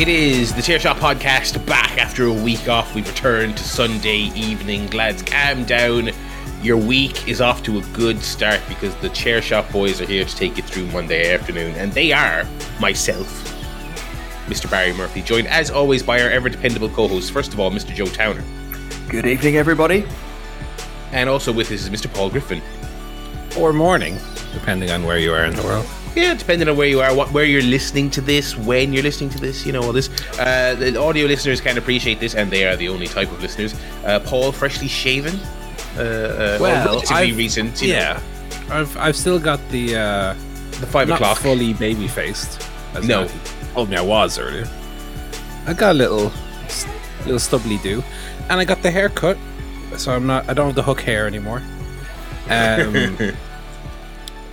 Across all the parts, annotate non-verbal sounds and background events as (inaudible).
It is the Chair Shot podcast back after a week off. We've returned to Sunday evening. Lads, calm down. Your week is off to a good start because the Chair Shot boys are here to take you through Monday afternoon, and they are myself, Mr. Barry Murphy, joined as always by our ever dependable co host, first of all, Mr. Joe Towner. Good evening, everybody. And also with us is Mr. Paul Griffin. Or morning, depending on where you are in the world. Yeah, depending on where you are, what where you're listening to this, when you're listening to this, you know all this. Uh, the audio listeners can appreciate this, and they are the only type of listeners. Uh, Paul, freshly shaven. Uh, uh, Well, relatively I've- recent. you know, Yeah, I've I've still got the uh, the five not o'clock. fully baby faced. No. told me I was earlier. I got a little little stubbly do, and I got the haircut, so I'm not. I don't have the hook hair anymore. (laughs) Um,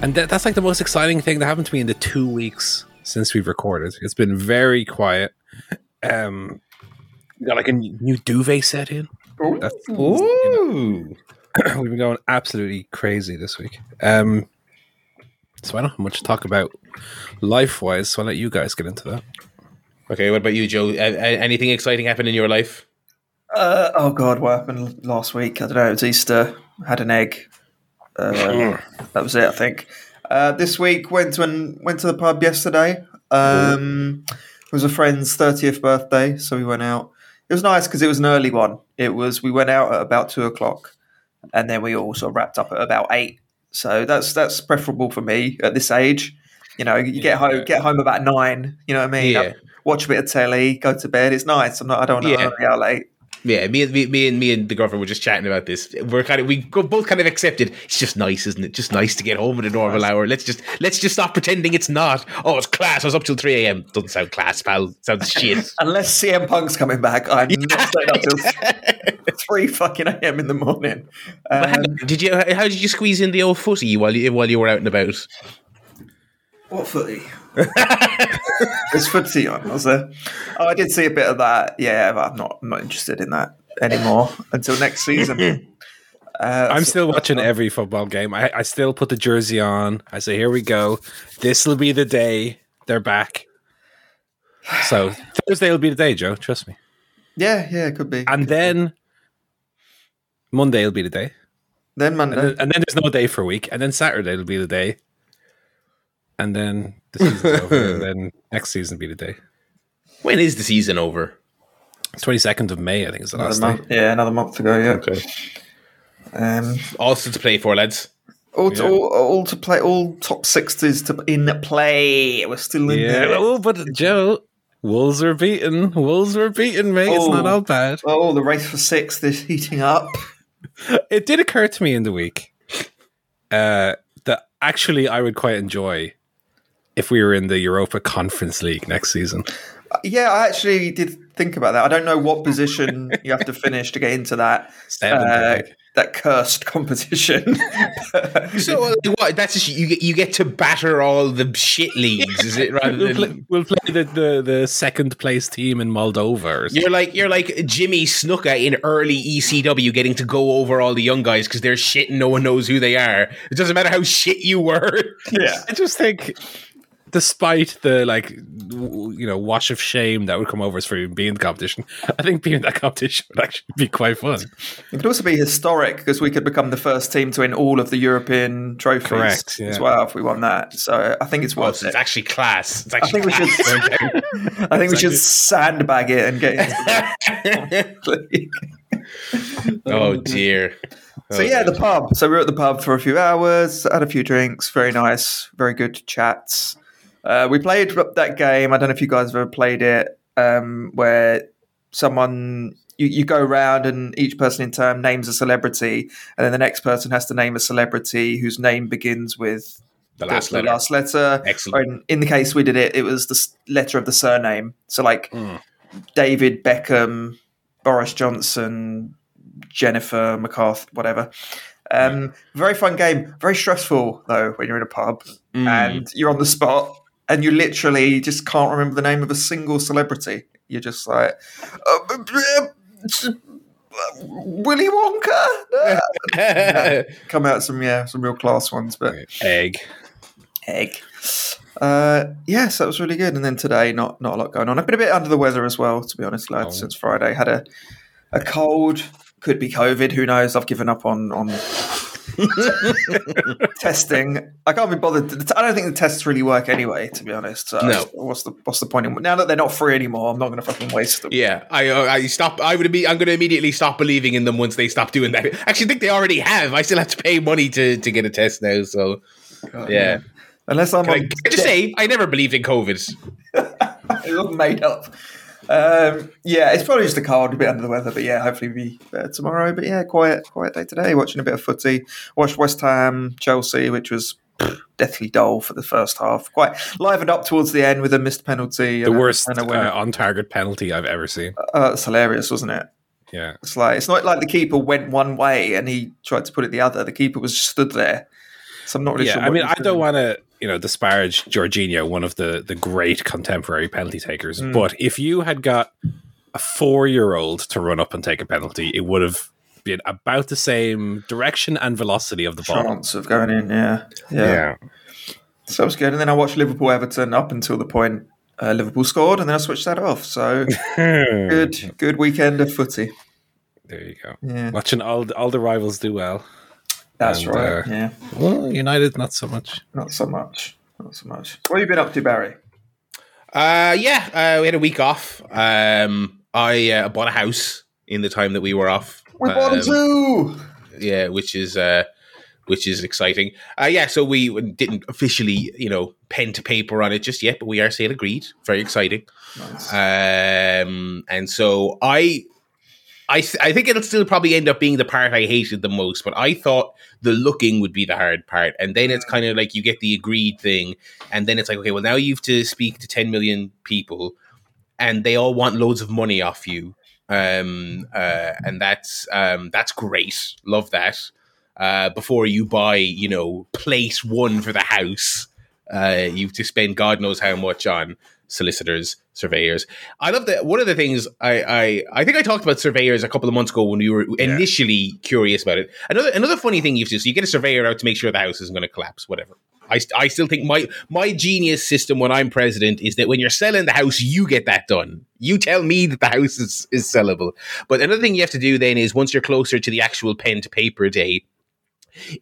and that, that's like the most exciting thing that happened to me in the two weeks since we've recorded. It's been very quiet. Um, got like a n- new duvet set in. That's, Ooh. (clears throat) we've been going absolutely crazy this week. Um, so I don't have much to talk about life wise, so I'll let you guys get into that. Okay, what about you, Joe? Uh, anything exciting happened in your life? Uh, oh God, what happened last week? I don't know. It was Easter. Had an egg. Uh, that was it, I think. Uh, this week went to an, went to the pub yesterday. Um, it was a friend's thirtieth birthday, so we went out. It was nice because it was an early one. It was we went out at about two o'clock, and then we all sort of wrapped up at about eight. So that's that's preferable for me at this age. You know, you get home get home about nine. You know what I mean? Yeah. Watch a bit of telly, go to bed. It's nice. I'm not. I don't want to Yeah. be out late. Yeah, me and me, me and me and the girlfriend were just chatting about this. We're kind of we both kind of accepted. It's just nice, isn't it? Just nice to get home at a normal hour. Let's just let's just stop pretending it's not. Oh, it's class. I was up till three a.m. Doesn't sound class, pal. Sounds (laughs) shit. Unless CM Punk's coming back, I'm not staying up till (laughs) three fucking AM in the morning. Um, did you? How did you squeeze in the old footy while you while you were out and about? what footy? There's footy on, was there? Oh, I did see a bit of that. Yeah, but I'm not, I'm not interested in that anymore until next season. (laughs) Uh, I'm still watching every football game. I, I still put the jersey on. I say, here we go. This will be the day they're back. So Thursday will be the day, Joe. Trust me. Yeah, yeah, it could be. And then Monday will be the day. then And Monday. then, and then there's no day for a week. And then Saturday will be the day. And then the season's over. And (laughs) then next season be the day. When is the season over? 22nd of May, I think, is the last Another day. yeah, another month ago. Yeah. Okay. Um, Also to play for lads. all, to, Yeah. all, all to play. All top sixties to in play. We're still in Yeah. there. Oh, but Joe, Wolves are beaten. Wolves were beaten, mate. It's not Oh. all bad. Oh, the race for sixth is heating up. (laughs) It did occur to me in the week uh, that actually I would quite enjoy if we were in the Europa Conference League next season. Yeah, I actually did think about that. I don't know what position (laughs) you have to finish to get into that uh, that cursed competition. (laughs) So uh, what? That's just you get you get to batter all the shit leagues, is it? Rather We'll play, we'll play the, the, the second place team in Moldova. Or you're like you're like Jimmy Snuka in early ECW, getting to go over all the young guys because they're shit and no one knows who they are. It doesn't matter how shit you were. yeah, (laughs) I just think, despite the like, w- you know, wash of shame that would come over us for even being in the competition, I think being in that competition would actually be quite fun. it could also be historic because we could become the first team to win all of the European trophies Correct, yeah. as well if we won that. So I think it's Oh, worth so it's it. actually class. It's I actually think we should. class. (laughs) I think we should sandbag it and get into the (laughs) oh (laughs) dear. So yeah, the pub. So we were at the pub for a few hours, had a few drinks, very nice, very good chats. Uh, we played that game. I don't know if you guys have ever played it, um, where someone you, you go around and each person in turn names a celebrity, and then the next person has to name a celebrity whose name begins with the last the letter. last letter. Excellent. In, in the case we did it, it was the letter of the surname. So like Mm. David Beckham, Boris Johnson, Jennifer McCarthy, whatever. Um, very fun game. Very stressful though when you're in a pub Mm. and you're on the spot and you literally just can't remember the name of a single celebrity. You're just like uh, Willy Wonka. Uh, (laughs) come out some yeah some real class ones, but Egg. egg. Uh, yes, that was really good. And then today, not not a lot going on. I've been a bit under the weather as well, to be honest, lads. Oh. Since Friday, had a a cold. Could be COVID. Who knows? I've given up on on (laughs) testing. I can't be bothered. I don't think the tests really work anyway. To be honest, so No. What's the what's the point? In, now that they're not free anymore, I'm not going to fucking waste them. Yeah, I uh, I stop. I would be. I'm going to immediately stop believing in them once they stop doing that. I actually think they already have. I still have to pay money to to get a test now. So God, yeah. Unless I'm Can I, can I just say I never believed in COVID. (laughs) It's all made up. Um, yeah, it's probably just a cold, a bit under the weather, but yeah, hopefully be better tomorrow. But yeah, quiet, quiet day today. Watching a bit of footy. Watched West Ham, Chelsea, which was pff, deathly dull for the first half. Quite livened up towards the end with a missed penalty. The and worst and uh, on target penalty I've ever seen. Uh, it's hilarious, wasn't it? Yeah. It's like it's not like the keeper went one way and he tried to put it the other. The keeper was stood there. So I'm not really Yeah, sure. I mean, I don't want to, you know, disparage Jorginho, one of the the great contemporary penalty takers. Mm. But if you had got a four year old to run up and take a penalty, it would have been about the same direction and velocity of the ball. chance of going in. Yeah, yeah. So it was good. And then I watched Liverpool Everton up until the point uh, Liverpool scored, and then I switched that off. So (laughs) good, good weekend of footy. There you go. Yeah, Watching all the, all the rivals do well. That's And, right. uh, yeah, Well, United not so much. not so much. Not so much. What have you been up to, Barry? Uh, yeah, uh, we had a week off. Um, I uh, bought a house in the time that we were off. We bought Um, a zoo. yeah, which is uh, which is exciting. Uh, yeah, so we didn't officially, you know, pen to paper on it just yet, but we are sale agreed. Very exciting. Nice. Um, and so I, I, th- I think it'll still probably end up being the part I hated the most. But I thought the looking would be the hard part, and then it's kind of like you get the agreed thing, and then it's like, okay, well now you have to speak to ten million people, and they all want loads of money off you. Um, uh, and that's um, that's great. Love that. Uh, before you buy, you know, place one for the house, uh, you have to spend God knows how much on solicitors, surveyors. I love that. One of the things I, I I think I talked about surveyors a couple of months ago when we were initially curious about it. Another another funny thing you have to do, so you get a surveyor out to make sure the house isn't going to collapse, whatever. I, I still think my my genius system when I'm president is that when you're selling the house, you get that done. You tell me that the house is, is sellable. But another thing you have to do then is once you're closer to the actual pen to paper day,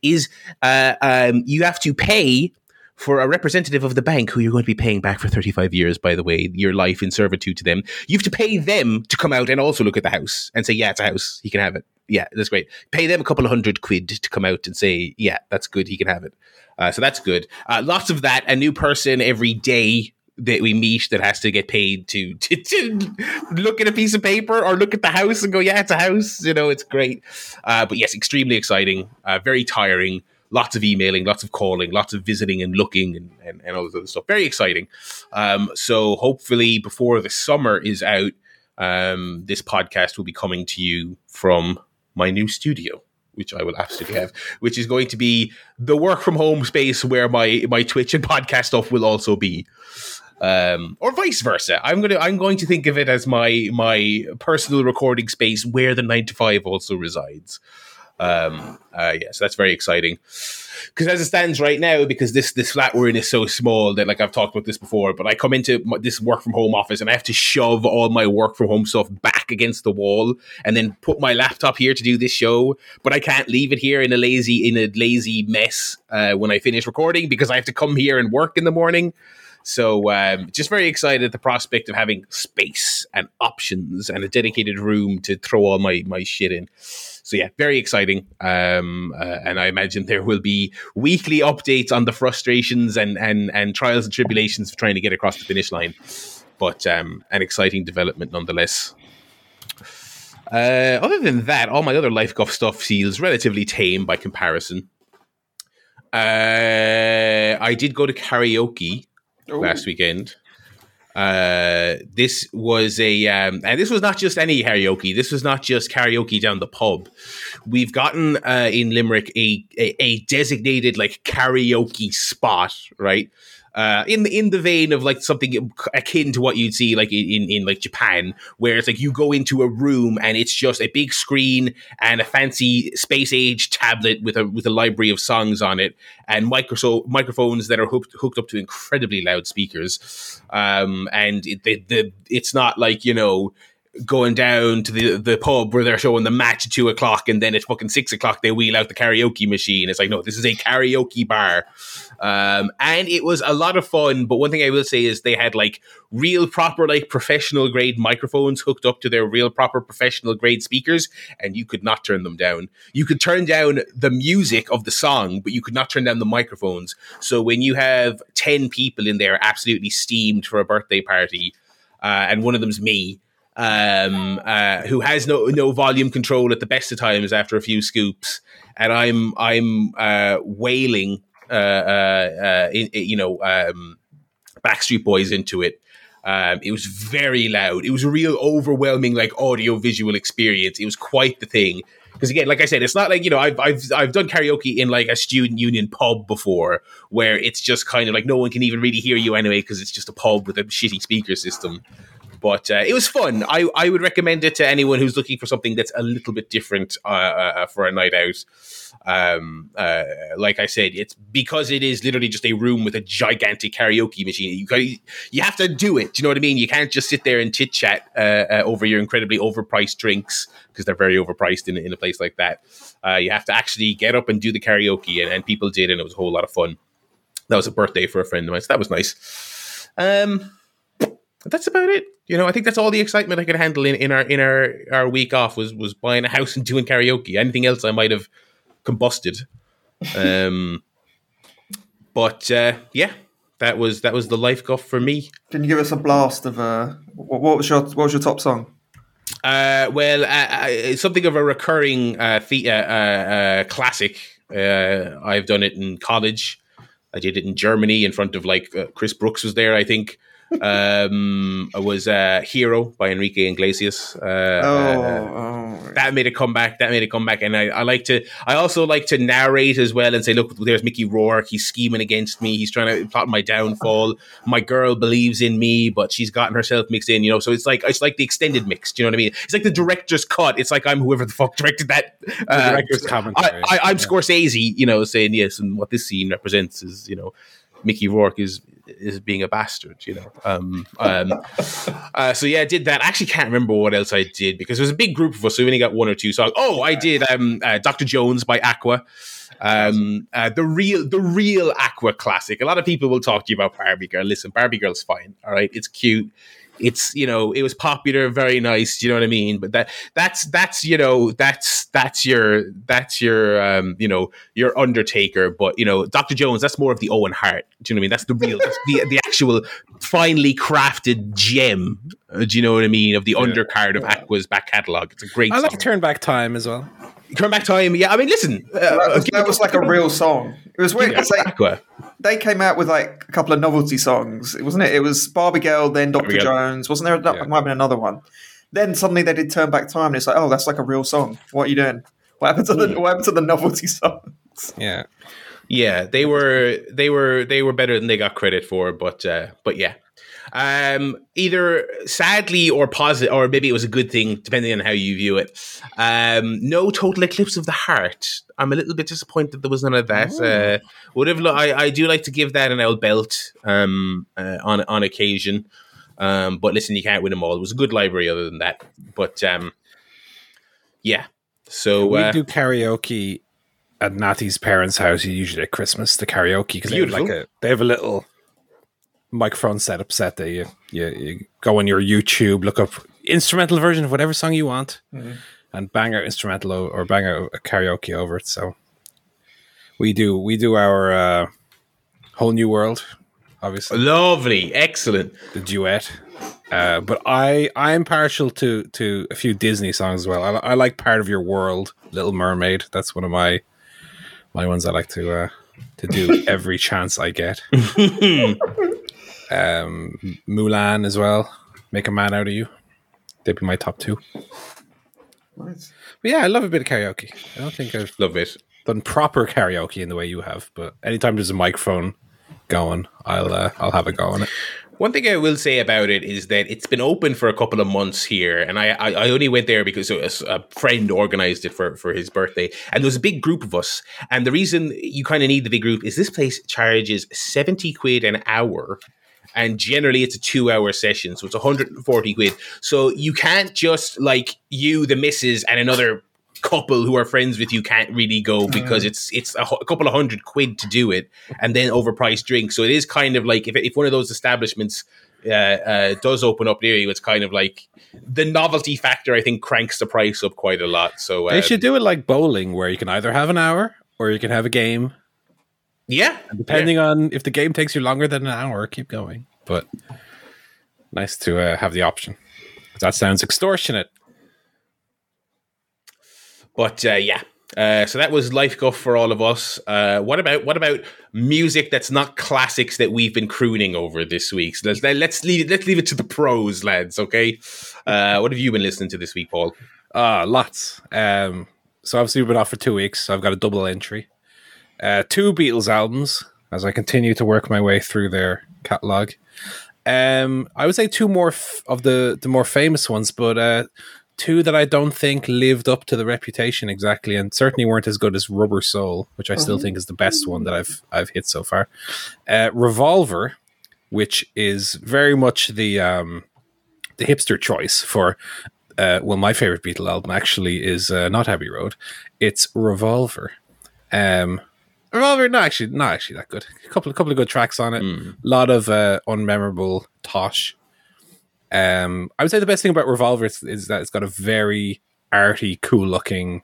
is uh, um, you have to pay for a representative of the bank who you're going to be paying back for 35 years, by the way, your life in servitude to them. You have to pay them to come out and also look at the house and say, yeah, it's a house. He can have it. Yeah, that's great. Pay them a couple of hundred quid to come out and say, yeah, that's good. He can have it. Uh, so that's good. Uh, lots of that. A new person every day that we meet that has to get paid to, (laughs) to to look at a piece of paper or look at the house and go, yeah, it's a house. You know, it's great. Uh, but yes, extremely exciting. Uh, very tiring. Lots of emailing, lots of calling, lots of visiting and looking and, and, and all this other stuff. Very exciting. Um, so hopefully before the summer is out, um, this podcast will be coming to you from my new studio which I will absolutely have, which is going to be the work from home space where my my Twitch and podcast stuff will also be. Um, or vice versa. I'm gonna I'm going to think of it as my my personal recording space where the nine to five also resides. Um, uh, yeah, so that's very exciting. Because as it stands right now, because this this flat we're in is so small that like I've talked about this before, but I come into my, this work from home office and I have to shove all my work from home stuff back against the wall and then put my laptop here to do this show. But I can't leave it here in a lazy in a lazy mess uh, when I finish recording because I have to come here and work in the morning. So um, just very excited at the prospect of having space and options and a dedicated room to throw all my my shit in. So yeah, very exciting. Um, uh, and I imagine there will be weekly updates on the frustrations and and and trials and tribulations of trying to get across the finish line. But um, an exciting development nonetheless. Uh, other than that, all my other life guff stuff feels relatively tame by comparison. Uh, I did go to karaoke last weekend. Uh, this was a, um, and this was not just any karaoke. This was not just karaoke down the pub. We've gotten uh, in Limerick a, a a designated like karaoke spot, right? Uh, in the in the vein of like something akin to what you'd see like in, in, like Japan, where it's like you go into a room and it's just a big screen and a fancy space age tablet with a with a library of songs on it and micro- microphones that are hooked, hooked up to incredibly loud speakers. Um, and it, the, the it's not like you know going down to the the pub where they're showing the match at two o'clock and then at fucking six o'clock they wheel out the karaoke machine. It's like, no, this is a karaoke bar. Um, and it was a lot of fun. But one thing I will say is they had like real proper, like professional grade microphones hooked up to their real proper professional grade speakers, and you could not turn them down. You could turn down the music of the song, but you could not turn down the microphones. So when you have 10 people in there absolutely steamed for a birthday party, uh, and one of them's me, um, uh, who has no no volume control at the best of times after a few scoops, and I'm I'm uh, wailing, uh, uh, uh in, you know, um, Backstreet Boys into it. Um, it was very loud. It was a real overwhelming, like audio visual experience. It was quite the thing. Because again, like I said, it's not like you know I've I've I've done karaoke in like a student union pub before, where it's just kind of like no one can even really hear you anyway because it's just a pub with a shitty speaker system. But uh, it was fun. I, I would recommend it to anyone who's looking for something that's a little bit different uh, uh, for a night out. Um, uh, like I said, it's because it is literally just a room with a gigantic karaoke machine. You you have to do it. Do you know what I mean? You can't just sit there and chit chat uh, uh, over your incredibly overpriced drinks because they're very overpriced in, in a place like that. you have to actually get up and do the karaoke, and, and people did, and it was a whole lot of fun. That was a birthday for a friend of mine, so that was nice. Um, that's about it. You know, I think that's all the excitement I could handle in, in our in our, our week off was was buying a house and doing karaoke. Anything else I might have combusted. Um, (laughs) but uh, yeah, that was that was the life guff for me. Can you give us a blast of uh, what was your what was your top song? Uh, well, uh, uh, something of a recurring uh, the- uh, uh, classic. I've done it in college. I did it in Germany in front of like Chris Brooks was there. I think um, I was uh, Hero by Enrique Iglesias. Uh, oh, uh, oh, that made a comeback. That made a comeback, and I, I, like to. I also like to narrate as well and say, "Look, there's Mickey Rourke. He's scheming against me. He's trying to plot my downfall. My girl believes in me, but she's gotten herself mixed in. You know, so it's like it's like the extended mix. Do you know what I mean? It's like the director's cut. It's like I'm whoever the fuck directed that. Uh, director's commentary. I, am yeah. Scorsese. You know, saying yes, and what this scene represents is you know Mickey Rourke is is being a bastard, you know. Um, um, uh, so yeah, I did that. I actually can't remember what else I did because there was a big group of us, so we only got one or two songs. Oh, I did um, uh, Dr. Jones by Aqua. Um, uh, the real, the real Aqua classic. A lot of people will talk to you about Barbie Girl. Listen, Barbie Girl's fine. All right, it's cute it's you know it was popular very nice you know what i mean? But that that's that's you know that's that's your that's your um you know your undertaker. But you know dr jones that's more of the owen hart do you know what i mean? That's the real that's the, the actual finely crafted gem uh, do you know what i mean of the yeah. undercard of aqua's back catalog. It's a great i like song. turn back time as well. Turn back time yeah i mean listen uh, that, was, that was like a real song it was weird yeah, Aqua they came out with like a couple of novelty songs, wasn't it? It was Barbie Girl, then Doctor Jones. Wasn't there? Yeah. Might have been another one. Then suddenly they did Turn Back Time, and it's like, oh, that's like a real song. What are you doing? What happened to the What happened to the novelty (laughs) songs? Yeah, yeah, they were they were they were better than they got credit for, but uh, but yeah, um, either sadly or positive, or maybe it was a good thing, depending on how you view it. Um, no total eclipse of the heart. I'm a little bit disappointed there was none of that. Uh, would have I, I do like to give that an old belt um, uh, on on occasion. Um, but listen, you can't win them all. It was a good library, other than that. But um, yeah, so we uh, do karaoke at Natty's parents' house. Usually at Christmas, the karaoke because they have like a they have a little microphone setup set that you, you, you go on your YouTube, look up instrumental version of whatever song you want, mm-hmm. and bang out instrumental or bang out a karaoke over it. So we do we do our uh, whole new world, obviously. Lovely, excellent. The duet. Uh, but I I'm partial to to a few Disney songs as well. I, I like part of your world, Little Mermaid. That's one of my my ones I like to uh, to do (laughs) every chance I get. (laughs) um, Mulan as well. Make a man out of you. They'd be my top two. Nice. But yeah, I love a bit of karaoke. I don't think I've love it done proper karaoke in the way you have, but anytime there's a microphone going, I'll uh, I'll have a go on it. One thing I will say about it is that it's been open for a couple of months here, and I I, I only went there because a, a friend organized it for for his birthday, and there was a big group of us. And the reason you kind of need the big group is this place charges seventy quid an hour. And generally, it's a two-hour session, so it's 140 quid. So you can't just like you, the missus, and another couple who are friends with you can't really go because Mm. it's it's a, a couple of hundred quid to do it, and then overpriced drinks. So it is kind of like if if one of those establishments uh, uh, does open up near you, it's kind of like the novelty factor. I think cranks the price up quite a lot. So They um, should do it like bowling, where you can either have an hour or you can have a game. Yeah, Depending on if the game takes you longer than an hour, keep going. But nice to uh, have the option. That sounds extortionate. But uh, yeah, uh, so that was Life Guff for all of us. Uh, what about what about music that's not classics that we've been crooning over this week? So let's let's leave it, let's leave it to the pros, lads. Okay, uh, what have you been listening to this week, Paul? Ah, lots. Um, so obviously we've been off for two weeks, so I've got a double entry. Uh, two Beatles albums as I continue to work my way through their catalog. Um, I would say two more f- of the the more famous ones, but uh, two that I don't think lived up to the reputation exactly, and certainly weren't as good as Rubber Soul, which I still think is the best one that I've I've hit so far. Uh, Revolver, which is very much the um, the hipster choice for uh, well, my favorite Beatle album actually is uh, not Abbey Road. It's Revolver. Um, Revolver, not actually, not actually that good. A couple, a couple of good tracks on it. A lot of uh, unmemorable tosh. Um, I would say the best thing about Revolver is, is that it's got a very arty, cool-looking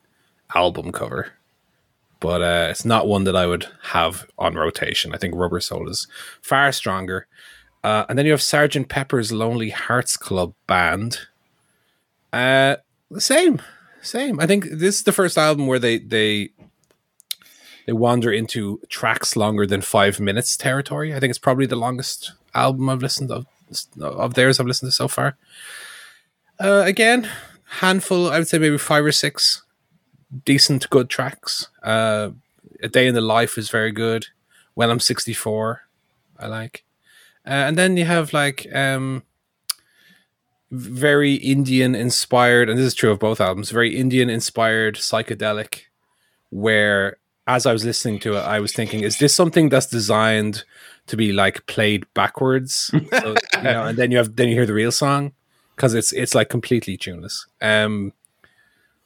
album cover, but uh, it's not one that I would have on rotation. I think Rubber Soul is far stronger. Uh, and then you have Sergeant Pepper's Lonely Hearts Club Band. Uh, same, same. I think this is the first album where they they they wander into tracks longer than five minutes territory. I think it's probably the longest album I've listened of of theirs I've listened to so far. Uh, again, handful. I would say maybe five or six decent, good tracks. Uh, A Day in the Life is very good. When I'm 64, I like. Uh, and then you have like um, very Indian inspired, and this is true of both albums, very Indian inspired psychedelic, where as I was listening to it, I was thinking, is this something that's designed to be like played backwards? (laughs) so, you know, and then you have then you hear the real song because it's it's like completely tuneless. Um,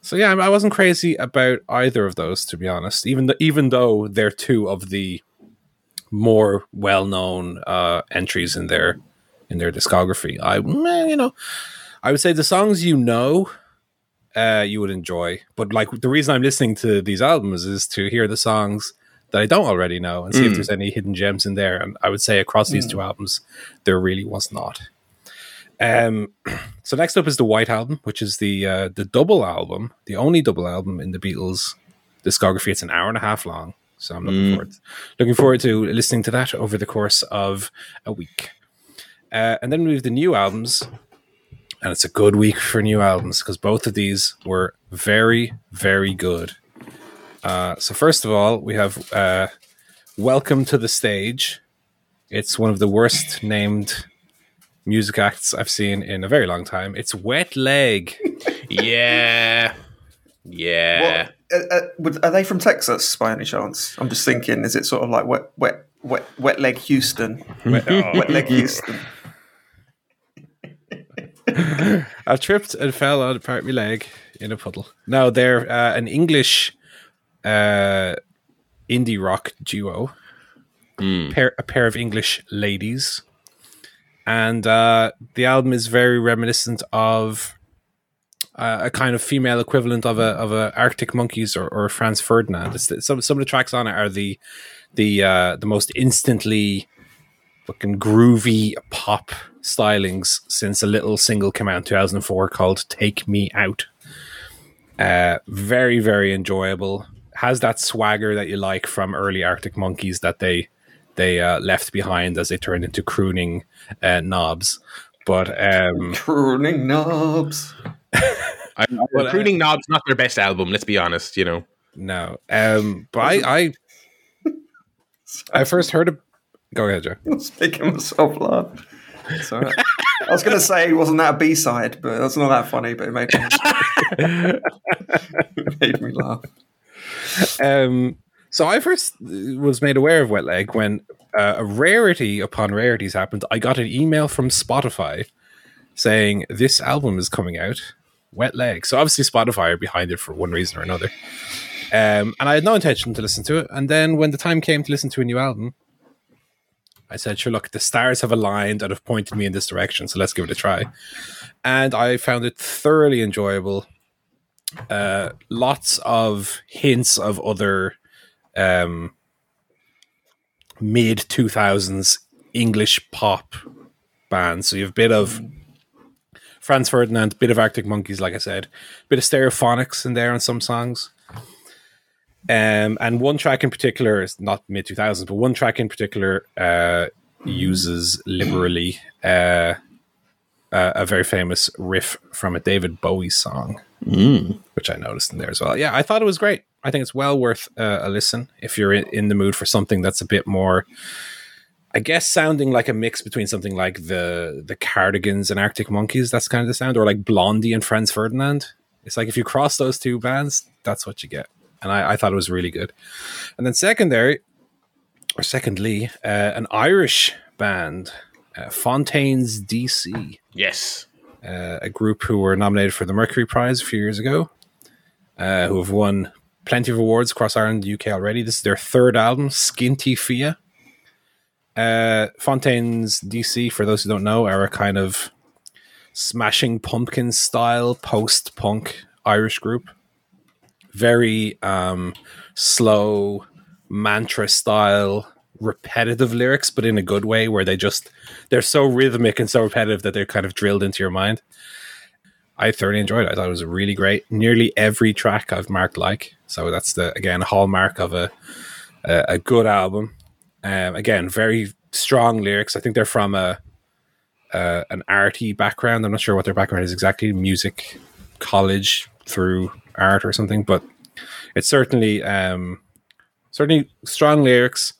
so yeah, I wasn't crazy about either of those to be honest. Even though even though they're two of the more well known uh, entries in their in their discography, I you know I would say the songs you know uh, you would enjoy. But like the reason I'm listening to these albums is to hear the songs that I don't already know and see if there's any hidden gems in there. And I would say across these two albums, there really was not. Um, (clears throat) so next up is the White Album, which is the uh, the double album, the only double album in the Beatles discography. It's an hour and a half long, so I'm looking forward looking forward to listening to that over the course of a week. Uh, and then we have the new albums, and it's a good week for new albums because both of these were very, very good. Uh, so first of all, we have uh, "Welcome to the Stage." It's one of the worst named music acts I've seen in a very long time. It's Wet Leg. (laughs) Yeah, yeah. What, uh, uh, are they from Texas by any chance? I'm just thinking, is it sort of like wet, wet, wet, wet leg Houston? (laughs) Wet- oh. Wet leg (laughs) Houston. (laughs) I tripped and fell on part of my leg in a puddle. No, they're uh, an English uh, indie rock duo. Pair, a pair of English ladies. And uh, the album is very reminiscent of uh, a kind of female equivalent of a of a Arctic Monkeys or, or Franz Ferdinand. It's some some of the tracks on it are the the uh, the most instantly fucking groovy pop stylings since a little single came out in 2004 called Take Me Out. Uh, very, very enjoyable. Has that swagger that you like from early Arctic Monkeys that they they uh, left behind as they turned into crooning uh, knobs. But um, (laughs) Pruning knobs. (laughs) I, But, uh, Pruning Knob's not their best album. Let's be honest. You know. no, um, but I, I (laughs) I first heard of Go ahead, Joe. I was making myself laugh. Sorry. I was going to say, wasn't that a B side? But that's not that funny. But it made me, (laughs) it made me laugh. Um, so I first was made aware of Wet Leg when uh, a rarity upon rarities happened. I got an email from Spotify saying this album is coming out, Wet Leg. So obviously Spotify are behind it for one reason or another. Um, and I had no intention to listen to it. And then when the time came to listen to a new album, I said, sure, look, the stars have aligned and have pointed me in this direction, so let's give it a try. And I found it thoroughly enjoyable. Uh, lots of hints of other um, mid 2000s English pop bands. So you have a bit of Franz Ferdinand, bit of Arctic Monkeys, like I said, bit of Stereophonics in there on some songs. Um, and one track in particular is not mid 2000s, but one track in particular uh, uses liberally uh, uh, a very famous riff from a David Bowie song, which I noticed in there as well. Yeah, I thought it was great. I think it's well worth uh, a listen if you're in, in the mood for something that's a bit more, I guess, sounding like a mix between something like the the Cardigans and Arctic Monkeys. That's kind of the sound, or like Blondie and Franz Ferdinand. It's like if you cross those two bands, that's what you get and I, I, thought it was really good. And then secondary, or secondly, uh, an Irish band, uh, Fontaines DC. Yes, uh, a group who were nominated for the Mercury Prize a few years ago, uh, who have won plenty of awards across Ireland and the UK already. This is their third album, Skinty Fia. Uh, Fontaines DC, for those who don't know, are a kind of smashing pumpkin style post punk Irish group very um, slow mantra style repetitive lyrics but in a good way where they just they're so rhythmic and so repetitive that they're kind of drilled into your mind. I thoroughly enjoyed it. I thought it was really great. Nearly every track i've marked like. So that's the again a hallmark of a a, a good album. Um, again very strong lyrics. I think they're from a uh, an arty background. I'm not sure what their background is exactly. Music college through art or something, but it's certainly um, certainly strong lyrics.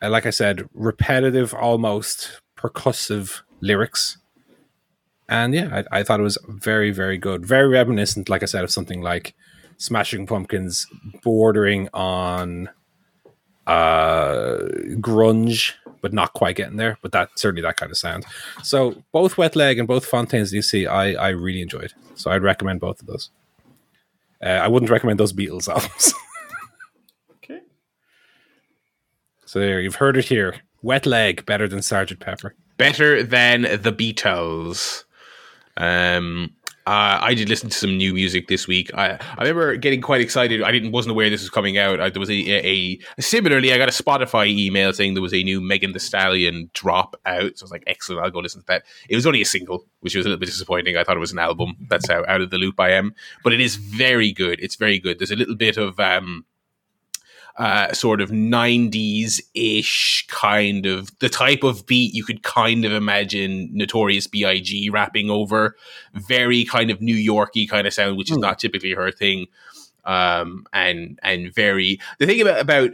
Uh, like I said, repetitive, almost percussive lyrics. And yeah, I, I, thought it was very, very good. Very reminiscent, like I said, of something like Smashing Pumpkins, bordering on uh, grunge, but not quite getting there. But that certainly that kind of sound. So both Wet Leg and both Fontaines DC, I I really enjoyed. So I'd recommend both of those. Uh, I wouldn't recommend those Beatles (laughs) albums. okay. So there, you've heard it here. Wet Leg better than Sergeant Pepper. Better than the Beatles. Um, uh, I did listen to some new music this week. I, I remember getting quite excited. I didn't wasn't aware this was coming out. I, there was a, a, a, similarly. I got a Spotify email saying there was a new Megan Thee Stallion drop out. So I was like, excellent. I'll go listen to that. It was only a single, which was a little bit disappointing. I thought it was an album. That's how out of the loop I am. But it is very good. It's very good. There's a little bit of um, uh, sort of 90s ish kind of the type of beat you could kind of imagine Notorious B.I.G. rapping over. Very kind of New Yorky kind of sound, which is mm. not typically her thing. Um, and and very the thing about about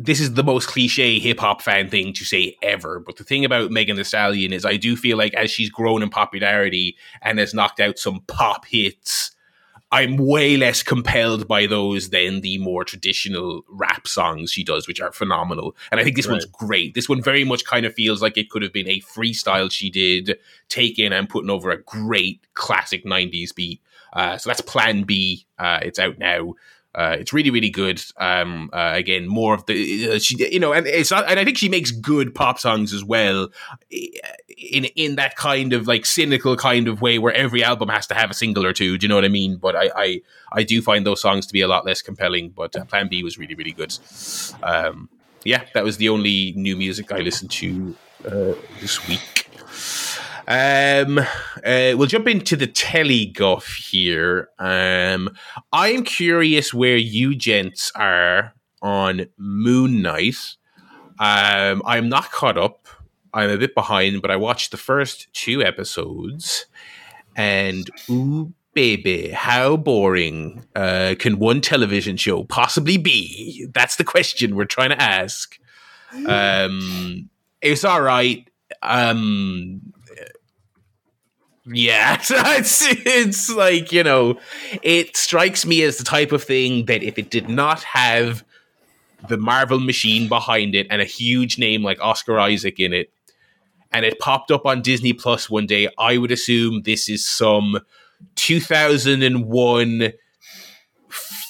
this is the most cliche hip hop fan thing to say ever. But the thing about Megan Thee Stallion is I do feel like as she's grown in popularity and has knocked out some pop hits, I'm way less compelled by those than the more traditional rap songs she does, which are phenomenal. And I think this right. one's great. This one very much kind of feels like it could have been a freestyle she did, taken and putting over a great classic 90s beat. Uh, so that's Plan B. Uh, it's out now. Uh, it's really, really good. Um, uh, again, more of the uh, she, you know, and it's not, and I think she makes good pop songs as well, in in that kind of like cynical kind of way where every album has to have a single or two. Do you know what I mean? But I I, I do find those songs to be a lot less compelling. But uh, Plan B was really, really good. Um, yeah, that was the only new music I listened to uh, this week. Um, uh, we'll jump into the telly guff here. Um, I'm curious where you gents are on Moon Knight. Um, I'm not caught up. I'm a bit behind, but I watched the first two episodes, and ooh, baby, how boring uh, can one television show possibly be? That's the question we're trying to ask. Um, it's all right. Um, yeah, (laughs) it's it's like you know, it strikes me as the type of thing that if it did not have the Marvel machine behind it and a huge name like Oscar Isaac in it, and it popped up on Disney Plus one day, I would assume this is some 2001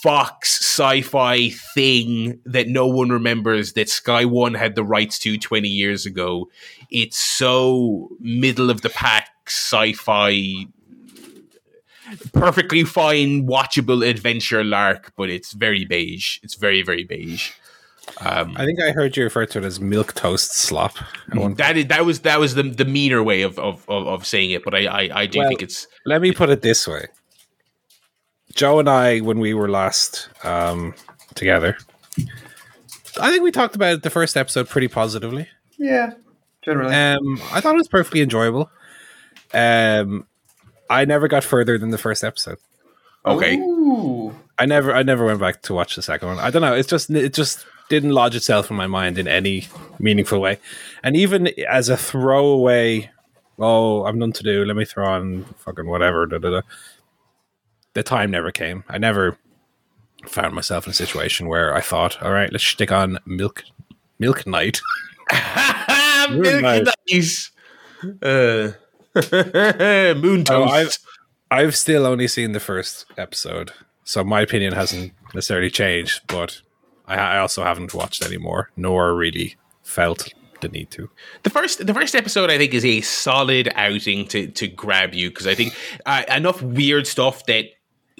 Fox sci-fi thing that no one remembers that Sky One had the rights to 20 years ago. It's so middle of the pack sci-fi perfectly fine watchable adventure lark, but it's very beige. It's very very beige. Um, I think I heard you refer to it as milk toast slop. that is that was that was the, the meaner way of, of, of, of saying it, but I I, I do Well, think it's Let me put it this way. Joe and I, when we were last um, together, I think we talked about it the first episode pretty positively. Yeah, generally. Um, I thought it was perfectly enjoyable. Um, I never got further than the first episode. okay. Ooh. I never, I never went back to watch the second one. I don't know. It's just, it just didn't lodge itself in my mind in any meaningful way. And even as a throwaway, oh, I'm none to do. Let me throw on fucking whatever. Da, da, da. The time never came. I never found myself in a situation where I thought, all right, let's stick on Milk, Milk Night. (laughs) Milk nice. nice. Uh, (laughs) moon Oh, toast. I've still only seen the first episode, so my opinion hasn't necessarily changed. But I, I also haven't watched any more, nor really felt the need to. the first the first episode I think is a solid outing to to grab you because I think uh, enough weird stuff that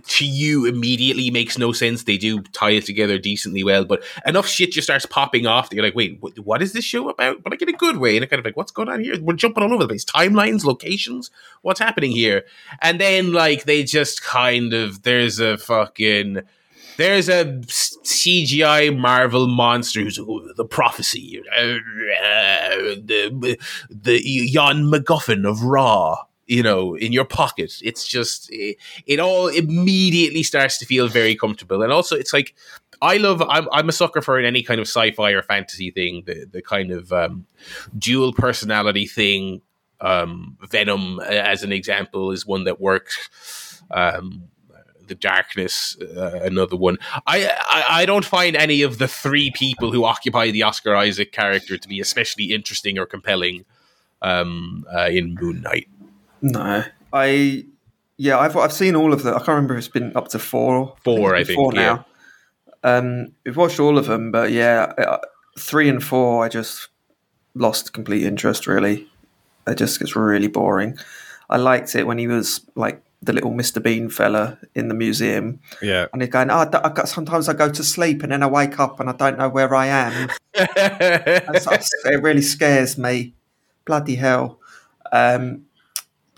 to you immediately makes no sense. They do tie it together decently well, but enough shit just starts popping off that you're like, wait, what, is this show about? But like in a good way, and kind of like, what's going on here? We're jumping all over the place. Timelines, locations, what's happening here? And then like they just kind of there's a fucking there's a CGI Marvel monster who's oh, the prophecy, uh, uh, the the Jan MacGuffin of Raw. You know, in your pocket. It's just it, it all immediately starts to feel very comfortable, and also it's like I love. I'm, I'm a sucker for any kind of sci-fi or fantasy thing. The the kind of um, dual personality thing. Um, Venom, uh, as an example, is one that works. Um, the darkness uh, another one I, I i don't find any of the three people who occupy the oscar isaac character to be especially interesting or compelling um uh, in moon knight No, I yeah, I've I've seen all of them. I can't remember if it's been up to four. Four, it's I been think, yeah. Um, we've watched all of them, but yeah, uh, three and four, I just lost complete interest. Really, it just gets really boring. I liked it when he was like the little Mr. Bean fella in the museum, Yeah, and he's going, "Oh, I d- I got, sometimes I go to sleep and then I wake up and I don't know where I am." (laughs) That's, that's- it really scares me. Bloody hell. Um,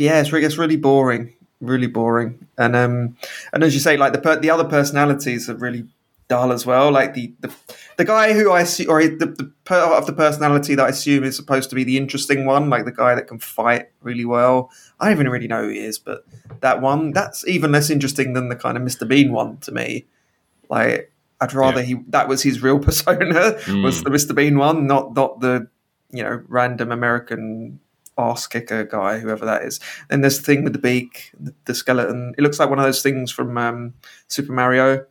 yeah, it's really, it's really boring, really boring. And um, and as you say, like the per- the other personalities are really dull as well. Like the the, the guy who I see, or the, the part of the personality that I assume is supposed to be the interesting one, like the guy that can fight really well. I don't even really know who he is, but that one, that's even less interesting than the kind of Mr. Bean one to me. Like I'd rather he that was his real (laughs) persona was the Mr. Bean one, not not the you know random American arse kicker guy, whoever that is. Then there's the thing with the beak, the, the skeleton. It looks like one of those things from um, Super Mario.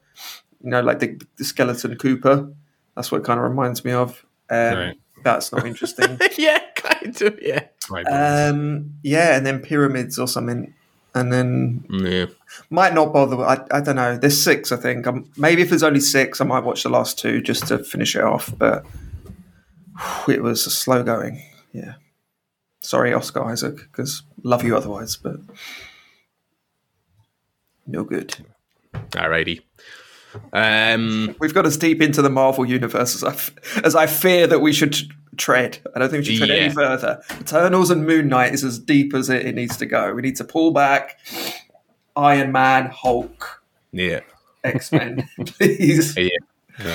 You know, like the, the skeleton Koopa. That's what it kind of reminds me of. Um, Right. That's not interesting. (laughs) yeah kind of yeah right. um, yeah, and then pyramids or something. And then yeah might not bother. I, I don't know. There's six, I think. Um, maybe if there's only six, I might watch the last two just to finish it off. But it was slow going. Yeah. Sorry, Oscar Isaac, because love you otherwise, but no good. alrighty um We've got as deep into the Marvel universe as I, f- as I fear that we should tread. I don't think we should tread Yeah. any further. Eternals and Moon Knight is as deep as it, it needs to go. We need to pull back. Iron Man, Hulk, yeah X Men, (laughs) please. Yeah.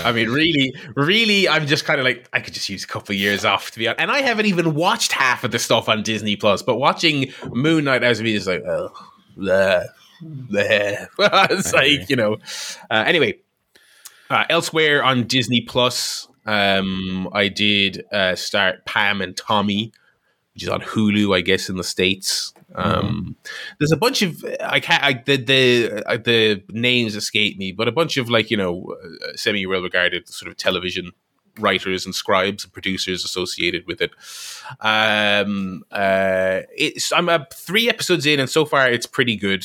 I mean, really, really, I'm just kind of like I could just use a couple of years off to be honest. And I haven't even watched half of the stuff on Disney Plus, but watching Moon Knight as me is like, oh, bleh, bleh. (laughs) it's like you know. Uh, anyway, uh, elsewhere on Disney Plus, Um, I did uh, start Pam and Tommy, which is on Hulu, I guess, in the states. Um, there's a bunch of I can't I, the the uh, the names escape me, but a bunch of like you know uh, semi well regarded sort of television writers and scribes and producers associated with it. Um, uh, it's I'm uh, three episodes in, and so far it's pretty good.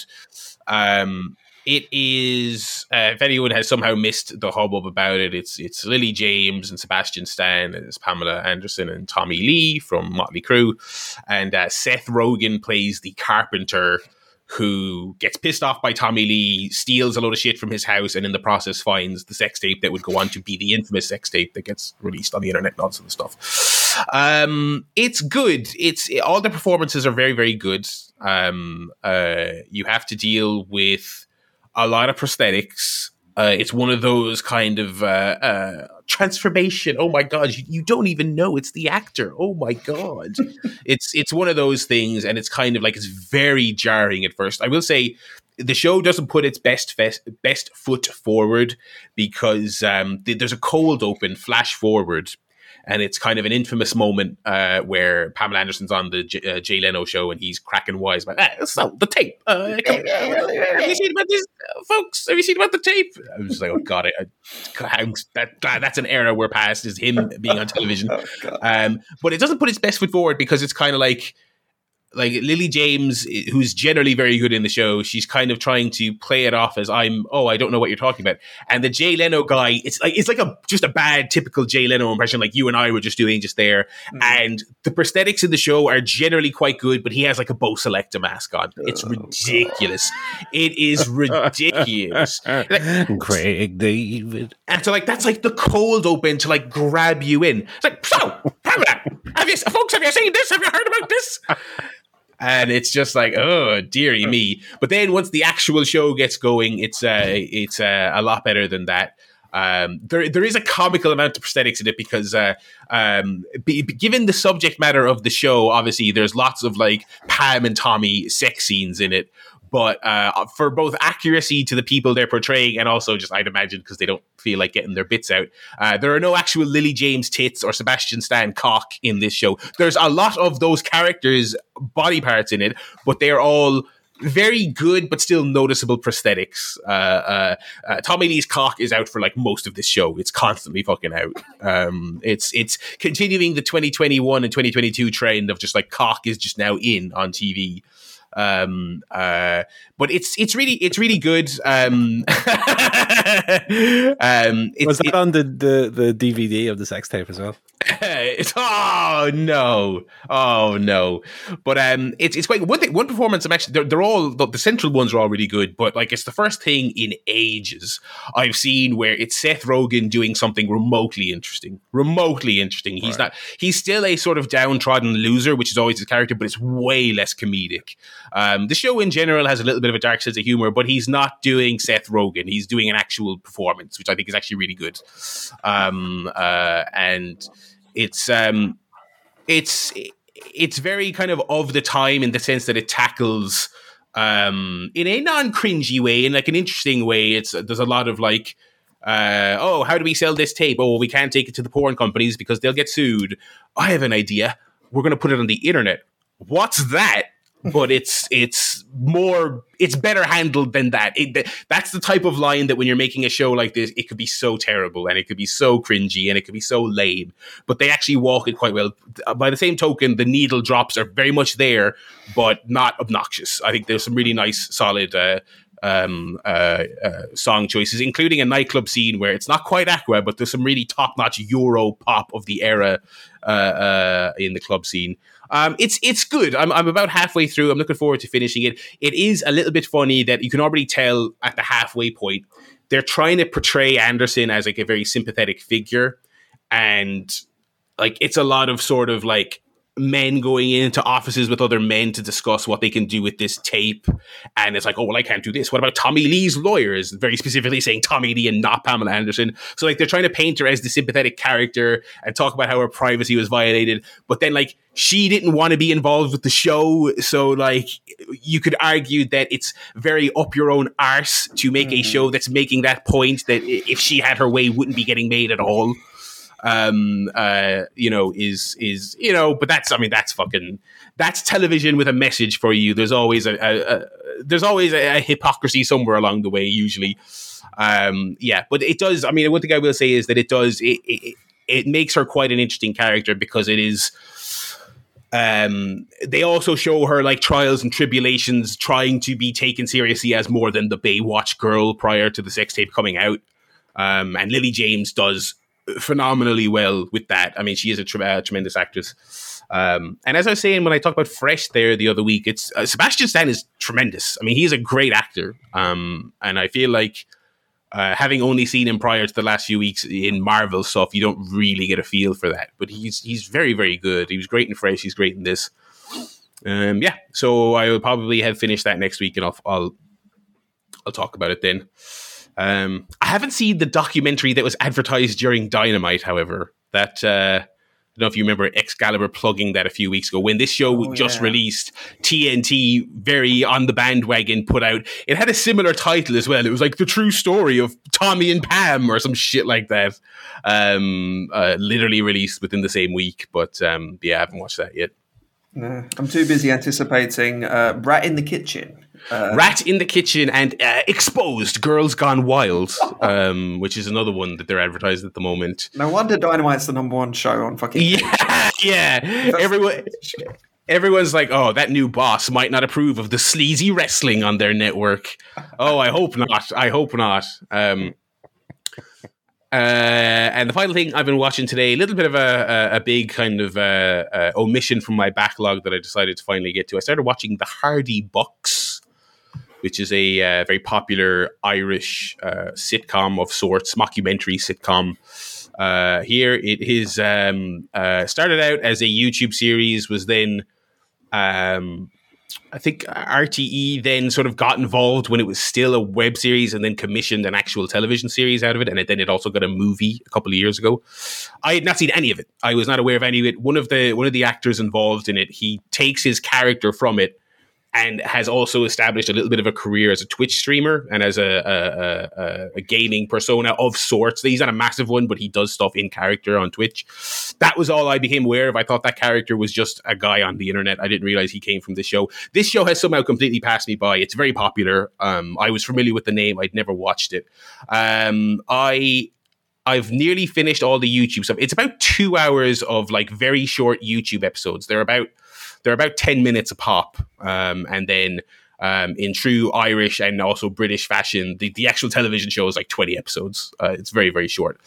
Um, it is uh, if anyone has somehow missed the hubbub about it, it's it's Lily James and Sebastian Stan, and it's Pamela Anderson and Tommy Lee from Motley Crue, and uh, Seth Rogen plays the carpenter who gets pissed off by Tommy Lee, steals a load of shit from his house, and in the process finds the sex tape that would go on to be the infamous sex tape that gets released on the internet and all sorts of stuff. Um, it's good. It's all the performances are very, very good. Um, uh, you have to deal with a lot of prosthetics. Uh, it's one of those kind of uh, uh, transformation. Oh my god, you, you, don't even know it's the actor. Oh my god, (laughs) it's it's one of those things, and it's kind of like it's very jarring at first. I will say the show doesn't put its best fest, best foot forward because um, th- there's a cold open flash forward and it's kind of an infamous moment uh, where Pamela Anderson's on the J- uh, Jay Leno show and he's cracking wise about ah, so the tape. Uh, come, have you seen about this, uh, folks? Have you seen about the tape? I was just like, oh god, I, I, that, that's an era we're past is him being on television. (laughs) oh, um, but it doesn't put its best foot forward because it's kind of like like Lily James, who's generally very good in the show, she's kind of trying to play it off as I'm. Oh, I don't know what you're talking about. And the Jay Leno guy, it's like it's like a just a bad typical Jay Leno impression, like you and I were just doing just there. Mm. And the prosthetics in the show are generally quite good, but he has like a Bo Selecta mask on. It's oh, ridiculous. It is (laughs) ridiculous. Craig David. And so like that's like the cold open to like grab you in. It's like so. Have you, folks? Have you seen this? Have you heard about this? And it's just like oh dearie me. But then once the actual show gets going it's uh it's uh, a lot better than that. Um, there, there is a comical amount of prosthetics in it because, uh, um, be, be, given the subject matter of the show, obviously there's lots of like Pam and Tommy sex scenes in it, but uh, for both accuracy to the people they're portraying and also just I'd imagine because they don't feel like getting their bits out, uh, there are no actual Lily James tits or Sebastian Stan cock in this show. There's a lot of those characters' body parts in it, but they are all very good but still noticeable prosthetics. Uh, uh, uh, Tommy Lee's cock is out for like most of this show. It's constantly fucking out. Um, it's it's continuing the 2021 and 2022 trend of just like cock is just now in on TV. Um, uh, but it's it's really it's really good. Um, (laughs) um, it's, Was that it, on the, the the DVD of the sex tape as well? (laughs) it's oh no, oh no. But um, it's it's quite one thing. One performance. I'm actually they're, they're all the, the, central ones are all really good. But like it's the first thing in ages I've seen where it's Seth Rogen doing something remotely interesting. Remotely interesting. He's right. not. He's still a sort of downtrodden loser, which is always his character, but it's way less comedic. Um, the show in general has a little bit of a dark sense of humor, but he's not doing Seth Rogen. He's doing an actual performance, which I think is actually really good. Um, uh, and it's um, it's it's very kind of of the time in the sense that it tackles um, in a non cringy way, in like an interesting way. It's there's a lot of like. Uh, oh, how do we sell this tape? Oh, we can't take it to the porn companies because they'll get sued. I have an idea. We're going to put it on the internet. What's that? But it's it's more it's better handled than that. It, that's the type of line that when you're making a show like this, it could be so terrible and it could be so cringy and it could be so lame. But they actually walk it quite well. By the same token, the needle drops are very much there, but not obnoxious. I think there's some really nice, solid. Uh, um, uh, uh, song choices, including a nightclub scene where it's not quite Aqua, but there's some really top notch Euro pop of the era uh, uh, in the club scene. Um, it's it's good. I'm, I'm about halfway through. I'm looking forward to finishing it. It is a little bit funny that you can already tell at the halfway point they're trying to portray Anderson as like a very sympathetic figure, and like it's a lot of sort of like men going into offices with other men to discuss what they can do with this tape. And it's like, oh, well, I can't do this. What about Tommy Lee's lawyers? Very specifically saying Tommy Lee and not Pamela Anderson. So, like, they're trying to paint her as the sympathetic character and talk about how her privacy was violated. But then, like, she didn't want to be involved with the show. So, like, you could argue that it's very up your own arse to make mm-hmm. a show that's making that point that if she had her way wouldn't be getting made at all. Um, uh, you know, is is you know, but that's I mean that's fucking that's television with a message for you. There's always a, a, a there's always a, a, hypocrisy somewhere along the way, usually. Um, yeah, but it does. I mean, one thing I will say is that it does it, it, it makes her quite an interesting character because it is. Um, they also show her like trials and tribulations, trying to be taken seriously as more than the Baywatch girl prior to the sex tape coming out. Um, and Lily James does phenomenally well with that. I mean, she is a tre- uh, tremendous actress. Um, and as I was saying when I talked about Fresh there the other week, it's uh, Sebastian Stan is tremendous. I mean, he's a great actor, um, and I feel like uh, having only seen him prior to the last few weeks in Marvel stuff, you don't really get a feel for that. But he's he's very very good. He was great in Fresh. He's great in this. Um, yeah, so I will probably have finished that next week, and I'll I'll, I'll talk about it then. Um, I haven't seen the documentary that was advertised during Dynamite, however. That uh, I don't know if you remember Excalibur plugging that a few weeks ago when this show oh, just yeah. released. TNT, very on the bandwagon, put out. It had a similar title as well. It was like the true story of Tommy and Pam or some shit like that. Um, uh, literally released within the same week, but um, yeah, I haven't watched that yet. No, I'm too busy anticipating uh, Rat in the Kitchen. Uh, Rat in the Kitchen and uh, Exposed Girls Gone Wild, (laughs) um, which is another one that they're advertising at the moment. No wonder Dynamite's the number one show on fucking. Yeah, (laughs) yeah. Everyone. Everyone's like, "Oh, that new boss might not approve of the sleazy wrestling on their network." oh, I hope not. I hope not. Um, uh, and the final thing I've been watching today, a little bit of a, a, a big kind of uh, uh, omission from my backlog that I decided to finally get to. I started watching The Hardy Bucks which is a uh, very popular Irish uh, sitcom of sorts, mockumentary sitcom. Uh, here it is um, uh, started out as a YouTube series, was then um, I think RTE then sort of got involved when it was still a web series and then commissioned an actual television series out of it. And then it also got a movie a couple of years ago. I had not seen any of it. I was not aware of any of it. One of the one of the actors involved in it, he takes his character from it and has also established a little bit of a career as a Twitch streamer and as a, a, a, a, gaming persona of sorts. He's not a massive one, but he does stuff in character on Twitch. That was all I became aware of. I thought that character was just a guy on the internet. I didn't realize he came from this show. This show has somehow completely passed me by. It's very popular. Um, I was familiar with the name. I'd never watched it. Um, I I've nearly finished all the YouTube stuff. It's about two hours of like very short YouTube episodes. They're about they're about 10 minutes a pop. Um, and then um, in true Irish and also British fashion, the, the actual television show is like 20 episodes. Uh, it's very, very short.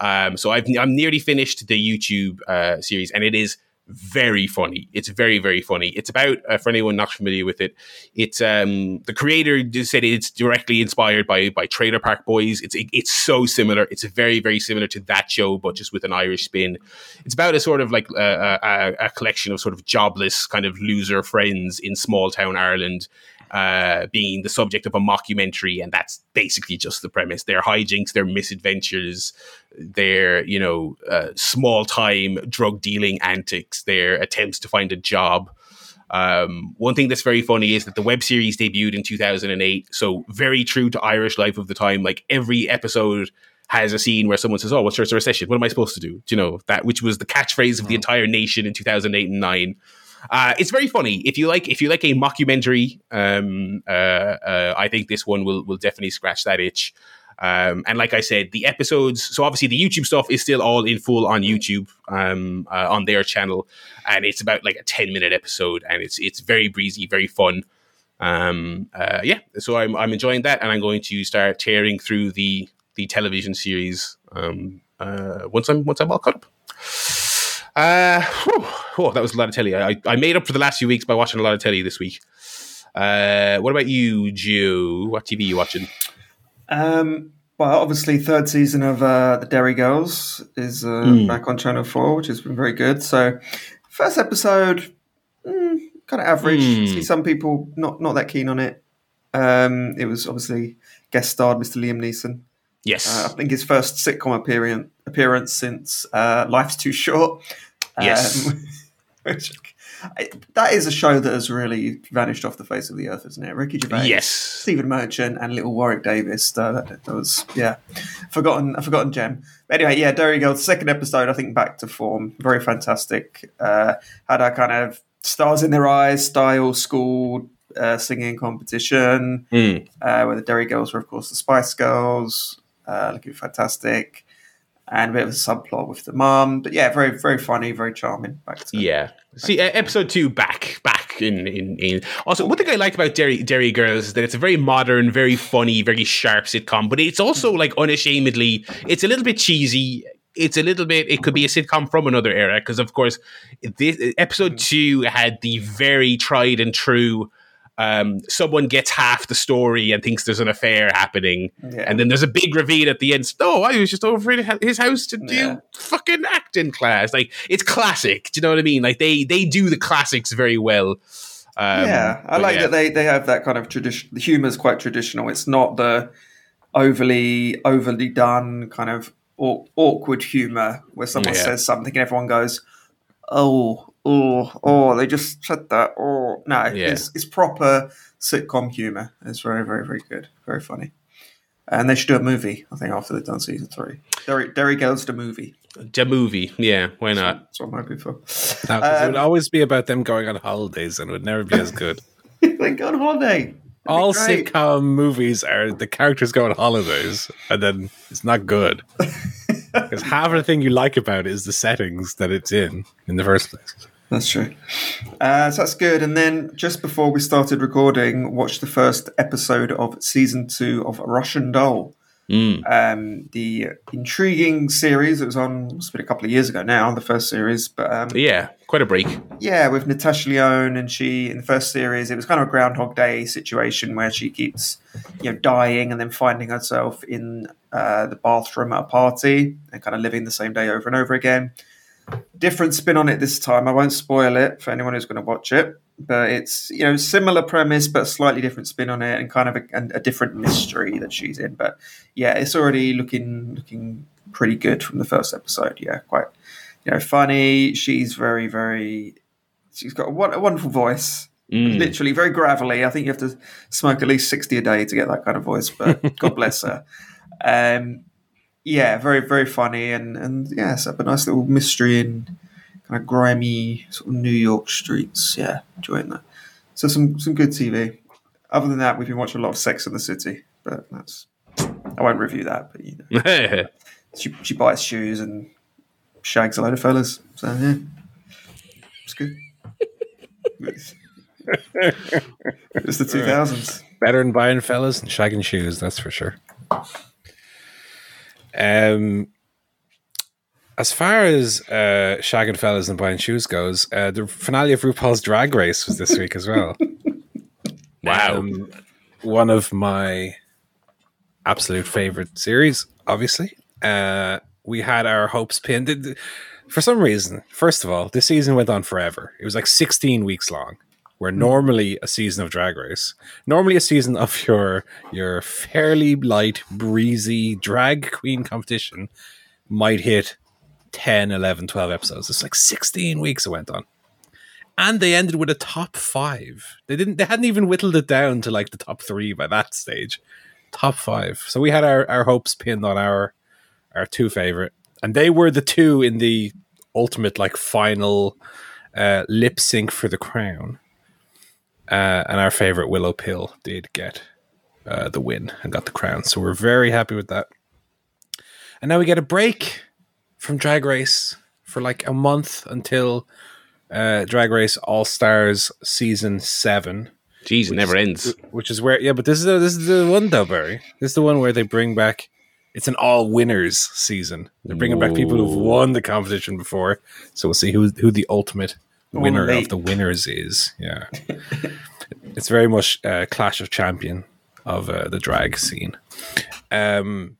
Um, so I've, I'm nearly finished the YouTube uh, series, and it is very funny. It's very very funny. It's about uh, for anyone not familiar with it. It's um the creator just said it's directly inspired by by Trailer Park Boys. It's it, it's so similar. It's very very similar to that show, but just with an Irish spin. It's about a sort of like uh, a, a collection of sort of jobless kind of loser friends in small town Ireland uh, being the subject of a mockumentary, and that's basically just the premise. Their hijinks, their misadventures, their you know uh, small time drug dealing antics, their attempts to find a job. Um, one thing that's very funny is that the web series debuted in 2008, so very true to Irish life of the time. Like every episode has a scene where someone says, "Oh, what's your recession? What am I supposed to do?" Do you know that, which was the catchphrase of the mm-hmm. entire nation in 2008 and nine. Uh, it's very funny. If you like, if you like a mockumentary, um, uh, uh, I think this one will will definitely scratch that itch. Um, and like I said, the episodes. So obviously, the YouTube stuff is still all in full on YouTube um, uh, on their channel, and it's about like a ten minute episode, and it's it's very breezy, very fun. Um, uh, yeah, so I'm I'm enjoying that, and I'm going to start tearing through the the television series um, uh, once I'm once I'm all caught up. Uh, whew, oh, that was a lot of telly. I, I made up for the last few weeks by watching a lot of telly this week. Uh, what about you, Joe? What TV are you watching? Um, well, obviously, third season of uh, the Derry Girls is uh, mm. back on Channel Four, which has been very good. So, first episode, mm, kind of average. Mm. See some people not not that keen on it. Um, it was obviously guest starred Mr. Liam Neeson. Yes, uh, I think his first sitcom appearance appearance since uh, Life's Too Short. Yes. Um, (laughs) which I, that is a show that has really vanished off the face of the earth, isn't it? Ricky Gervais, Yes. Stephen Merchant, and little Warwick Davis. That, that, that was yeah, forgotten a forgotten gem. But anyway, yeah, Derry Girls second episode. I think back to form, very fantastic. Uh, had a kind of stars in their eyes style school uh, singing competition Mm. uh, where the Derry Girls were, of course, the Spice Girls, uh, looking fantastic, and a bit of a subplot with the mum. But yeah, very, very funny, very charming. Back to Yeah. See, uh, episode two back, back in, in, in. Also, one thing I like about Derry, Derry Girls is that it's a very modern, very funny, very sharp sitcom, but it's also like unashamedly, it's a little bit cheesy. It's a little bit, it could be a sitcom from another era, because of course, this, episode two had the very tried and true. Um, someone gets half the story and thinks there's an affair happening, Yeah. and then there's a big reveal at the end. Oh, I was just over at his house to do Yeah. fucking acting class. Like it's classic. Do you know what I mean? Like they they do the classics very well. Um, yeah, I like yeah. that they, they have that kind of tradition. The humor is quite traditional. It's not the overly overly done kind of aw- awkward humor where someone says something and everyone goes, "Oh, oh, oh!" They just said that. Oh, no, Yeah. it's it's proper sitcom humor. It's very very very good, very funny. And they should do a movie. I think after they've done season three, Derry Derry Girls the movie. the movie. Yeah, why not? That's what I'm hoping for. No, 'cause it would Um, always be about them going on holidays, and it would never be as good. (laughs) they go on holiday. That'd All sitcom movies are the characters go on holidays, and then it's not good (laughs) because half of the thing you like about it is the settings that it's in in the first place. That's true. Uh, so that's good. And then just before we started recording, watched the first episode of season two of Russian Doll. Mm. Um, the intriguing series that was on, it's been a couple of years ago now, the first series. But um, Yeah, quite a break. yeah, with Natasha Lyonne, and she in the first series, it was kind of a Groundhog Day situation where she keeps, you know, dying and then finding herself in uh, the bathroom at a party and kind of living the same day over and over again. Different spin on it this time. I won't spoil it for anyone who's going to watch it, but it's you know similar premise but slightly different spin on it and kind of a, a different mystery that she's in. But yeah, it's already looking looking pretty good from the first episode. Yeah, quite you know funny. She's very very. She's got a, a wonderful voice. Mm. Literally very gravelly. I think you have to smoke at least sixty a day to get that kind of voice. But (laughs) God bless her. Um, yeah, very very funny and and yeah, up a nice little mystery in kind of grimy sort of New York streets. Yeah, enjoying that. So some some good TV. Other than that, we've been watching a lot of Sex in the City, but that's I won't review that. But you know, (laughs) she she buys shoes and shags a load of fellas. So yeah, it's good. (laughs) it's the two thousands. Better than buying fellas and shagging shoes, that's for sure. Um, as far as uh, shagging fellas and buying shoes goes, uh, the finale of RuPaul's Drag Race was this week as well. (laughs) wow. Um, one of my absolute favorite series, obviously. Uh, we had our hopes pinned. For some reason, first of all, this season went on forever. It was like 16 weeks long, where normally a season of Drag Race, normally a season of your your fairly light, breezy drag queen competition might hit 10, 11, 12 episodes. It's like 16 weeks it went on and they ended with a top five. They didn't. They hadn't even whittled it down to like the top three by that stage. Top five. So we had our, our hopes pinned on our our two favorite, and they were the two in the ultimate like final uh, lip sync for the crown. Uh, and our favorite Willow Pill did get uh, the win and got the crown. So we're very happy with that. And now we get a break from Drag Race for like a month until uh, Drag Race All Stars season seven, Jeez, it never ends. which is where yeah, but this is the, this is the one though, Barry. This is the one where they bring back. It's an all winners season. They're bringing back people who've won the competition before, so we'll see who who the ultimate winner of the winners is. Yeah, (laughs) it's very much uh, Clash of Champion of uh, the drag scene. Um,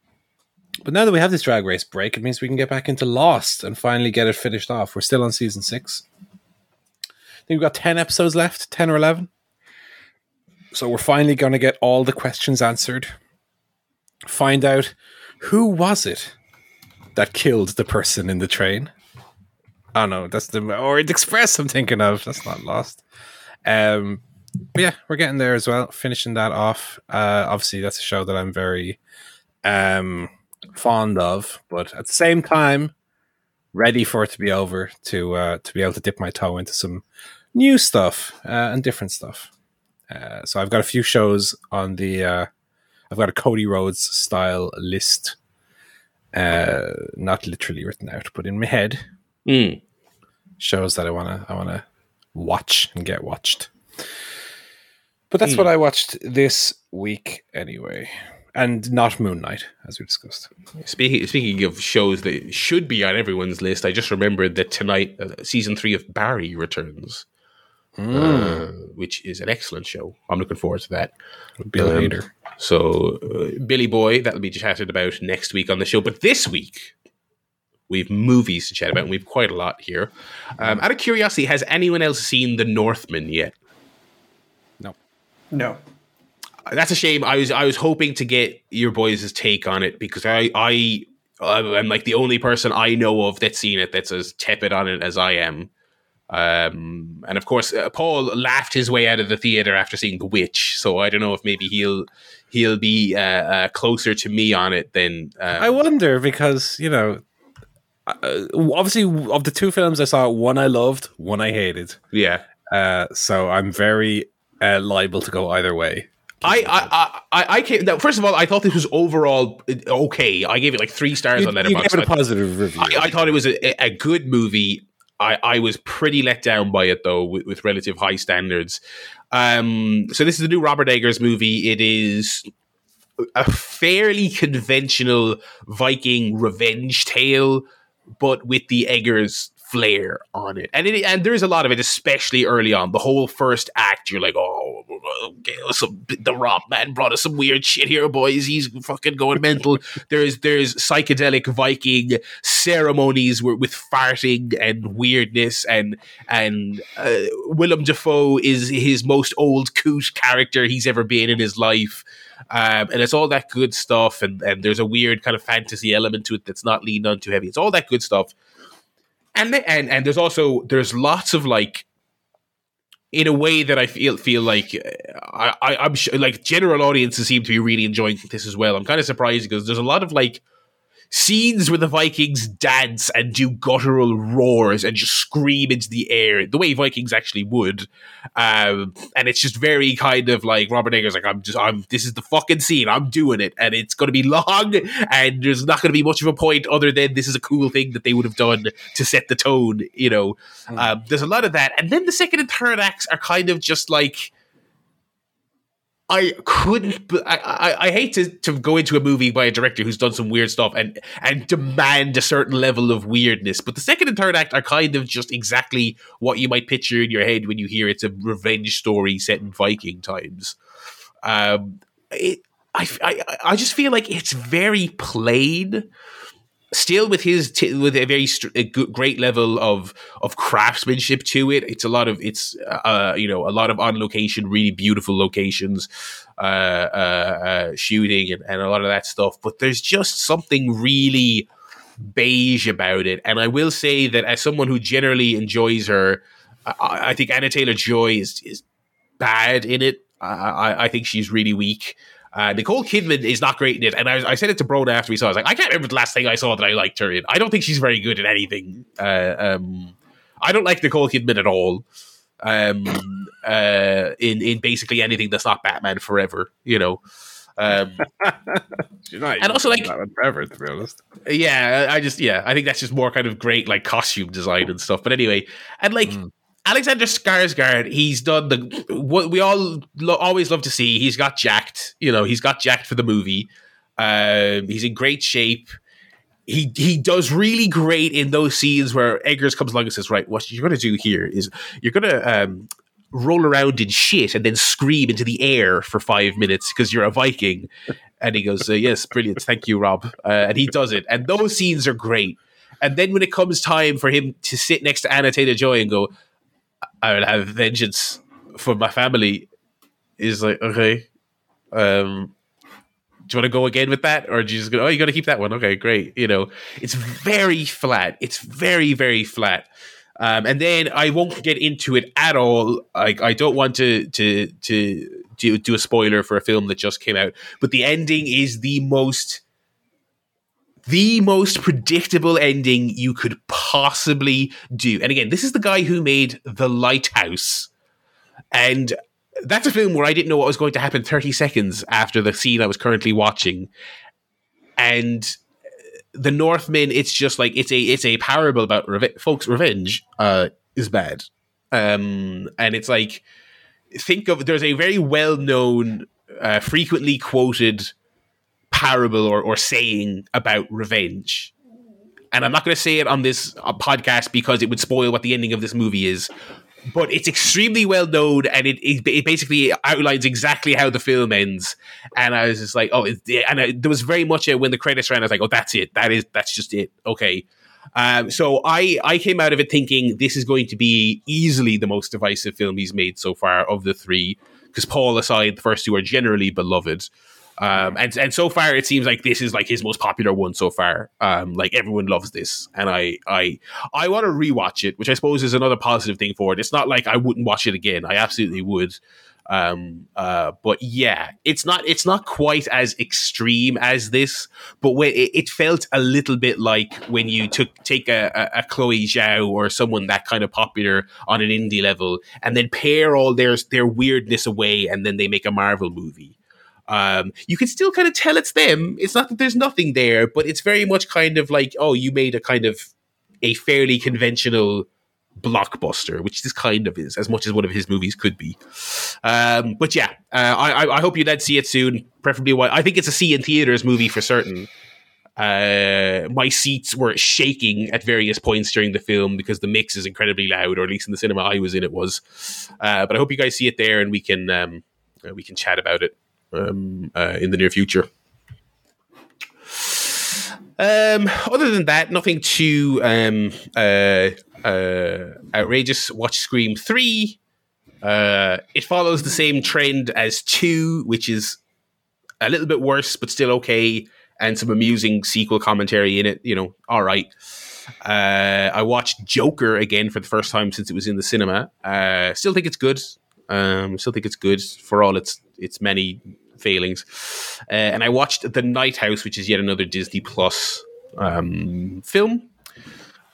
but now that we have this drag race break, it means we can get back into Lost and finally get it finished off. We're still on season six. I think we've got 10 episodes left, 10 or 11. So we're finally going to get all the questions answered. Find out who was it that killed the person in the train? Oh no, that's the Orient Express I'm thinking of. That's not lost. Um, but yeah, we're getting there as well. Finishing that off. Uh, obviously, that's a show that I'm very um fond of, but at the same time, ready for it to be over to uh, to be able to dip my toe into some new stuff uh, and different stuff. Uh, so I've got a few shows on the. Uh, I've got a Cody Rhodes style list, uh, not literally written out, but in my head, Mm. Shows that I wanna I wanna watch and get watched. But that's Hmm. what I watched this week anyway, and not Moon Knight as we discussed. Speaking speaking of shows that should be on everyone's list, I just remembered that tonight uh, season three of Barry returns, uh, which is an excellent show. I'm looking forward to that. Bill um, Hader. So, uh, Billy Boy, that'll be chatted about next week on the show. But this week, we've movies to chat about, and we've quite a lot here. Um, out of curiosity, has anyone else seen The Northman yet? No. No. That's a shame. I was I was hoping to get your boys' take on it because I I I'm like the only person I know of that's seen it that's as tepid on it as I am. Um, and of course, uh, Paul laughed his way out of the theater after seeing The Witch. So I don't know if maybe he'll he'll be uh, uh, closer to me on it than uh, I wonder because you know, uh, obviously of the two films I saw, one I loved, one I hated. yeah. Uh, so I'm very uh, liable to go either way. I, I, I, I came. Now, first of all, I thought this was overall uh, okay. I gave it like three stars You, on you gave it a positive review. I, I thought it was a, a good movie. I, I was pretty let down by it though, with, with relative high standards. Um, so this is the new Robert Eggers movie. It is a fairly conventional Viking revenge tale, but with the Eggers flair on it. And it, and there's a lot of it, especially early on. The whole first act, you're like, oh, okay, some, the Rob man brought us some weird shit here, boys. He's fucking going mental. (laughs) there's there's psychedelic Viking ceremonies with, with farting and weirdness, and and uh, Willem Dafoe is his most old coot character he's ever been in his life. Um, and it's all that good stuff, and, and there's a weird kind of fantasy element to it that's not leaned on too heavy. It's all that good stuff and the, and and there's also there's lots of like in a way that I feel feel like uh, I, I I'm sure, like general audiences seem to be really enjoying this as well. I'm kind of surprised because there's a lot of like scenes where the Vikings dance and do guttural roars and just scream into the air the way Vikings actually would, um, and it's just very kind of like Robert Eggers like I'm just I'm this is the fucking scene I'm doing it and it's going to be long and there's not going to be much of a point other than this is a cool thing that they would have done to set the tone you know? Um, there's a lot of that and then the second and third acts are kind of just like I couldn't. I I hate to, to go into a movie by a director who's done some weird stuff and and demand a certain level of weirdness, but the second and third act are kind of just exactly what you might picture in your head when you hear it's a revenge story set in Viking times. Um, it, I, I I just feel like it's very plain still with his t- with a very str- a good, great level of of craftsmanship to it. It's a lot of it's uh you know a lot of on location, really beautiful locations, uh, uh, uh shooting and, and a lot of that stuff. But there's just something really beige about it. And I will say that as someone who generally enjoys her, I, I think Anna Taylor Joy is is bad in it. I, I think she's really weak. Uh, Nicole Kidman is not great in it, and I, I said it to Brona after we saw. it. I was like, I can't remember the last thing I saw that I liked her in. I don't think she's very good at anything. Uh, um, I don't like Nicole Kidman at all. Um, uh, in in basically anything that's not Batman Forever, you know. Um, (laughs) She's not And also, like- forever, to be honest. yeah, I just yeah, I think that's just more kind of great like costume design and stuff. But anyway, and like Mm. Alexander Skarsgård, he's done the what we all lo- always love to see. He's got jacked, you know, he's got jacked for the movie. Um, he's in great shape. He he does really great in those scenes where Eggers comes along and says, "Right, what you're going to do here is you're going to um, roll around in shit and then scream into the air for five minutes because you're a Viking." And he goes, uh, "Yes, brilliant, thank you, Rob." Uh, and he does it, and those scenes are great. And then when it comes time for him to sit next to Anna Taylor Joy and go, "I will have vengeance for my family," is like, okay, um, Do you want to go again with that, or do you just go? Oh, you got to keep that one. Okay, great. You know, it's very flat. It's very very flat. Um, and then I won't get into it at all. I, I don't want to to to do, do a spoiler for a film that just came out, but the ending is the most the most predictable ending you could possibly do. And again, this is the guy who made The Lighthouse. And that's a film where I didn't know what was going to happen 30 seconds after the scene I was currently watching. And the Northman, it's just like it's a it's a parable about reve- folks. Revenge uh, is bad, um, and it's like think of there's a very well known, uh, frequently quoted parable or, or saying about revenge. And I'm not going to say it on this uh, podcast because it would spoil what the ending of this movie is but it's extremely well known and it, it, it, basically outlines exactly how the film ends. And i was just like oh and I, there was very much a, when the credits ran i was like oh that's it. That is that's just it. Okay. Um, so i i came out of it thinking this is going to be easily the most divisive film he's made so far of the three because paul aside the first two are generally beloved um, and and so far it seems like this is like his most popular one so far. Um, like everyone loves this, and I I I want to rewatch it, which I suppose is another positive thing for it. It's not like I wouldn't watch it again. I absolutely would. Um, uh, but yeah, it's not it's not quite as extreme as this, but when it, it felt a little bit like when you took take a, a, a Chloe Zhao or someone that kind of popular on an indie level, and then pair all their their weirdness away, and then they make a Marvel movie um, you can still kind of tell it's them. It's not that there's nothing there, but it's very much kind of like, oh, you made a kind of a fairly conventional blockbuster, which this kind of is, as much as one of his movies could be. Um, but yeah, uh, I, I hope you then see it soon. Preferably, what I think it's a see in theaters movie for certain. Uh, my seats were shaking at various points during the film because the mix is incredibly loud, or at least in the cinema I was in, it was. Uh, but I hope you guys see it there, and we can um, uh, we can chat about it um, uh, in the near future. Um, other than that, nothing too um, uh, uh, outrageous. Watch Scream 3. Uh, it follows the same trend as 2, which is a little bit worse, but still okay, and some amusing sequel commentary in it. You know, all right. Uh, I watched Joker again for the first time since it was in the cinema. Uh, still think it's good. Um, still think it's good for all its its many failings. Uh, and I watched The Night House, which is yet another Disney Plus um, film.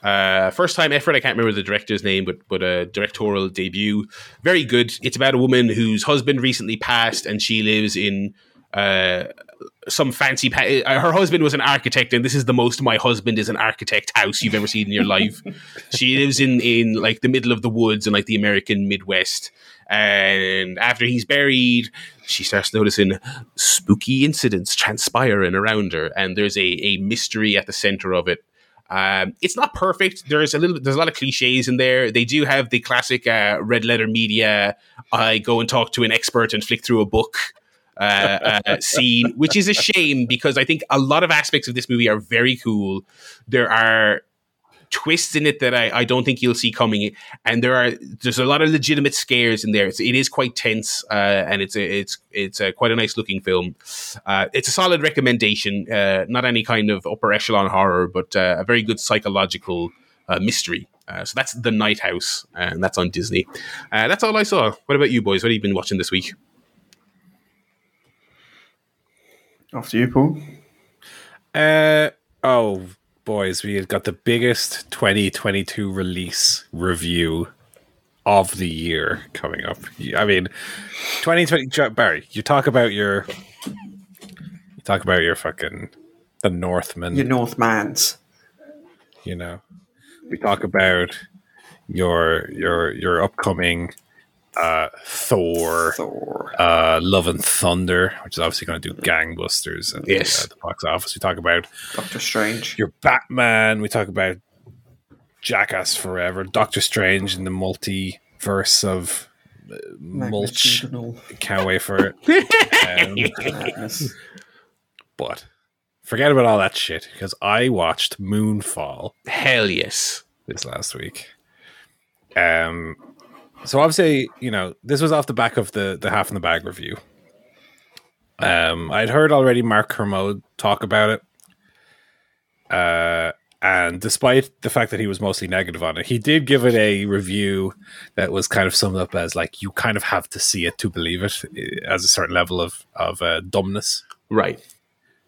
Uh, first time effort. I can't remember the director's name, but but a directorial debut. Very good. It's about a woman whose husband recently passed, and she lives in uh, some fancy. Pa- uh, her husband was an architect, and this is the most my husband is an architect house you've ever seen in your life. (laughs) she lives in in like the middle of the woods in like the American Midwest, and after he's buried, she starts noticing spooky incidents transpiring around her, and there's a, a mystery at the center of it. Um, it's not perfect. There's a little. There's a lot of cliches in there. They do have the classic uh, red letter media. I go and talk to an expert and flick through a book uh, uh, (laughs) scene, which is a shame because I think a lot of aspects of this movie are very cool. There are twists in it that I, I don't think you'll see coming. And there are there's a lot of legitimate scares in there. It's, it is quite tense, uh, and it's a, it's it's a, quite a nice looking film. Uh, it's a solid recommendation. Uh, not any kind of upper echelon horror, but uh, a very good psychological uh, mystery. Uh, so that's the Night House, and that's on Disney. that's all I saw. What about you boys? What have you been watching this week? After you, Paul. Uh oh, boys, we have got the biggest 2022 release review of the year coming up. I mean, 2020 Barry, you talk about your you talk about your fucking the Northman. Your Northmans. You know. We talk about your your your upcoming uh, Thor, Thor. Uh, Love and Thunder, which is obviously going to do gangbusters at yes. the, uh, the box office. We talk about Doctor Strange, your Batman. We talk about Jackass Forever, Doctor Strange in the multiverse of uh, mulch. Can't wait for it. (laughs) um, but forget about all that shit because I watched Moonfall. Hell yes, this last week. Um, so obviously, you know, this was off the back of the the half in the bag review. Um, I'd heard already Mark Kermode talk about it. Uh, and despite the fact that he was mostly negative on it, he did give it a review that was kind of summed up as like you kind of have to see it to believe it, eh, as a certain level of of uh, dumbness. Right.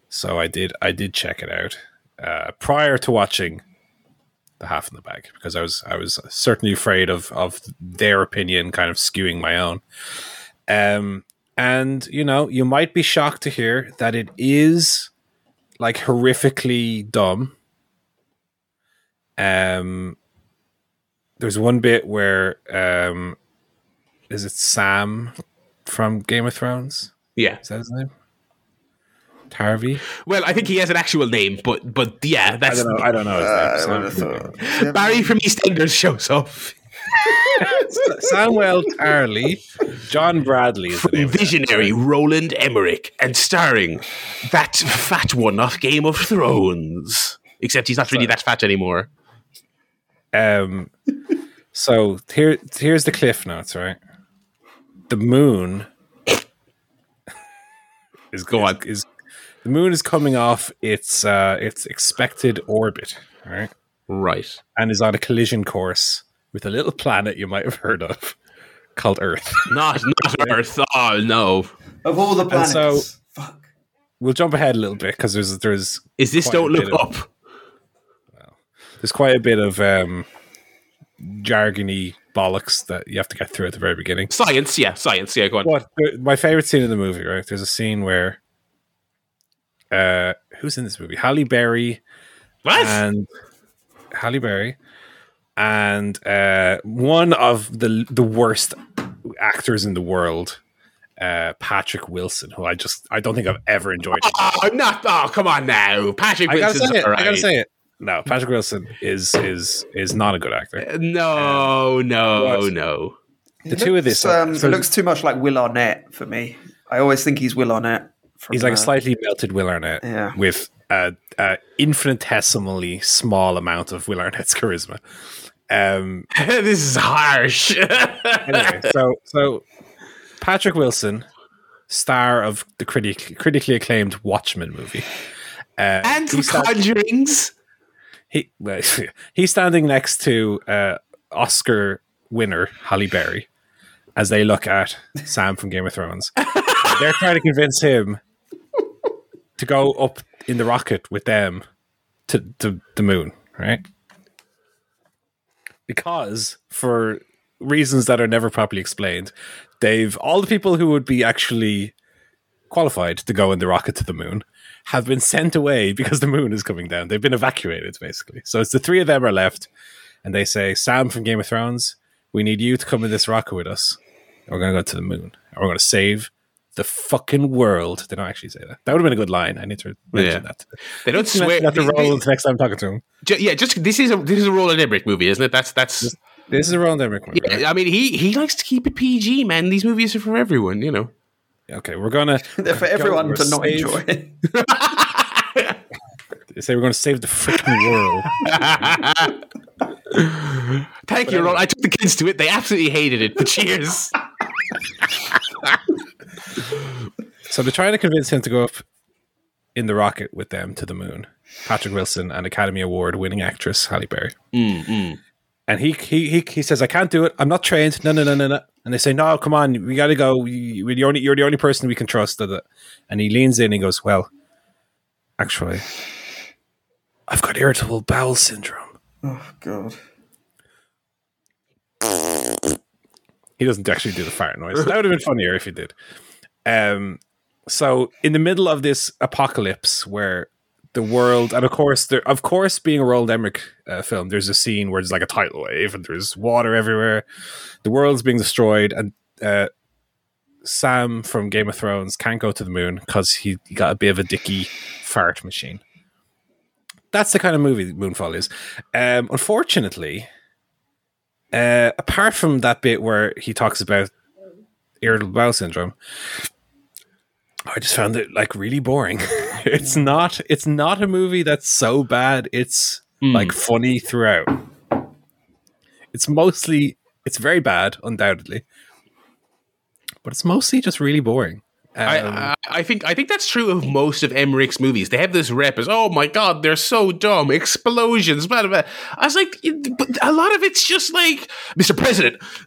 So I did I did check it out uh, prior to watching the half in the bag because I was I was certainly afraid of of their opinion kind of skewing my own. Um, and you know you might be shocked to hear that it is like horrifically dumb. Um, there's one bit where um, is it Sam from Game of Thrones? Yeah. Is that his name? Tarvey? Well, I think he has an actual name, but but yeah, I that's don't know. I don't know. His Uh, I name. would Sam- have thought. (laughs) Barry from EastEnders shows up. (laughs) Samwell Tarly, John Bradley is the name. of the Visionary Roland Emmerich and starring that fat one off Game of Thrones. Except he's not really that fat anymore. Um, so here, here's the cliff notes. Right, the moon (laughs) is going. Is the moon is coming off its uh, its expected orbit, right, Right. and is on a collision course with a little planet you might have heard of called Earth. (laughs) Not not Earth. Oh no. Of all the planets, so- fuck. We'll jump ahead a little bit because there's there's Is this Don't Look of- Up? there's quite a bit of um, jargony bollocks that you have to get through at the very beginning. Science, yeah, science, yeah, go on. What my favorite scene in the movie, right? There's a scene where uh who's in this movie? Halle Berry What? and Halle Berry and uh one of the the worst actors in the world, uh Patrick Wilson, who I just I don't think I've ever enjoyed. (laughs) oh, not. Oh, come on now. Patrick I gotta Wilson's say it. all I gotta say it. No, Patrick Wilson is is is not a good actor. No, no, What? no. The two of this, um, so it looks too much like Will Arnett for me. I always think he's Will Arnett. He's like a slightly melted Will Arnett Yeah. with a, a infinitesimally small amount of Will Arnett's (laughs) charisma. Um, (laughs) this is harsh. (laughs) anyway, so so Patrick Wilson, star of the critic, critically acclaimed Watchmen movie, uh, and sta- Conjurings. he, well, he's standing next to uh, Oscar winner Halle Berry as they look at Sam from Game of Thrones. They're trying to convince him to go up in the rocket with them to, to the moon, right? Because for reasons that are never properly explained, they've all the people who would be actually qualified to go in the rocket to the moon have been sent away (laughs) because the moon is coming down. They've been evacuated, basically. So it's the three of them are left, and they say, Sam from Game of Thrones, we need you to come in this rocket with us. We're going to go to the moon. And we're going to save the fucking world. They don't actually say that. That would have been a good line. I need to mention Yeah. that. They don't Swear. swear. That to they- they- the next time I'm talking to him. ju- yeah, just this is a this is a Roland Emmerich movie, isn't it? That's that's. This is a Roland Emmerich movie. right? I mean, he he likes to keep it PG, man. These movies are for everyone, you know. Okay, we're going (laughs) to They're for everyone we're to not save- enjoy. (laughs) They say we're going to save the freaking world. (laughs) Thank you, Roland. I took the kids to it. They absolutely hated it. But cheers. So they're trying to convince him to go up in the rocket with them to the moon. Patrick Wilson and Academy Award winning actress Halle Berry. Mm, mm. And he, he he he says, "I can't do it. I'm not trained. No, no, no, no, no." And they say, "No, come on, we got to go. You- You're the only you're the only person we can trust." da, da." And he leans in and goes, "Well, actually, I've got irritable bowel syndrome." oh god. He doesn't actually do the fart noise. That would have been funnier if he did. Um, so in the middle of this apocalypse, where the world, and of course, there, of course, being a Roland Emmerich uh, film, there's a scene where there's like a tidal wave and there's water everywhere. The world's being destroyed, and uh, Sam from Game of Thrones can't go to the moon because he, he got a bit of a dicky fart machine. That's the kind of movie Moonfall is. Um, unfortunately, uh, apart from that bit where he talks about irritable bowel syndrome, I just found it like really boring. (laughs) it's not. It's not a movie that's so bad. It's like funny throughout. It's mostly. It's very bad, undoubtedly, but it's mostly just really boring. Um, I, I, I think I think that's true of most of Emmerich's movies. They have this rep as, oh my god, they're so dumb, explosions, blah, blah, blah. I was like, but a lot of it's just like, Mr. President, uh,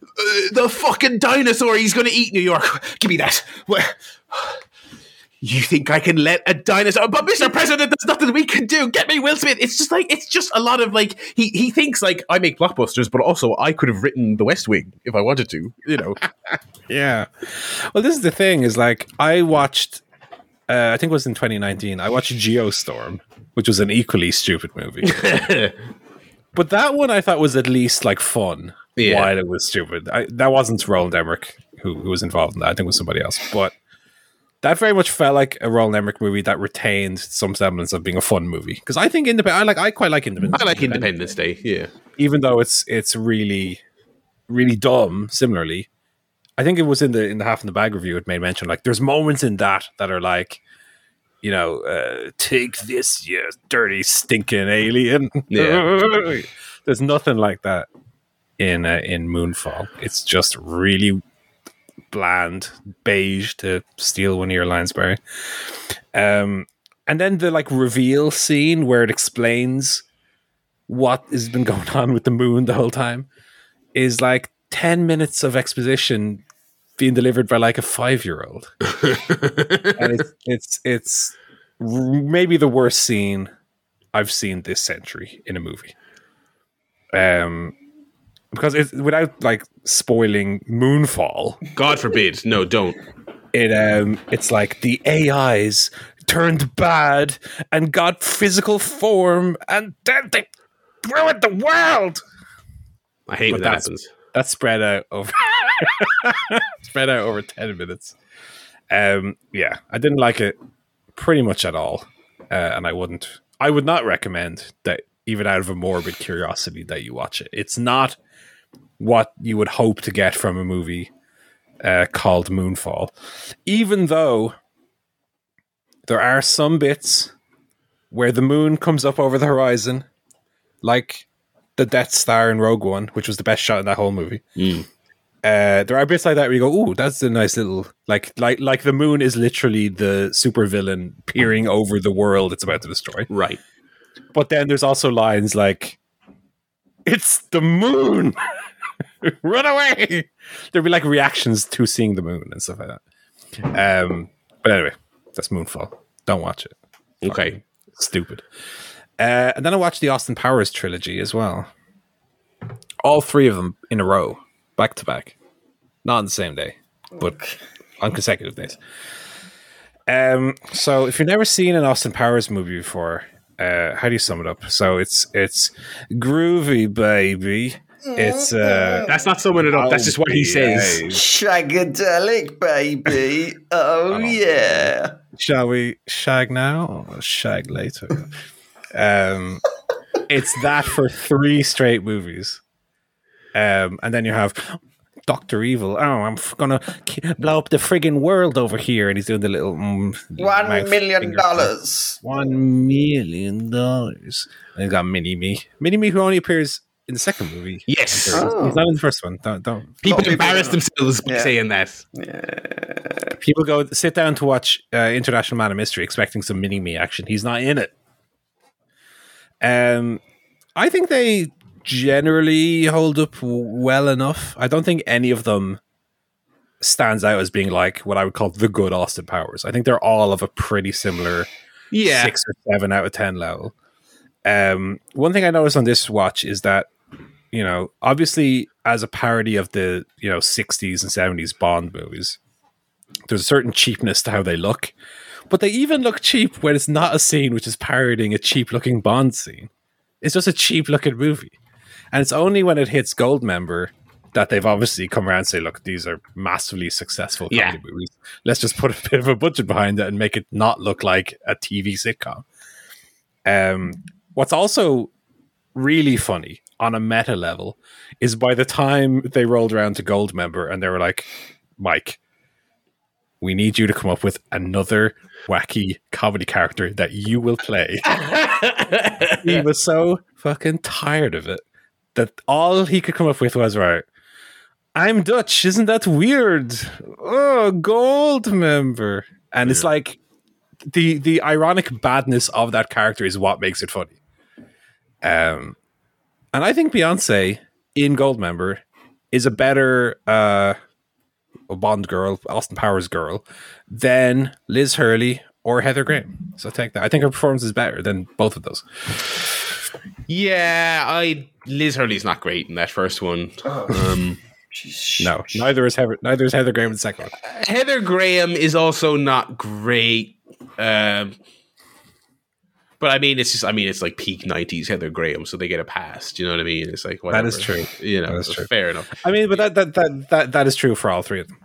the fucking dinosaur, he's going to eat New York. Give me that. What? You think I can let a dinosaur? But Mr. President, there's nothing we can do. Get me Will Smith. It's just like it's just a lot of like he he thinks like I make blockbusters, but also I could have written The West Wing if I wanted to. You know. (laughs) Yeah. Well, this is the thing is like I watched uh, I think it was in 2019. I watched Geostorm, which was an equally stupid movie. (laughs) but that one I thought was at least like fun Yeah. while it was stupid. I, that wasn't Roland Emmerich who, who was involved in that. I think it was somebody else. But that very much felt like a Roland Emmerich movie that retained some semblance of being a fun movie. Because I think Independence, I like, I quite like Independence. I like Independence Day. Yeah. even though it's it's really really dumb similarly i think it was in the in the half in the bag review it made mention like there's moments in that that are like you know uh, take this you dirty stinking alien Yeah. (laughs) there's nothing like that in uh, in moonfall it's just really bland beige to steal one of your lines barry um and then the like reveal scene where it explains what has been going on with the moon the whole time is like 10 minutes of exposition being delivered by like a five year old. (laughs) and it's, it's, it's maybe the worst scene I've seen this century in a movie. Um, because it's without like spoiling Moonfall, God forbid. No, don't. it um it's like the AIs turned bad and got physical form and then they ruined the world. I hate when that happens. That's spread out over (laughs) spread out over ten minutes. Um yeah, I didn't like it pretty much at all. Uh, and I wouldn't I would not recommend that even out of a morbid curiosity that you watch it. It's not what you would hope to get from a movie uh, called Moonfall. Even though there are some bits where the moon comes up over the horizon, like the Death Star in Rogue One, which was the best shot in that whole movie. Mm. Uh, there are bits like that where you go, "Ooh, that's a nice little like like like the moon is literally the supervillain peering over the world it's about to destroy." Right. But then there's also lines like, "It's the moon, (laughs) (laughs) run away!" There'd be like reactions to seeing the moon and stuff like that. Um, but anyway, that's Moonfall. Don't watch it. Okay. Stupid. Uh, and then I watched the Austin Powers trilogy as well. All three of them in a row, back to back. Not on the same day, but (laughs) on consecutive days. Um, so if you've never seen an Austin Powers movie before, uh, how do you sum it up? So it's it's groovy, baby. It's uh, That's not summing it up. That's just what he says. Shagadelic, baby. Oh, yeah. Shall we shag now or shag later? um, it's that for three straight movies. Um, and then you have Doctor Evil. Oh, I'm f- gonna k- blow up the friggin' world over here, and he's doing the little mm, million dollars. One million dollars. And he's got Mini Me. Mini Me, who only appears in the second movie. Yes. He's Oh. not in the first one. Don't don't. People Lot people embarrass don't. themselves by Yeah. saying that. Yeah. People go sit down to watch uh, International Man of Mystery, expecting some mini me action. He's not in it. Um, I think they generally hold up well enough. I don't think any of them stands out as being like what I would call the good Austin Powers. I think they're all of a pretty similar Yeah. six or seven out of ten level. Um, one thing I noticed on this watch is that you know, obviously, as a parody of the you know '60s and '70s Bond movies, there's a certain cheapness to how they look, but they even look cheap when it's not a scene which is parodying a cheap-looking Bond scene. It's just a cheap-looking movie, and it's only when it hits Goldmember that they've obviously come around and say, "Look, these are massively successful Yeah. movies. Let's just put a (laughs) bit of a budget behind it and make it not look like a TV sitcom." Um, what's also really funny on a meta level is by the time they rolled around to gold member and they were like, Mike, we need you to come up with another wacky comedy character that you will play. (laughs) he was so fucking tired of it that all he could come up with was right. I'm Dutch. Isn't that weird? Oh, gold member. And it's like the the ironic badness of that character is what makes it funny. Um, and I think Beyonce in Gold Member is a better uh, Bond girl, Austin Powers girl, than Liz Hurley or Heather Graham. So take that. I think her performance is better than both of those. Yeah, I Liz Hurley's not great in that first one. Um, No, neither is Heather. Neither is Heather Graham in the second one. Heather Graham is also not great. Um, but I mean, it's just I mean, it's like peak '90s Heather Graham, so they get a pass. Do you know what I mean? It's like whatever. is true. You know, That is true. fair enough. I mean, but that that that that, that is true for all three of them.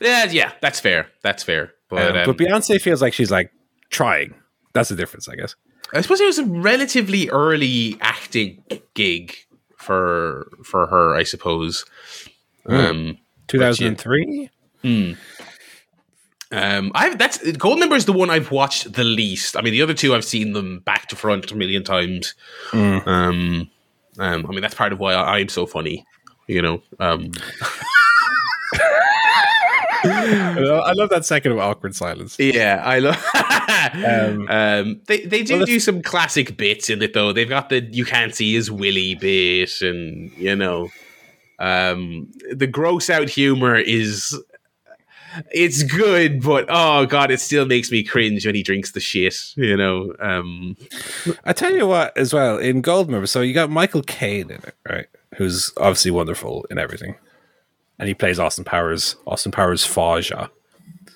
Yeah, yeah, that's fair. That's fair. But, Um, um, but Beyonce feels like she's like trying. That's the difference, I guess. I suppose it was a relatively early acting gig for for her. I suppose. Um, 2003. Um, I've that's Gold Member is the one I've watched the least. I mean, the other two I've seen them back to front a million times. Mm. Um, um, I mean, that's part of why I, I'm so funny. You know, um, (laughs) I love- that second of awkward silence. yeah, I love. (laughs) Um, um, they they do well, do some classic bits in it though. They've got the you can't see his willy bit, and you know, um, the gross out humor is. It's good, but oh god, it still makes me cringe when he drinks the shit. You know, um, I tell you what, as well in Goldmember, so you got Michael Caine in it, right? Who's obviously wonderful in everything, and he plays Austin Powers. Austin Powers Faja.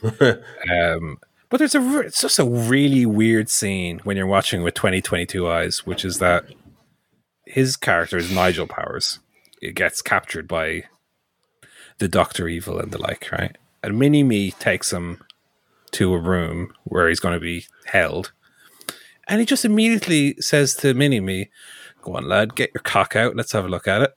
(laughs) um, but there's a re- it's just a really weird scene when you're watching with 2022 eyes, which is that his character is Nigel Powers. It gets captured by the Doctor Evil and the like, right? And Mini Me takes him to a room where he's going to be held. And he just immediately says to Mini Me, Go on, lad, get your cock out. Let's have a look at it.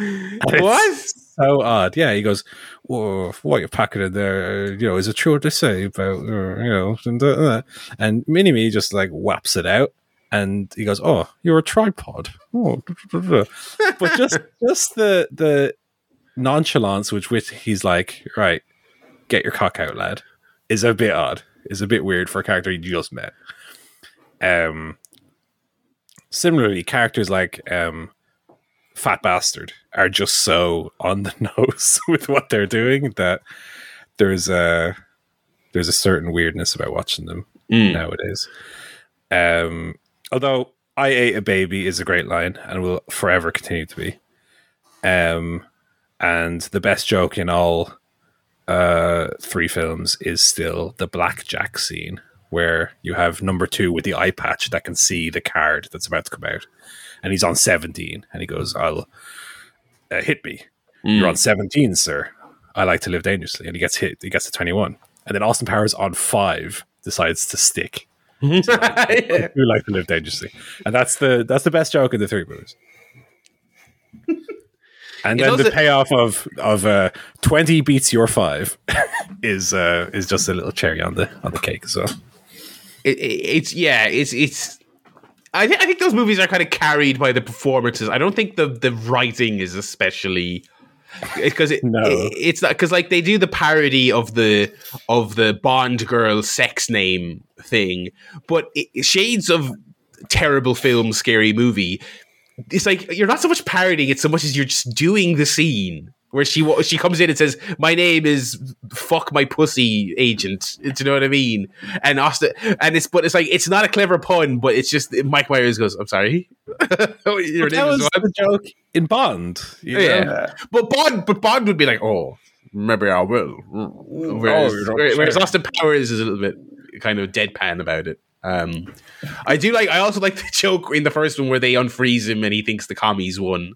(laughs) What? So odd. Yeah, he goes, Whoa, what you're packing in there? You know, is it true what they say about, uh, you know, and, uh, and Mini Me just like whaps it out. And he goes, "Oh, you're a tripod." Oh, but just (laughs) just the the nonchalance with which he's like, "Right, get your cock out, lad," is a bit odd. Is a bit weird for a character you just met. Um, similarly, characters like um, Fat Bastard are just so on the (laughs) nose with what they're doing that there's a there's a certain weirdness about watching them Mm. nowadays. Um, although "I ate a baby" is a great line and will forever continue to be. Um, and the best joke in all uh, three films is still the blackjack scene where you have number two with the eye patch that can see the card that's about to come out, and he's on seventeen, and he goes, "I'll uh, hit me." You're on 17, sir. I like to live dangerously. And he gets hit. He gets to 21. And then Austin Powers on five decides to stick. (laughs) You like to live dangerously. And that's the that's the best joke in the three movies. (laughs) And It's then the payoff of of uh, twenty beats your five (laughs) is uh, is just a little cherry on the on the cake as well. it, it- it's yeah, it's it's. I think I think those movies are kind of carried by the performances. I don't think the the writing is especially because it, No. it- it's not because like they do the parody of the of the Bond girl sex name thing, but it, shades of terrible film, scary movie. It's like you're not so much parodying it so much as you're just doing the scene where she she comes in and says, "My name is fuck my pussy agent." Do you know what I mean? And Austin, and it's but it's like it's not a clever pun, but it's just Mike Myers goes, "I'm sorry." (laughs) Your That name is was what? the joke in Bond. you know? Yeah. But Bond, but Bond would be like, "Oh, maybe I will." Whereas, Oh, whereas. Austin Powers is a little bit kind of deadpan about it. Um, I do like. I also like the (laughs) joke in the first one where they unfreeze him and he thinks the commies won.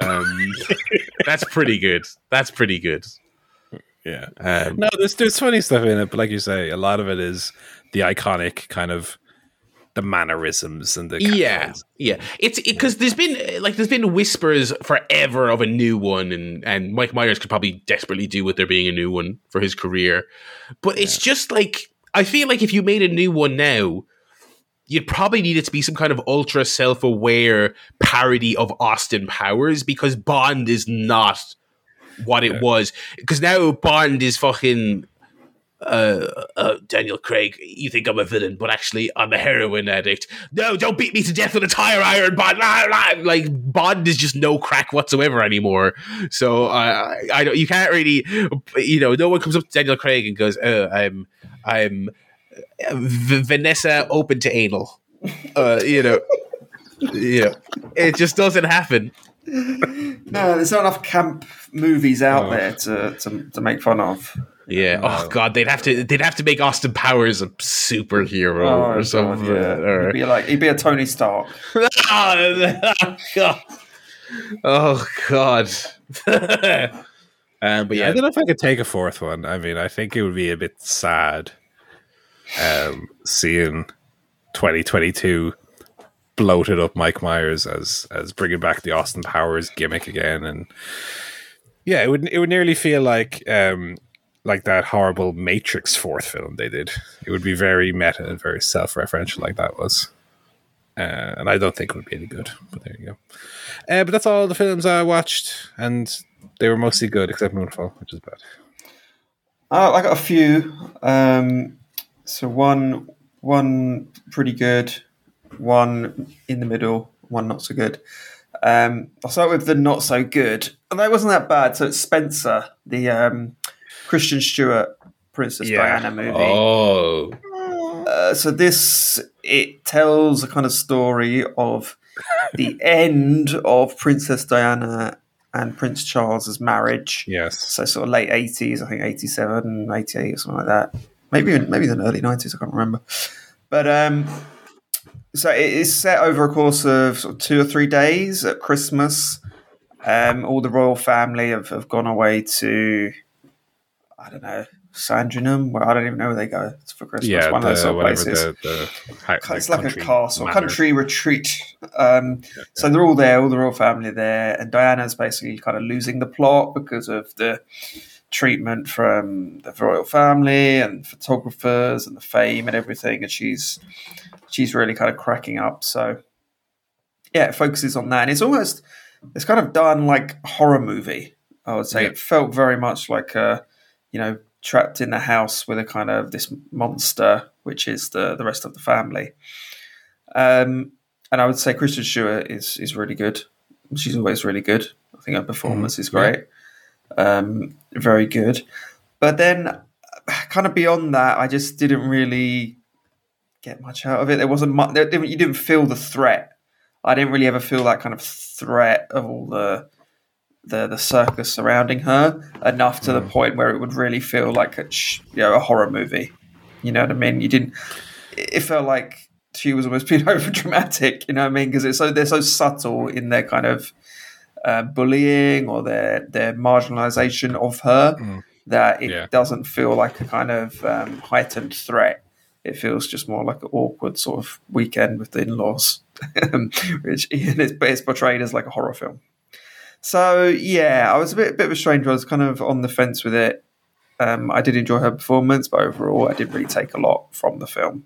Um, (laughs) that's pretty good. That's pretty good. Yeah. Um, No, there's there's funny stuff in it, but like you say, a lot of it is the iconic kind of the mannerisms and the yeah, yeah. It's because there's been like there's been whispers forever of a new one, and and Mike Myers could probably desperately do with there being a new one for his career, but it's just like I feel like if you made a new one now, you'd probably need it to be some kind of ultra self aware parody of Austin Powers because Bond is not what it Yeah. was. Because now Bond is fucking. Uh, uh, Daniel Craig, you think I'm a villain, but actually I'm a heroin addict. No, don't beat me to death with a tire iron, Bond. La, la. Like Bond is just no crack whatsoever anymore. So uh, I, I don't. You can't really, you know, no one comes up to Daniel Craig and goes, "Oh, I'm, I'm V- Vanessa open to anal." Uh, you know, yeah, it just doesn't happen. No, there's not enough camp movies out Oh. there to, to to make fun of. Yeah. Oh God, they'd have to. They'd have to make Austin Powers a superhero or God, something. yeah. or- He'd be like he'd be a Tony Stark. (laughs) oh God. Oh (laughs) God. (laughs) um, but Yeah, yeah, I don't know if I could take a fourth one. I mean, I think it would be a bit sad um, seeing 2022 bloated up Mike Myers as as bringing back the Austin Powers gimmick again, and yeah, it would it would nearly feel like um, like that horrible Matrix fourth film they did. It would be very meta and very self referential, like that was. Uh, and I don't think it would be any good. But there you go. Uh, but that's all the films I watched, and they were mostly good except Moonfall, which is bad. Uh, I got a few. Um, so one one pretty good, one in the middle, one not so good. Um, I'll start with the not so good. And that wasn't that bad. So it's Spencer, the um, Kristen Stewart Princess Yeah. Diana movie. Oh, Uh, so this it tells a kind of story of the end of Princess Diana and Prince Charles's marriage. Yes. So sort of late eighties, I think 87, 88 or something like that. Maybe even, maybe even early nineties, I can't remember. But um so it is set over a course of, sort of two or three days at Christmas. Um, all the royal family have, have gone away to I don't know, Sandringham, where I don't even know where they go It's for Christmas. Yeah, one of those the, sort of places. the, the, it's the like a castle, manor. country retreat. Um, so they're all there, all the royal family there, and Diana's basically kind of losing the plot because of the treatment from the royal family and photographers and the fame and everything, and she's she's really kind of cracking up. So yeah, it focuses on that, and it's almost it's kind of done like a horror movie. I would say Yeah. it felt very much like a you know trapped in the house with a kind of this monster, which is the the rest of the family. Um, and I would say Kristen Stewart is is really good. She's always really good. I think her performance is great. Um, very good. But then, kind of beyond that, I just didn't really get much out of it. There wasn't much. There, you didn't feel the threat. I didn't really ever feel that kind of threat of all the the the circus surrounding her enough to the point where it would really feel like a you know a horror movie. You know what I mean? You didn't. It felt like she was almost (laughs) being over dramatic. You know what I mean? Because it's so they're so subtle in their kind of uh, bullying or their their marginalization of her Mm. that it Yeah. doesn't feel like a kind of um, heightened threat. It feels just more like an awkward sort of weekend with the in-laws, (laughs) which and (laughs) it's, but it's portrayed as like a horror film. So yeah, I was a bit, bit of a stranger. I was kind of on the fence with it. Um, I did enjoy her performance, but overall, I didn't really take a lot from the film.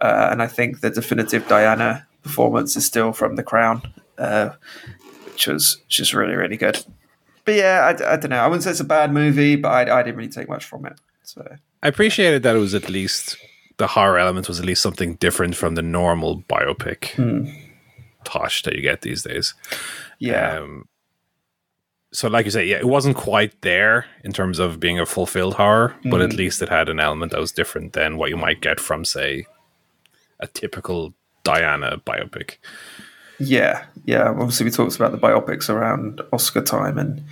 Uh, and I think the definitive Diana performance is still from The Crown, uh, which was just really, really good. But yeah, I, I don't know. I wouldn't say it's a bad movie, but I, I didn't really take much from it. So I appreciated that it was at least the horror element was at least something different from the normal biopic Hmm. tosh that you get these days. yeah, Um, so, like you say, yeah, it wasn't quite there in terms of being a fulfilled horror, but at mm. least it had an element that was different than what you might get from, say, a typical Diana biopic. yeah, yeah. Obviously, we talked about the biopics around Oscar time, and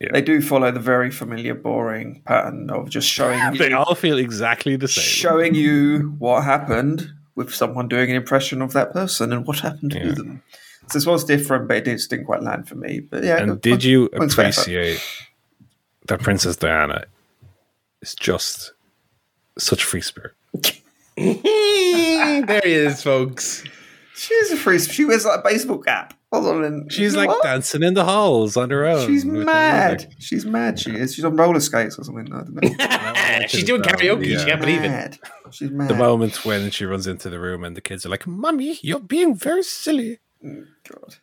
Yeah. they do follow the very familiar, boring pattern of just showing (laughs) They you, all feel exactly the same. showing you what happened with someone doing an impression of that person and what happened to them. So this was different, but it just didn't quite land for me. But yeah, and did you points appreciate that Princess Diana is just such a free spirit? (laughs) there he is, folks. She's a free. She wears like a baseball cap. Hold on, and- She's like What? dancing in the halls on her own. She's mad. She's mad. She is. She's on roller skates or something. I don't know. (laughs) She's doing karaoke. Yeah. She can't believe it. She's mad. The moment when she runs into the room and the kids are like, "Mummy, you're being very silly." God.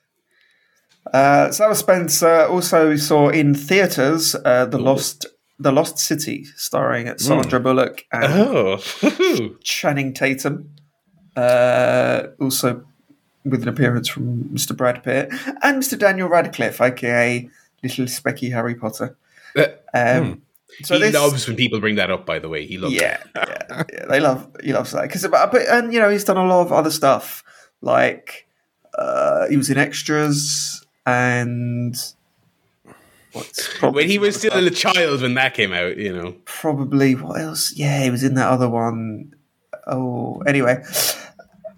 Uh, Sarah Spencer also we saw in theaters uh, the Lost the Lost City, starring Sandra Bullock and Oh. (laughs) Channing Tatum. Uh, also with an appearance from Mr. Brad Pitt and Mr. Daniel Radcliffe, aka Little Specky Harry Potter. Um, So he this, loves when people bring that up, by the way. He loves yeah, yeah, yeah, they love he loves that because but and you know he's done a lot of other stuff like uh, he was in extras and what's When he was probably still a child when that came out, you know. probably what else? Yeah, he was in that other one. Oh, anyway.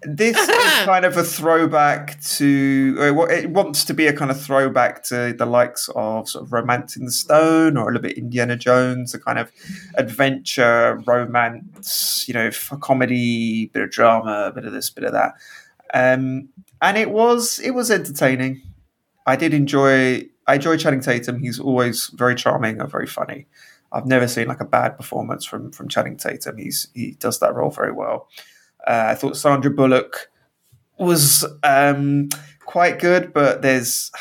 This is (laughs) kind of a throwback to. uh, what- It wants to be a kind of throwback to the likes of sort of Romancing the Stone or a little bit Indiana Jones, a kind of adventure, romance, you know, f- comedy, bit of drama, a bit of this, bit of that. Um, and it was it was entertaining. I did enjoy. I enjoy Channing Tatum. He's always very charming and very funny. I've never seen like a bad performance from from Channing Tatum. He's he does that role very well. Uh, I thought Sandra Bullock was um, quite good, but there's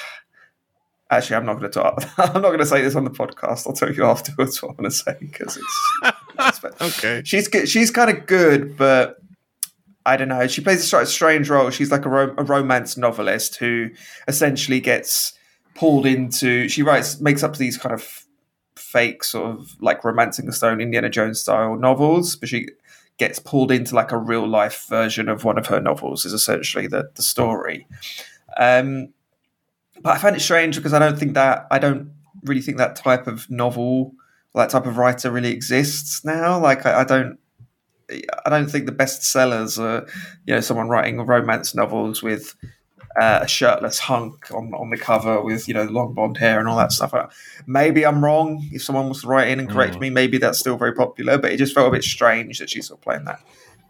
actually I'm not going to talk. (laughs) I'm not going to say this on the podcast. I'll tell you afterwards what I'm going to say because it's (laughs) Okay. she's good. She's kind of good, but I don't know. She plays a sort of strange role. She's like a, ro- a romance novelist who essentially gets pulled into. She writes, makes up these kind of fake sort of like romancing the stone Indiana Jones style novels, but she gets pulled into like a real life version of one of her novels. Is essentially the the story. Um, but I find it strange because I don't think that I don't really think that type of novel, that type of writer, really exists now. Like I, I don't. I don't think the best sellers are, you know, someone writing romance novels with uh, a shirtless hunk on, on the cover with, you know, long blonde hair and all that stuff. Uh, Maybe I'm wrong. If someone was to write in and correct Mm. me, maybe that's still very popular. But it just felt a bit strange that she's sort of playing that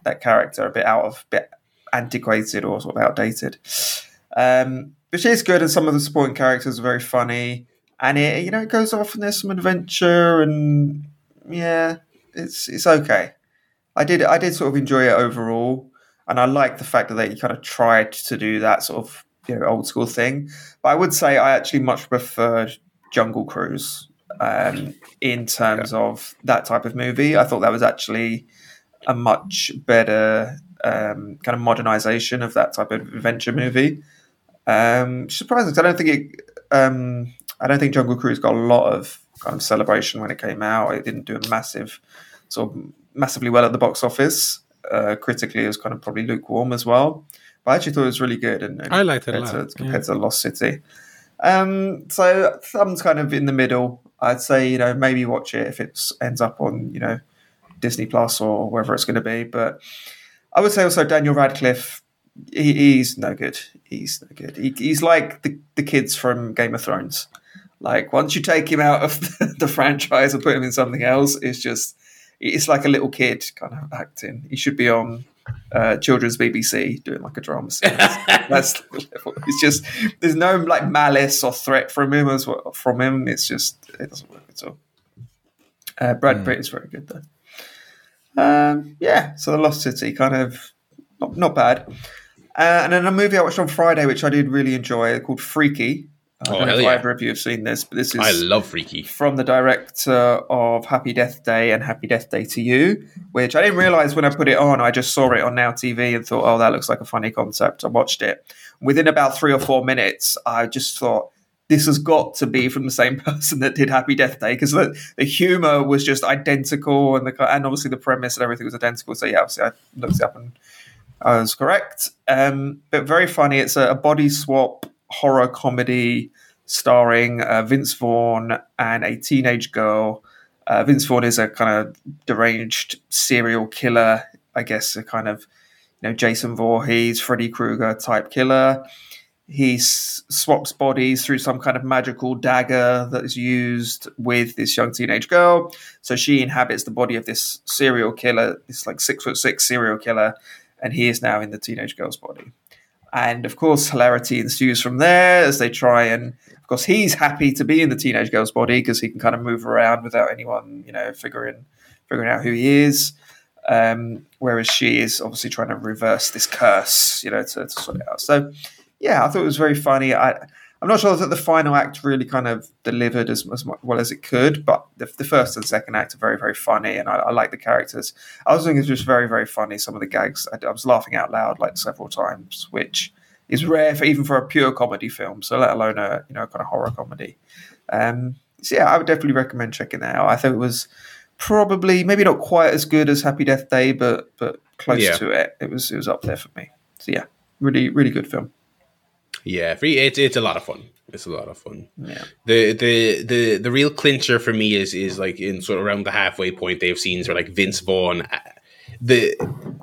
that character a bit out of, bit antiquated or sort of outdated. Um, but she is good, and some of the supporting characters are very funny. And it, you know, it goes off and there's some adventure, and yeah, it's it's okay. I did I did sort of enjoy it overall, and I like the fact that they kind of tried to do that sort of you know old school thing. But I would say I actually much preferred Jungle Cruise um, in terms of that type of movie. I thought that was actually a much better um, kind of modernization of that type of adventure movie. Um, surprising I don't think it. Um, I don't think Jungle Cruise got a lot of kind of celebration when it came out. It didn't do a massive, sort of massively well at the box office. Uh, critically, it was kind of probably lukewarm as well. But I actually thought it was really good. And, and I liked it a compared, lot, to, compared to Lost City. Um, so thumbs kind of in the middle. I'd say you know maybe watch it if it ends up on you know Disney Plus or wherever it's going to be. But I would say also Daniel Radcliffe. He, he's no good. He's no good. He, he's like the, the kids from Game of Thrones. Like once you take him out of the, (laughs) the franchise and put him in something else, it's just it's like a little kid kind of acting. He should be on uh, children's BBC doing like a drama series. (laughs) That's. It's just there's no like malice or threat from him as well. From him, it's just it doesn't work at all. Uh, Brad Pitt is very good though. Um, yeah, so the Lost City kind of not, not bad. Uh, and then a movie I watched on Friday, which I did really enjoy, called Freaky. I Oh, don't know if yeah. either of you have seen this, but this is I love Freaky. from the director of Happy Death Day and Happy Death Day 2U, which I didn't realize when I put it on. I just saw it on Now TV and thought, oh, that looks like a funny concept. I watched it. Within about three or four minutes, I just thought, this has got to be from the same (laughs) person that did Happy Death Day because the, the humor was just identical and the and obviously the premise and everything was identical. So yeah, obviously I looked it up and I was correct. Um, but very funny. It's a, a body swap horror comedy starring uh, Vince Vaughn and a teenage girl. Uh, Vince Vaughn is a kind of deranged serial killer, I guess, a kind of you know Jason Voorhees, Freddy Krueger type killer. He s- swaps bodies through some kind of magical dagger that is used with this young teenage girl. So she inhabits the body of this serial killer, this like six foot six serial killer, and he is now in the teenage girl's body. And of course, hilarity ensues from there as they try and, of course, he's happy to be in the teenage girl's body because he can kind of move around without anyone, you know, figuring figuring out who he is. Um, whereas she is obviously trying to reverse this curse, you know, to, to sort it out. So, yeah, I thought it was very funny. I, I'm not sure that the final act really kind of delivered as, as well as it could, but the, the, first and second act are very, very funny, and I, I like the characters. I was thinking it's just very, very funny. Some of the gags, I, I, was laughing out loud like several times, which is rare for even for a pure comedy film. So let alone a you know kind of horror comedy. Um, so yeah, I would definitely recommend checking that out. I thought it was probably maybe not quite as good as Happy Death Day, but but close yeah. to it. It was it was up there for me. So yeah, really really good film. Yeah, free, it's it's a lot of fun. It's a lot of fun. Yeah. The the the the real clincher for me is is like in sort of around the halfway point. They have scenes where like Vince Vaughn, uh, the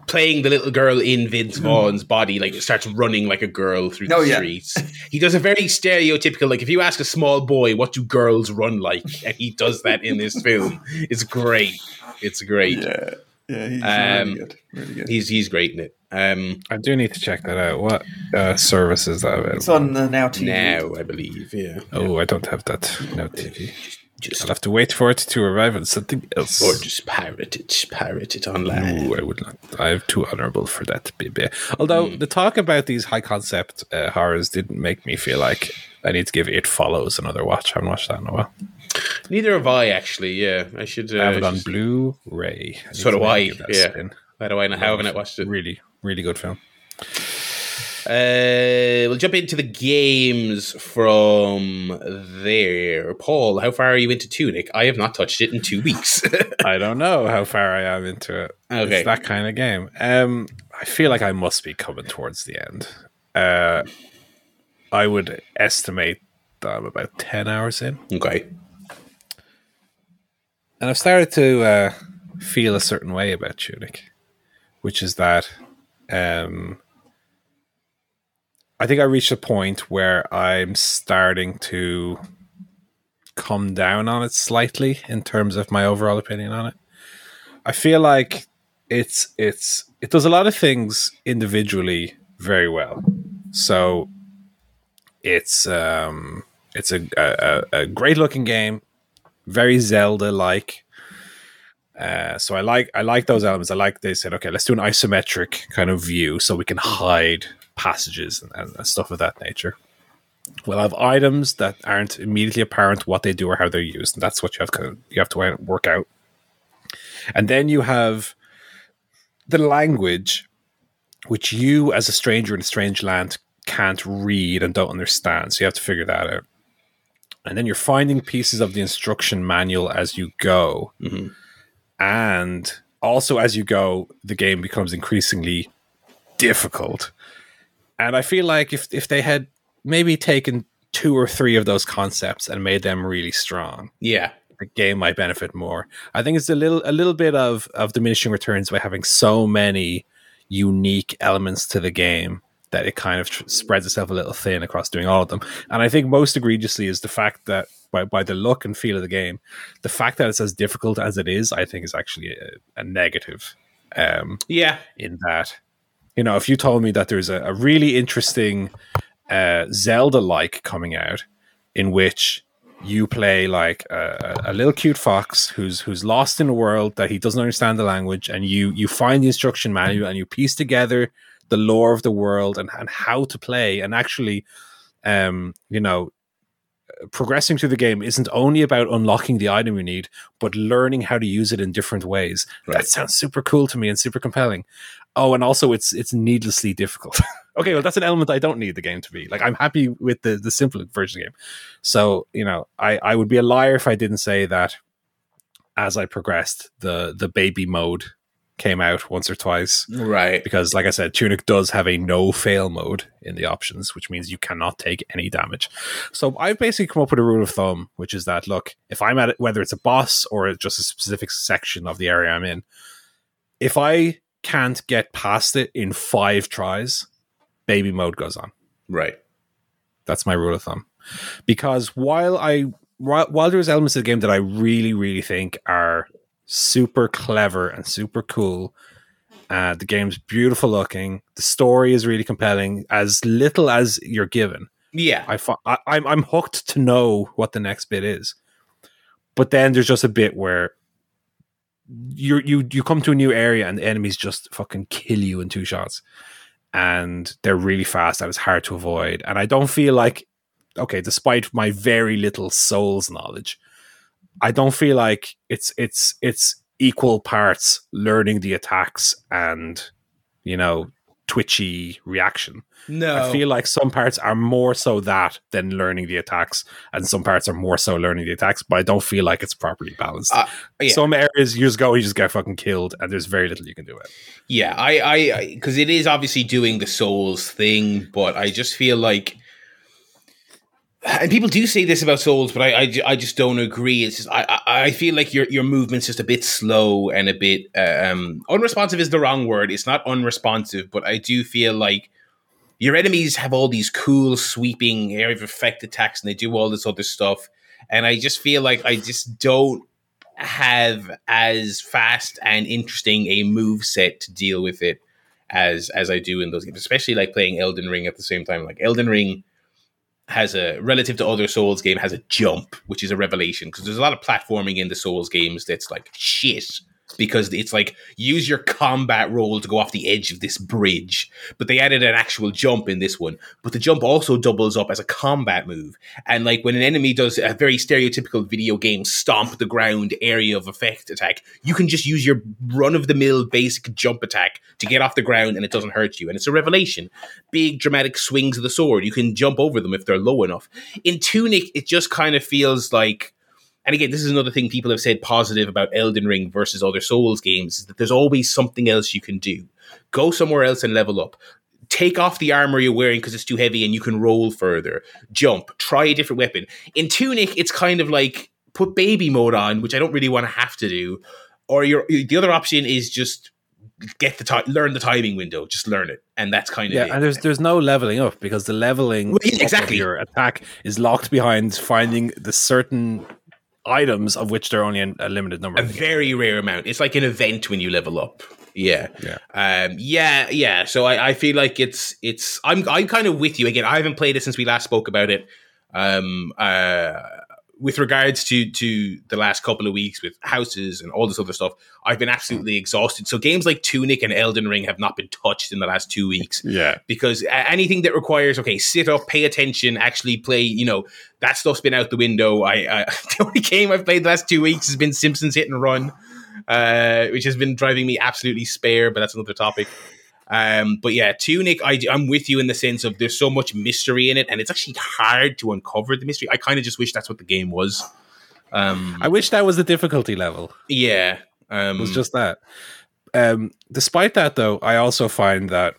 playing the little girl in Vince hmm. Vaughn's body, like starts running like a girl through the oh, streets. He does a very stereotypical like if you ask a small boy what do girls run like, and he does that in this film. (laughs) It's great. It's great. Yeah. Yeah, he's um, really good. Really good. He's he's great in it. Um, I do need to check that out. What uh, service is that available? It's on the Now TV. Now, I believe. Yeah. Oh, I don't have that Now TV. Just, I'll have to wait for it to arrive on something else. Or just pirate it, pirate it online. No, I would not. I'm too honourable for that, baby. Although mm. the talk about these high concept uh, horrors didn't make me feel like I need to give It Follows another watch. I haven't watched that in a while. Neither have I, actually. Yeah, I should. Uh, I have it on Blu-ray. So do I. Yeah. Spin. How do I know? How haven't I watched it? Really, really good film. Uh, we'll jump into the games from there. Paul, how far are you into Tunic? I have not touched it in two weeks. (laughs) I don't know how far I am into it. Okay. It's that kind of game. Um, I feel like I must be coming towards the end. Uh, I would estimate that I'm about 10 hours in. Okay. And I've started to uh, feel a certain way about Tunic, which is that um, I think I reached a point where I'm starting to come down on it slightly in terms of my overall opinion on it. I feel like it's it's it does a lot of things individually very well. So it's um it's a a, a great looking game, very Zelda like. Uh, so I like I like those elements. I like they said, okay, let's do an isometric kind of view so we can hide passages and, and stuff of that nature. We'll have items that aren't immediately apparent what they do or how they're used, and that's what you have to you have to work out. And then you have the language, which you as a stranger in a strange land can't read and don't understand. So you have to figure that out. And then you're finding pieces of the instruction manual as you go. Mm-hmm. And also, as you go, the game becomes increasingly difficult and I feel like if if they had maybe taken two or three of those concepts and made them really strong, yeah, the game might benefit more. I think it's a little a little bit of of diminishing returns by having so many unique elements to the game that it kind of tr- spreads itself a little thin across doing all of them. And I think most egregiously is the fact that by, by the look and feel of the game, the fact that it's as difficult as it is, I think is actually a, a negative. Um, yeah, in that you know, if you told me that there's a, a really interesting uh, Zelda like coming out in which you play like a, a, little cute fox who's who's lost in a world that he doesn't understand the language, and you you find the instruction manual and you piece together the lore of the world and, and how to play, and actually, um, you know, progressing through the game isn't only about unlocking the item you need, but learning how to use it in different ways. Right. That sounds super cool to me and super compelling. Oh, and also it's it's needlessly difficult. (laughs) okay, well that's an element I don't need the game to be. Like I'm happy with the the simple version of the game. So, you know, I I would be a liar if I didn't say that as I progressed, the the baby mode came out once or twice. Right. Because, like I said, Tunic does have a no fail mode in the options, which means you cannot take any damage. So I've basically come up with a rule of thumb, which is that, look, if I'm at it, whether it's a boss or just a specific section of the area I'm in, if I can't get past it in five tries, baby mode goes on. Right. That's my rule of thumb. Because while I while there's elements of the game that I really, really think are super clever and super cool, Uh, the game's beautiful looking. The story is really compelling. As little as you're given, Yeah. I, fi- I I'm I'm hooked to know what the next bit is. But then there's just a bit where you you you come to a new area and the enemies just fucking kill you in two shots, and they're really fast and it's hard to avoid. And I don't feel like okay, despite my very little souls knowledge, I don't feel like it's it's it's equal parts learning the attacks and you know twitchy reaction. No. I feel like some parts are more so that than learning the attacks, and some parts are more so learning the attacks. But I don't feel like it's properly balanced. Uh, yeah. Some areas you just go, you just get fucking killed, and there's very little you can do it. Yeah, I, I, because it is obviously doing the Souls thing, but I just feel like, and people do say this about Souls, but I, I, I just don't agree. It's just I, I feel like your your movement's just a bit slow and a bit uh, um unresponsive is the wrong word. It's not unresponsive, but I do feel like your enemies have all these cool sweeping area of effect attacks, and they do all this other stuff, and I just feel like I just don't have as fast and interesting a move set to deal with it as as I do in those games, especially like playing Elden Ring at the same time. Like Elden Ring has a relative to other Souls game has a jump, which is a revelation because there's a lot of platforming in the Souls games that's like shit because it's like use your combat roll to go off the edge of this bridge, but they added an actual jump in this one. But the jump also doubles up as a combat move, and like when an enemy does a very stereotypical video game stomp the ground area of effect attack, you can just use your run of the mill basic jump attack to get off the ground and it doesn't hurt you. And it's a revelation. Big dramatic swings of the sword, you can jump over them if they're low enough. In Tunic, it just kind of feels like and again, this is another thing people have said positive about Elden Ring versus other Souls games is that there's always something else you can do. Go somewhere else and level up. Take off the armor you're wearing because it's too heavy and you can roll further. Jump. Try a different weapon. In Tunic, it's kind of like put baby mode on, which I don't really want to have to do. Or your the other option is just get the time, learn the timing window, just learn it, and that's kind of Yeah, it. and there's there's no leveling up because the leveling Well, yeah, exactly. your attack is locked behind finding the certain items of which there are only a, a limited number. a in the game. very rare amount. It's like an event when you level up. Yeah. Yeah. Um, yeah, yeah. So I, I feel like it's it's I'm I'm kind of with you again. I haven't played it since we last spoke about it. Um uh with regards to to the last couple of weeks with houses and all this other stuff, I've been absolutely exhausted. So games like Tunic and Elden Ring have not been touched in the last two weeks. (laughs) Yeah, because anything that requires okay sit up pay attention actually play you know that stuff's been out the window. I, I (laughs) the only game i've played the last two weeks has been simpsons hit and run uh, which has been driving me absolutely spare but that's another topic um, but yeah tunic I, i'm with you in the sense of there's so much mystery in it and it's actually hard to uncover the mystery i kind of just wish that's what the game was um, I wish that was the difficulty level. yeah um, It was just that. Um, despite that, though, I also find that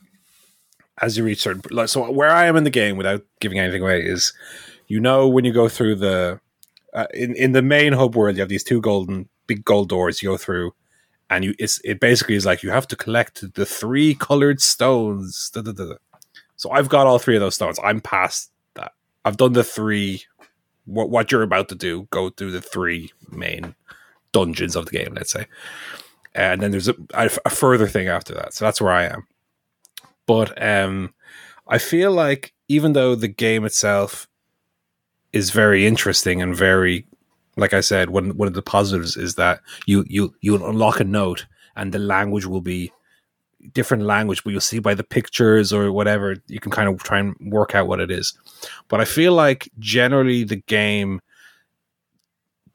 as you reach certain, like, so where I am in the game, without giving anything away, is you know when you go through the uh, in in the main hub world, you have these two golden big gold doors you go through, and you it's it basically is like you have to collect the three colored stones. Da, da, da. So I've got all three of those stones. I'm past that. I've done the three. What what you're about to do? Go through the three main dungeons of the game. Let's say and then there's a, a, a further thing after that. So that's where I am. But um, I feel like even though the game itself is very interesting and very, like I said, one one of the positives is that you you you unlock a note and the language will be different language, but you'll see by the pictures or whatever you can kind of try and work out what it is. But I feel like generally the game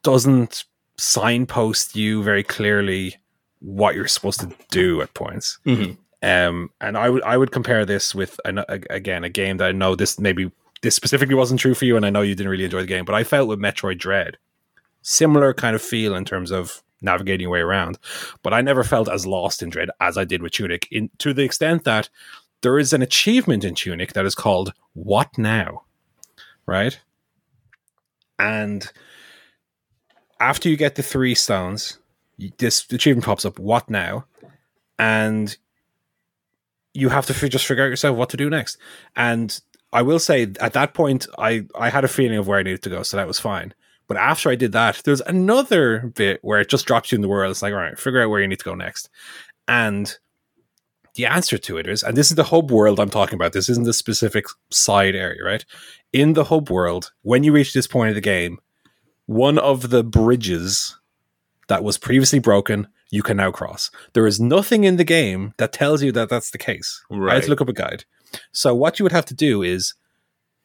doesn't signpost you very clearly what you're supposed to do at points. mhm. Um, and I would I would compare this with an, a, again a game that I know this maybe this specifically wasn't true for you, and I know you didn't really enjoy the game, but I felt with Metroid Dread, similar kind of feel in terms of navigating your way around, but I never felt as lost in Dread as I did with Tunic, in to the extent that there is an achievement in Tunic that is called "What Now," right? And after you get the three stones, this achievement pops up. What now? And you have to fi- just figure out yourself what to do next. And I will say, at that point, I I had a feeling of where I needed to go, so that was fine. But after I did that, there's another bit where it just drops you in the world. It's like, all right, figure out where you need to go next. And the answer to it is, and this is the hub world I'm talking about. This isn't the specific side area, right? In the hub world, when you reach this point of the game, one of the bridges that was previously broken, you can now cross. There is nothing in the game that tells you that that's the case. Right. I had to look up a guide. So what you would have to do is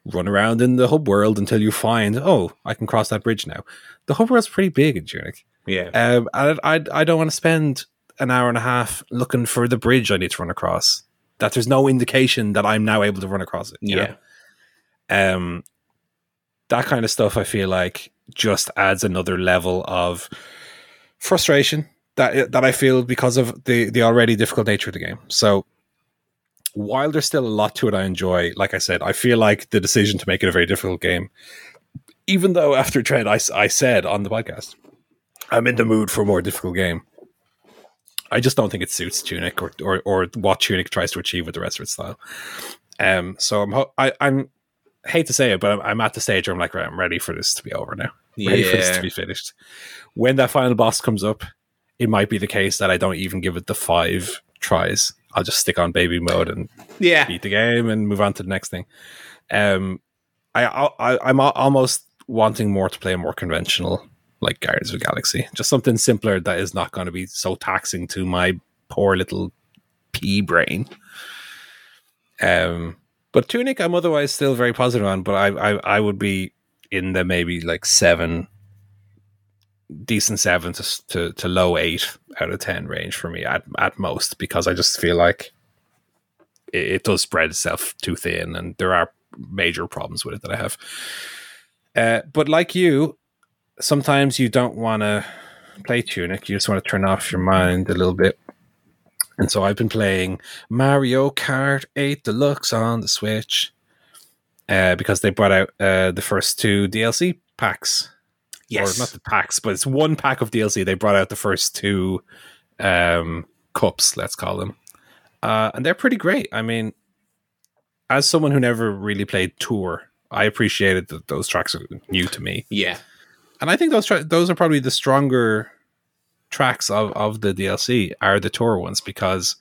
run around in the hub world until you find, oh, I can cross that bridge now. The hub world's pretty big in Tunic. Yeah. Um, I, I, I don't want to spend an hour and a half looking for the bridge I need to run across. That there's no indication that I'm now able to run across it. Yeah. know? Um, that kind of stuff, I feel like, just adds another level of frustration that that I feel because of the the already difficult nature of the game. So. While there's still a lot to it I enjoy, like I said, I feel like the decision to make it a very difficult game, even though after Dread I said on the podcast, I'm in the mood for a more difficult game. I just don't think it suits Tunic or, or, or what Tunic tries to achieve with the rest of its style. Um, so I'm I, I'm hate to say it, but I'm, I'm at the stage where I'm like, right, I'm ready for this to be over now. Ready for this to be finished. When that final boss comes up, it might be the case that I don't even give it the five tries. I'll just stick on baby mode and Yeah. beat the game and move on to the next thing. Um, I, I I'm al- almost wanting more to play a more conventional, like Guardians of the Galaxy, just something simpler that is not going to be so taxing to my poor little pea brain. Um, but Tunic, I'm otherwise still very positive on, but I, I I would be in the maybe like seven, decent seven to to, to low eight out of ten range for me at at most because I just feel like it, it does spread itself too thin, and there are major problems with it that I have. Uh, but like you, sometimes you don't want to play Tunic. You just want to turn off your mind a little bit. And so I've been playing Mario Kart 8 Deluxe on the Switch uh, because they brought out uh, the first two DLC packs. Yes. Or not the packs, but it's one pack of DLC. They brought out the first two um, cups, let's call them. Uh, and they're pretty great. I mean, as someone who never really played Tour, I appreciated that those tracks are new to me yeah. and I think those tra- those are probably the stronger tracks of, of the DLC are the tour ones because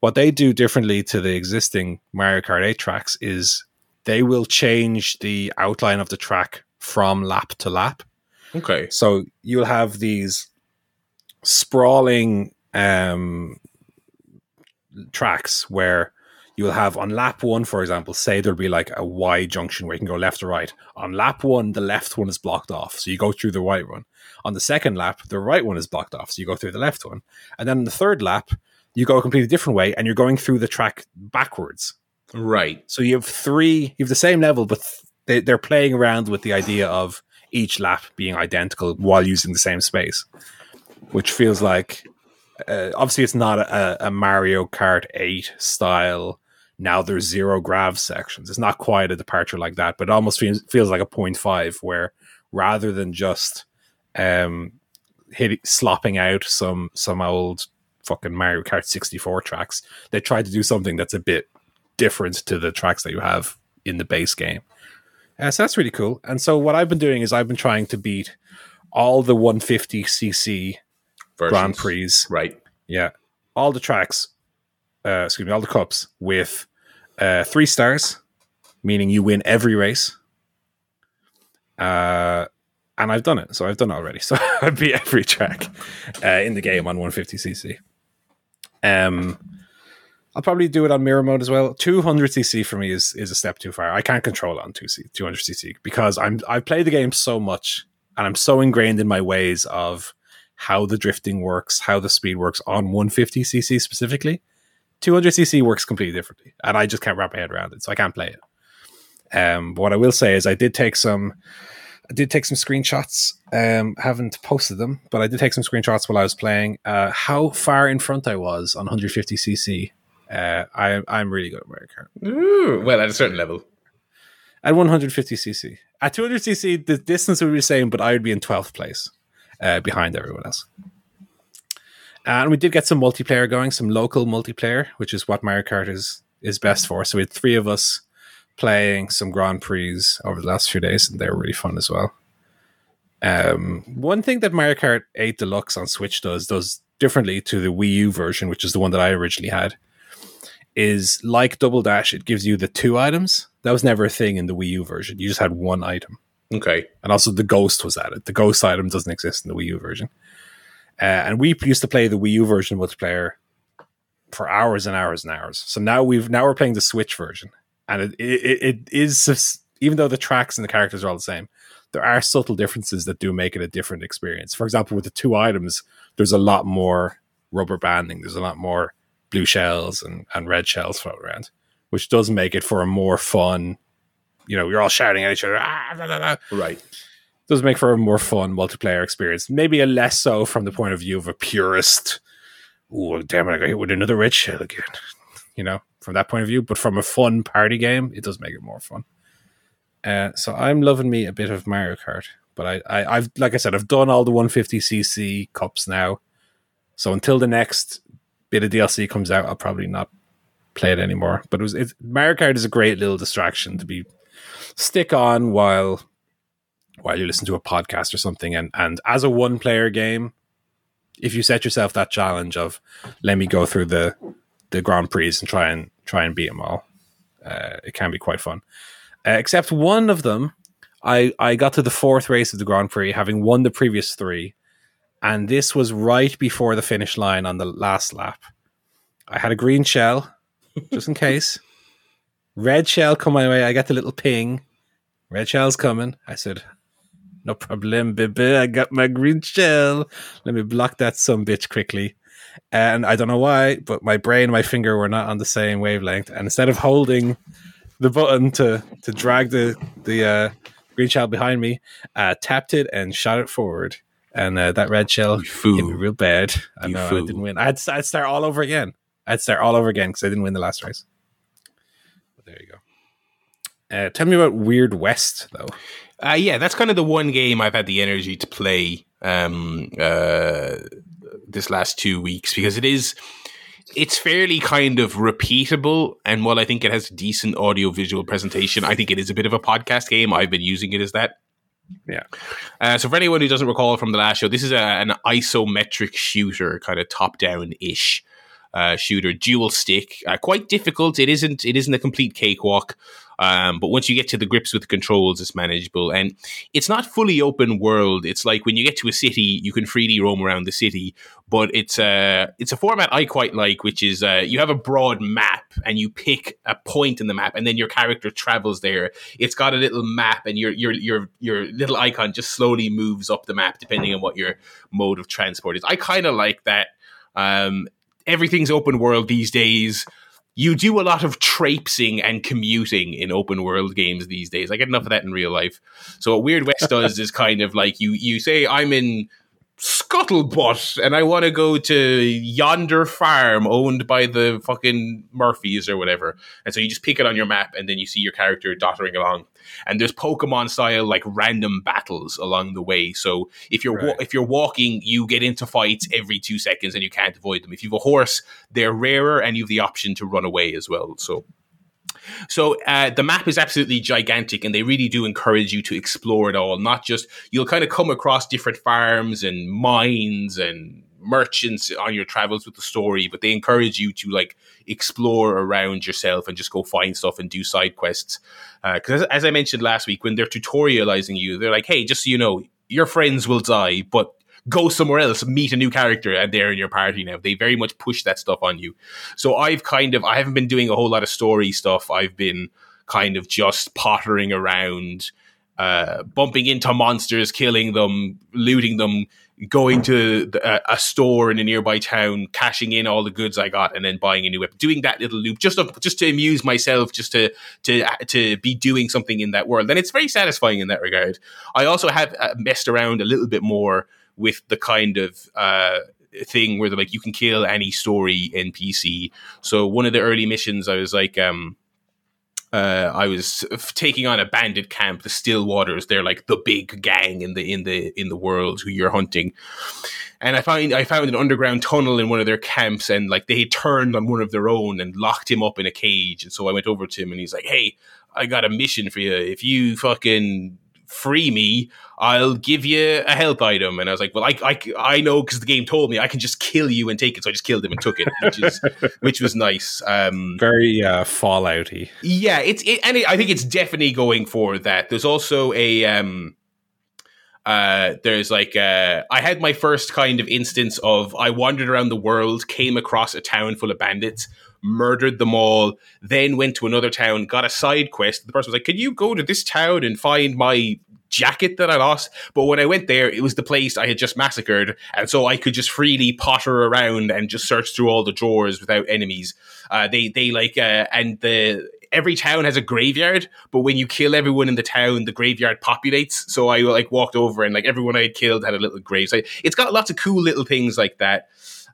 what they do differently to the existing Mario Kart 8 tracks is they will change the outline of the track from lap to lap. Okay. So you'll have these sprawling um, tracks where you'll have on lap one, for example, say there'll be like a Y junction where you can go left or right. On lap one, the left one is blocked off, so you go through the right one. On the second lap, the right one is blocked off, so you go through the left one. And then on the third lap, you go a completely different way, and you're going through the track backwards. Right. So you have three, you have the same level, but th- they, they're playing around with the idea of each lap being identical while using the same space, which feels like uh, obviously it's not a, a Mario Kart 8 style. Now there's zero grav sections. It's not quite a departure like that, but it almost feels, feels like a 0.5 where rather than just um, hitting, slopping out some some old fucking Mario Kart 64 tracks, they tried to do something that's a bit different to the tracks that you have in the base game. Uh, so that's really cool. And so what I've been doing is I've been trying to beat all the 150cc Grand. Prix. Right. Yeah, all the tracks. Uh, excuse me, all the cups with uh, three stars, meaning you win every race. Uh, and I've done it, so I've done it already. (laughs) So I beat every track uh, in the game on 150cc. Um, I'll probably do it on mirror mode as well. 200cc for me is is a step too far. I can't control it on 2C, 200cc because I'm I've played the game so much and I'm so ingrained in my ways of how the drifting works, how the speed works on 150cc specifically. 200cc works completely differently, and I just can't wrap my head around it, so I can't play it. Um, but what I will say is I did take some I did take some screenshots. Um, haven't posted them, but I did take some screenshots while I was playing. Uh, how far in front I was on 150cc. Uh, I, I'm really good at Mario Kart. Ooh, well, at a certain level. At 150cc, at 200cc, the distance would be the same, but I would be in 12th place uh, behind everyone else. And we did get some multiplayer going, some local multiplayer, which is what Mario Kart is is best for. So we had three of us playing some Grand Prix over the last few days, and they were really fun as well. Um, one thing that Mario Kart 8 Deluxe on Switch does does differently to the Wii U version, which is the one that I originally had, is like Double Dash. It gives you the two items. That was never a thing in the Wii U version. You just had one item, Okay. and also the Ghost was added. The Ghost item doesn't exist in the Wii U version. Uh, and we used to play the Wii U version multiplayer for hours and hours and hours. So now we've now we're playing the Switch version, and it it, it is even though the tracks and the characters are all the same, there are subtle differences that do make it a different experience. For example, with the two items, there's a lot more rubber banding. There's a lot more blue shells and, and red shells floating around, which does make it for a more fun. You know, you're all shouting at each other. "Ah, blah, blah, blah." Right. does make for a more fun multiplayer experience. Maybe a less so from the point of view of a purist. Oh, damn it! I got hit with another red shell again. (laughs) You know, from that point of view, but from a fun party game, it does make it more fun. Uh, so I'm loving me a bit of Mario Kart, but I, I, I've like I said, I've done all the 150cc cups now. So until the next bit of DLC comes out, I'll probably not play it anymore. But it was it, Mario Kart is a great little distraction to be stick on while while you listen to a podcast or something. And and as a one player game, if you set yourself that challenge of let me go through the the Grand Prix and try and try and beat them all, uh, it can be quite fun. Uh, except one of them, I I got to the fourth race of the Grand Prix, having won the previous three, and this was right before the finish line on the last lap. I had a green shell, just in case. (laughs) Red shell come my way. I got the little ping. Red shell's coming. I said, no problem, baby. I got my green shell. Let me block that some bitch quickly. And I don't know why, but my brain and my finger were not on the same wavelength. And instead of holding the button to to drag the the uh, green shell behind me, uh, tapped it and shot it forward. And uh, that red shell hit me real bad. I You know I didn't win. I'd, I'd start all over again. I'd start all over again because I didn't win the last race. But there you go. Uh, tell me about Weird West, though. Uh, yeah, that's kind of the one game I've had the energy to play um, uh, this last two weeks because it is. It's fairly kind of repeatable, and while I think it has a decent audio visual presentation, I think it is a bit of a podcast game. I've been using it as that. Yeah. Uh, so for anyone who doesn't recall from the last show, this is a, an isometric shooter, kind of top down ish uh, shooter, dual stick. Uh, quite difficult. It isn't. It isn't a complete cakewalk. Um, but once you get to the grips with the controls, it's manageable. And it's not fully open world. It's like when you get to a city, you can freely roam around the city. But it's a it's a format I quite like, which is uh, you have a broad map and you pick a point in the map, and then your character travels there. It's got a little map, and your your your your little icon just slowly moves up the map depending on what your mode of transport is. I kind of like that. Um, everything's open world these days you do a lot of traipsing and commuting in open world games these days. I get enough of that in real life. So what Weird West does is kind of like you you say I'm in Scuttlebutt and I want to go to yonder farm owned by the fucking Murphys or whatever. And so you just pick it on your map and then you see your character dottering along. And there's Pokemon style like random battles along the way. So if you're Right. if you're walking, you get into fights every two seconds and you can't avoid them. If you have a horse, they're rarer and you have the option to run away as well. So so uh, the map is absolutely gigantic, and they really do encourage you to explore it all. Not just you'll kind of come across different farms and mines and merchants on your travels with the story, but they encourage you to like explore around yourself and just go find stuff and do side quests. Because as, as I mentioned last week, when they're tutorializing you, they're like, "Hey, just so you know, your friends will die, but." Go somewhere else, meet a new character, and they're in your party now. They very much push that stuff on you. So I've kind of I haven't been doing a whole lot of story stuff. I've been kind of just pottering around, uh, bumping into monsters, killing them, looting them, going to the, a, store in a nearby town, cashing in all the goods I got, and then buying a new weapon. Doing that little loop just to, just to amuse myself, just to to to be doing something in that world, and it's very satisfying in that regard. I also have uh, messed around a little bit more with the kind of uh, thing where they're like you can kill any story NPC. So one of the early missions, I was like, um, uh, I was taking on a bandit camp, the Stillwaters. They're like the big gang in the in the in the world who you're hunting. And I find I found an underground tunnel in one of their camps, and like they turned on one of their own and locked him up in a cage. And so I went over to him, and he's like, "Hey, I got a mission for you. If you fucking free me, I'll give you a help item. And I was like, well, I, I, I know because the game told me I can just kill you and take it. So I just killed him and took it, which is (laughs) which was nice. Um, Very uh, Fallouty. yeah, it's it, and it, I think it's definitely going for that. There's also a um, uh, there's like uh, I had my first kind of instance of I wandered around the world, came across a town full of bandits, murdered them all, then went to another town, got a side quest. The person was like, "Can you go to this town and find my jacket that I lost?" But when I went there, it was the place I had just massacred, and so I could just freely potter around and just search through all the drawers without enemies. Uh, they they like uh, and the every town has a graveyard, but when you kill everyone in the town, the graveyard populates. So I like walked over and like everyone I had killed had a little grave. So it's got lots of cool little things like that.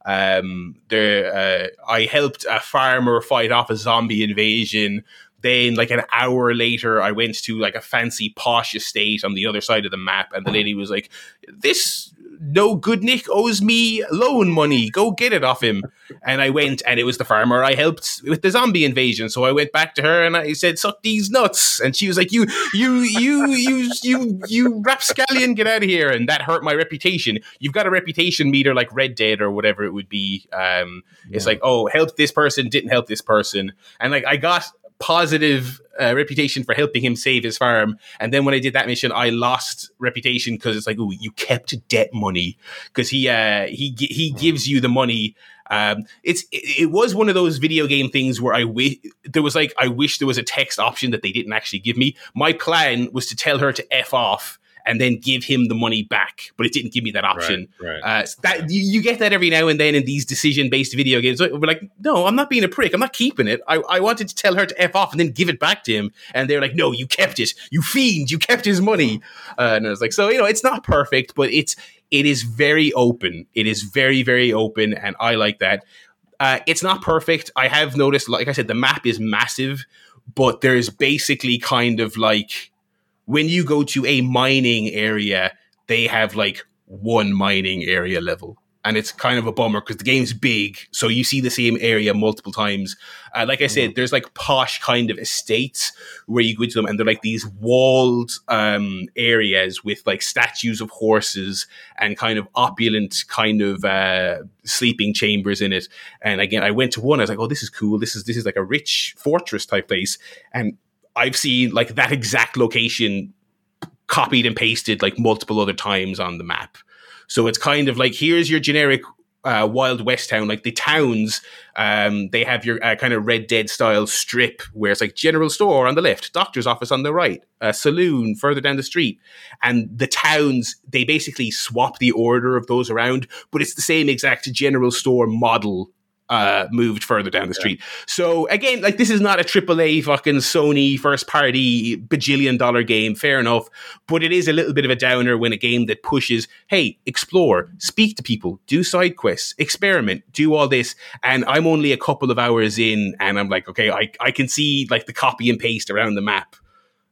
Um, there, uh, I helped a farmer fight off a zombie invasion. Then, like an hour later, I went to like a fancy posh estate on the other side of the map, and the lady was like, "This no good Nick owes me loan money. Go get it off him. And I went, and it was the farmer I helped with the zombie invasion. So I went back to her and I said, "Suck these nuts." And she was like, "You, you, you, you, you, you rapscallion, get out of here!" And that hurt my reputation. You've got a reputation meter like Red Dead or whatever it would be. Um, it's like, oh, help this person, didn't help this person, and like I got positive uh, reputation for helping him save his farm. And then when I did that mission, I lost reputation because it's like, oh, you kept debt money because he uh, he he gives you the money. Um, it's it, it, was one of those video game things where I wish there was like I wish there was a text option that they didn't actually give me. My plan was to tell her to f off and then give him the money back. But it didn't give me that option. Right, right. Uh, so that you, you, get that every now and then in these decision-based video games. We're like, no, I'm not being a prick. I'm not keeping it. I, I wanted to tell her to f off and then give it back to him, and they're like, no, you kept it. You fiend. You kept his money. Uh, and I was like, so you know, it's not perfect, but it's it is very open. It is very very open, and I like that. Uh, it's not perfect. I have noticed, like I said, the map is massive, but there's basically kind of like when you go to a mining area, they have like one mining area level. And it's kind of a bummer because the game's big, so you see the same area multiple times. Uh, like I said, there's like posh kind of estates where you go to them, and they're like these walled um, areas with like statues of horses and kind of opulent kind of uh, sleeping chambers in it. And again, I went to one. I was like, "Oh, this is cool. This is this is like a rich fortress type place." And I've seen like that exact location copied and pasted like multiple other times on the map. So it's kind of like here's your generic uh, Wild West town. Like the towns, um, they have your uh, kind of Red Dead style strip where it's like general store on the left, doctor's office on the right, a saloon further down the street. And the towns, they basically swap the order of those around, but it's the same exact general store model uh, moved further down the street. So again, like this is not a AAA fucking Sony first party bajillion dollar game, fair enough, but it is a little bit of a downer when a game that pushes, hey, explore, speak to people, do side quests, experiment, do all this, and I'm only a couple of hours in, and I'm like, okay, I I can see like the copy and paste around the map,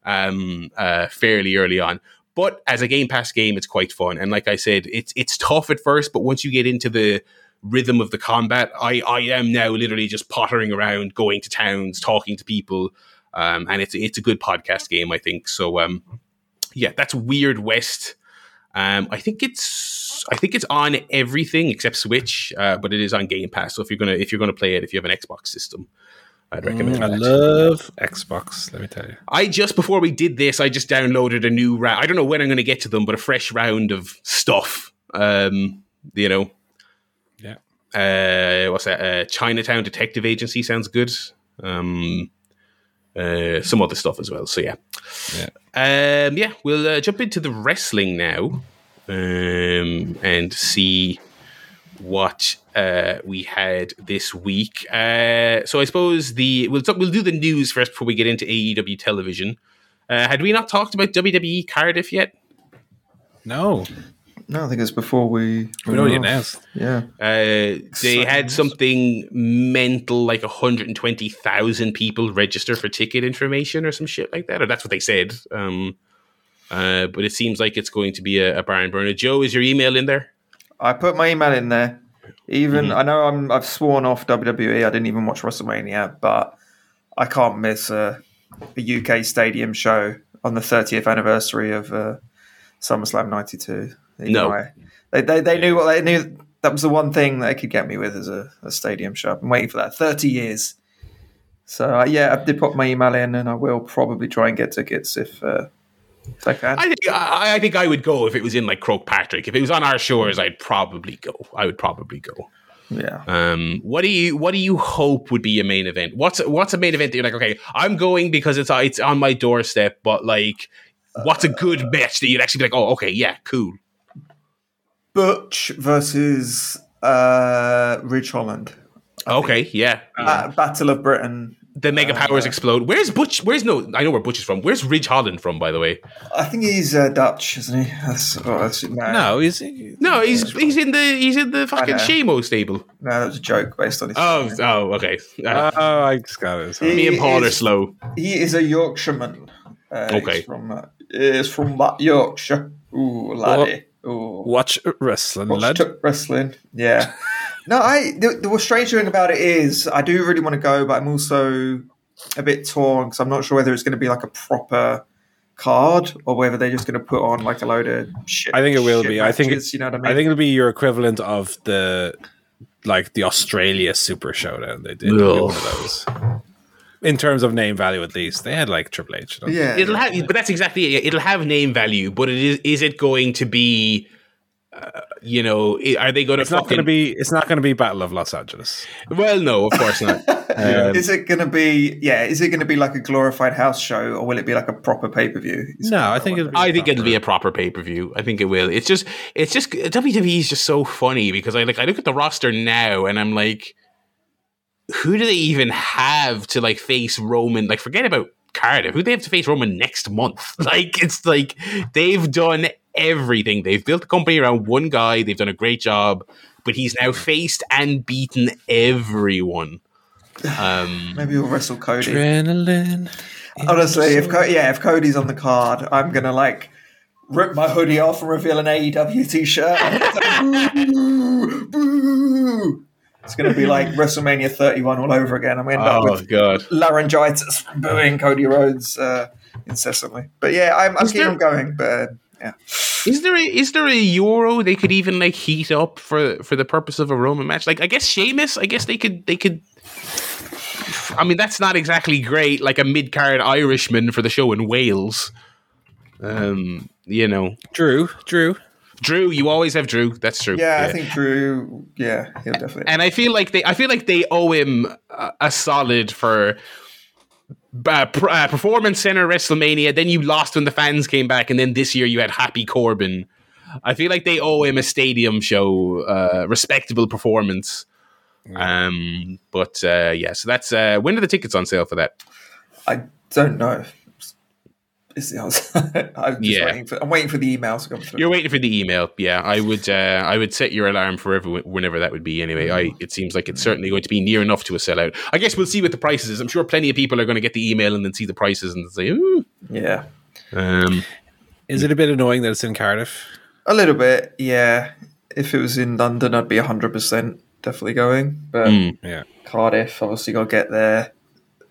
um, uh, fairly early on. But as a Game Pass game, it's quite fun, and like I said, it's it's tough at first, but once you get into the rhythm of the combat. I, I am now literally just pottering around, going to towns, talking to people, um, and it's it's a good podcast game, I think. So um, yeah, that's Weird West. Um, I think it's I think it's on everything except Switch, uh, but it is on Game Pass. So if you're gonna if you're gonna play it, if you have an Xbox system, I'd recommend. Mm, I love Xbox. Let me tell you. I just before we did this, I just downloaded a new round. I don't know when I'm going to get to them, but a fresh round of stuff. Um, you know. Uh, what's that? Uh, Chinatown Detective Agency sounds good. Um, uh, some other stuff as well. So yeah, Yeah. um, yeah. We'll uh, jump into the wrestling now um, and see what uh, we had this week. Uh, so I suppose the we'll talk, we'll do the news first before we get into AEW television. Uh, had we not talked about WWE Cardiff yet? No, No, I think it's before we. we already announced. Yeah. Uh, they had something mental, like 120,000 people register for ticket information or some shit like that, or that's what they said. Um, uh, but it seems like it's going to be a, a barn burner. Joe, is your email in there? I put my email in there. Even Mhm. I know I'm I've sworn off WWE. I didn't even watch WrestleMania, but I can't miss a, a UK stadium show on the 30th anniversary of uh, SummerSlam '92. No. they, they they knew what they knew. That was the one thing they could get me with as a, a stadium show. I've been waiting for that 30 years. So uh, yeah, I did put my email in, and I will probably try and get tickets if uh, if I can. I think I, I think I would go if it was in like Croke Patrick. If it was on our shores, I'd probably go. I would probably go. yeah. Um, what do you what do you hope would be a main event? What's what's a main event that you're like, okay, I'm going because it's it's on my doorstep, but like, what's a good match that you'd actually be like, oh, okay, yeah, cool. Butch versus uh, Ridge Holland. Okay, yeah. Uh, Battle of Britain. The mega powers explode. Where's Butch? Where's no? I know where Butch is from. Where's Ridge Holland from? By the way, I think he's uh, Dutch, isn't he? That's, oh, that's, no, No, he's no, he's he's in the he's in the fucking know. Shamo stable. no, that was a joke based on his. Oh, oh, okay. Uh, Oh, I just got it. He me and Paul are slow. He is a Yorkshireman. Uh, Okay. He's from, uh, he's from Yorkshire. Ooh, laddie. Ooh. Watch wrestling, Watch lad. Tuck wrestling. Yeah. no, I. The, the strange thing about it is, I do really want to go, but I'm also a bit torn because I'm not sure whether it's going to be like a proper card or whether they're just going to put on like a load of shit. I think it will shit be. I think matches, you know what I mean. I think it'll be your equivalent of the like the Australia Super Showdown they did. It'll one of those. In terms of name value, at least they had like Triple H. don't they? yeah. It'll have, but that's exactly it. It'll have name value, but it is is it going to be? Uh, you know, are they going to? It's not going to be. It's not going to be Battle of Los Angeles. Well, no, of course not. (laughs) Um, is it going to be? Yeah, is it going to be like a glorified house show, or will it be like a proper pay per view? No, I think it'll be. I think it'll be a proper pay per view. I think it will. It's just, it's just WWE is just so funny because I like I look at the roster now and I'm like, who do they even have to like face Roman? Like, forget about Cardiff. Who do they have to face Roman next month? (laughs) Like, it's like they've done everything. They've built the company around one guy. They've done a great job, but he's now faced and beaten everyone. Um, Maybe we'll wrestle Cody. Adrenaline. Honestly, if Co- yeah, if Cody's on the card, I'm gonna like rip my hoodie off and reveal an AEW t-shirt. (laughs) boo, boo. It's gonna be like WrestleMania 31 all over again. I'm gonna end up oh with god. laryngitis (laughs) booing Cody Rhodes uh, incessantly. But yeah, I'm, I'm Is there- going. But yeah, Is there a is there a euro they could even like heat up for for the purpose of a Roman match? Like I guess Sheamus, I guess they could they could. I mean that's not exactly great. Like a mid card Irishman for the show in Wales. Um, you know, Drew. Drew. Drew. You always have Drew. That's true. yeah, I think Drew. Yeah, he'll definitely. and I feel like they I feel like they owe him a, a solid for. Uh, pr- uh, performance center WrestleMania. Then you lost when the fans came back, and then this year you had Happy Corbin. I feel like they owe him a stadium show, uh, respectable performance. Um, but uh, yeah, so that's uh, when are the tickets on sale for that? I don't know. Is the answer? (laughs) I'm just Yeah. waiting for. I'm waiting for the emails to come through. You're waiting for the email. Yeah, I would. Uh, I would set your alarm for every, whenever that would be. Anyway, I. It seems like it's certainly going to be near enough to a sellout. I guess we'll see what the prices is. I'm sure plenty of people are going to get the email and then see the prices and say, Ooh. yeah, Um, Is it a bit annoying that it's in Cardiff? a little bit. Yeah, if it was in London, I'd be hundred percent definitely going. But Mm. Yeah. Cardiff, obviously, got to get there.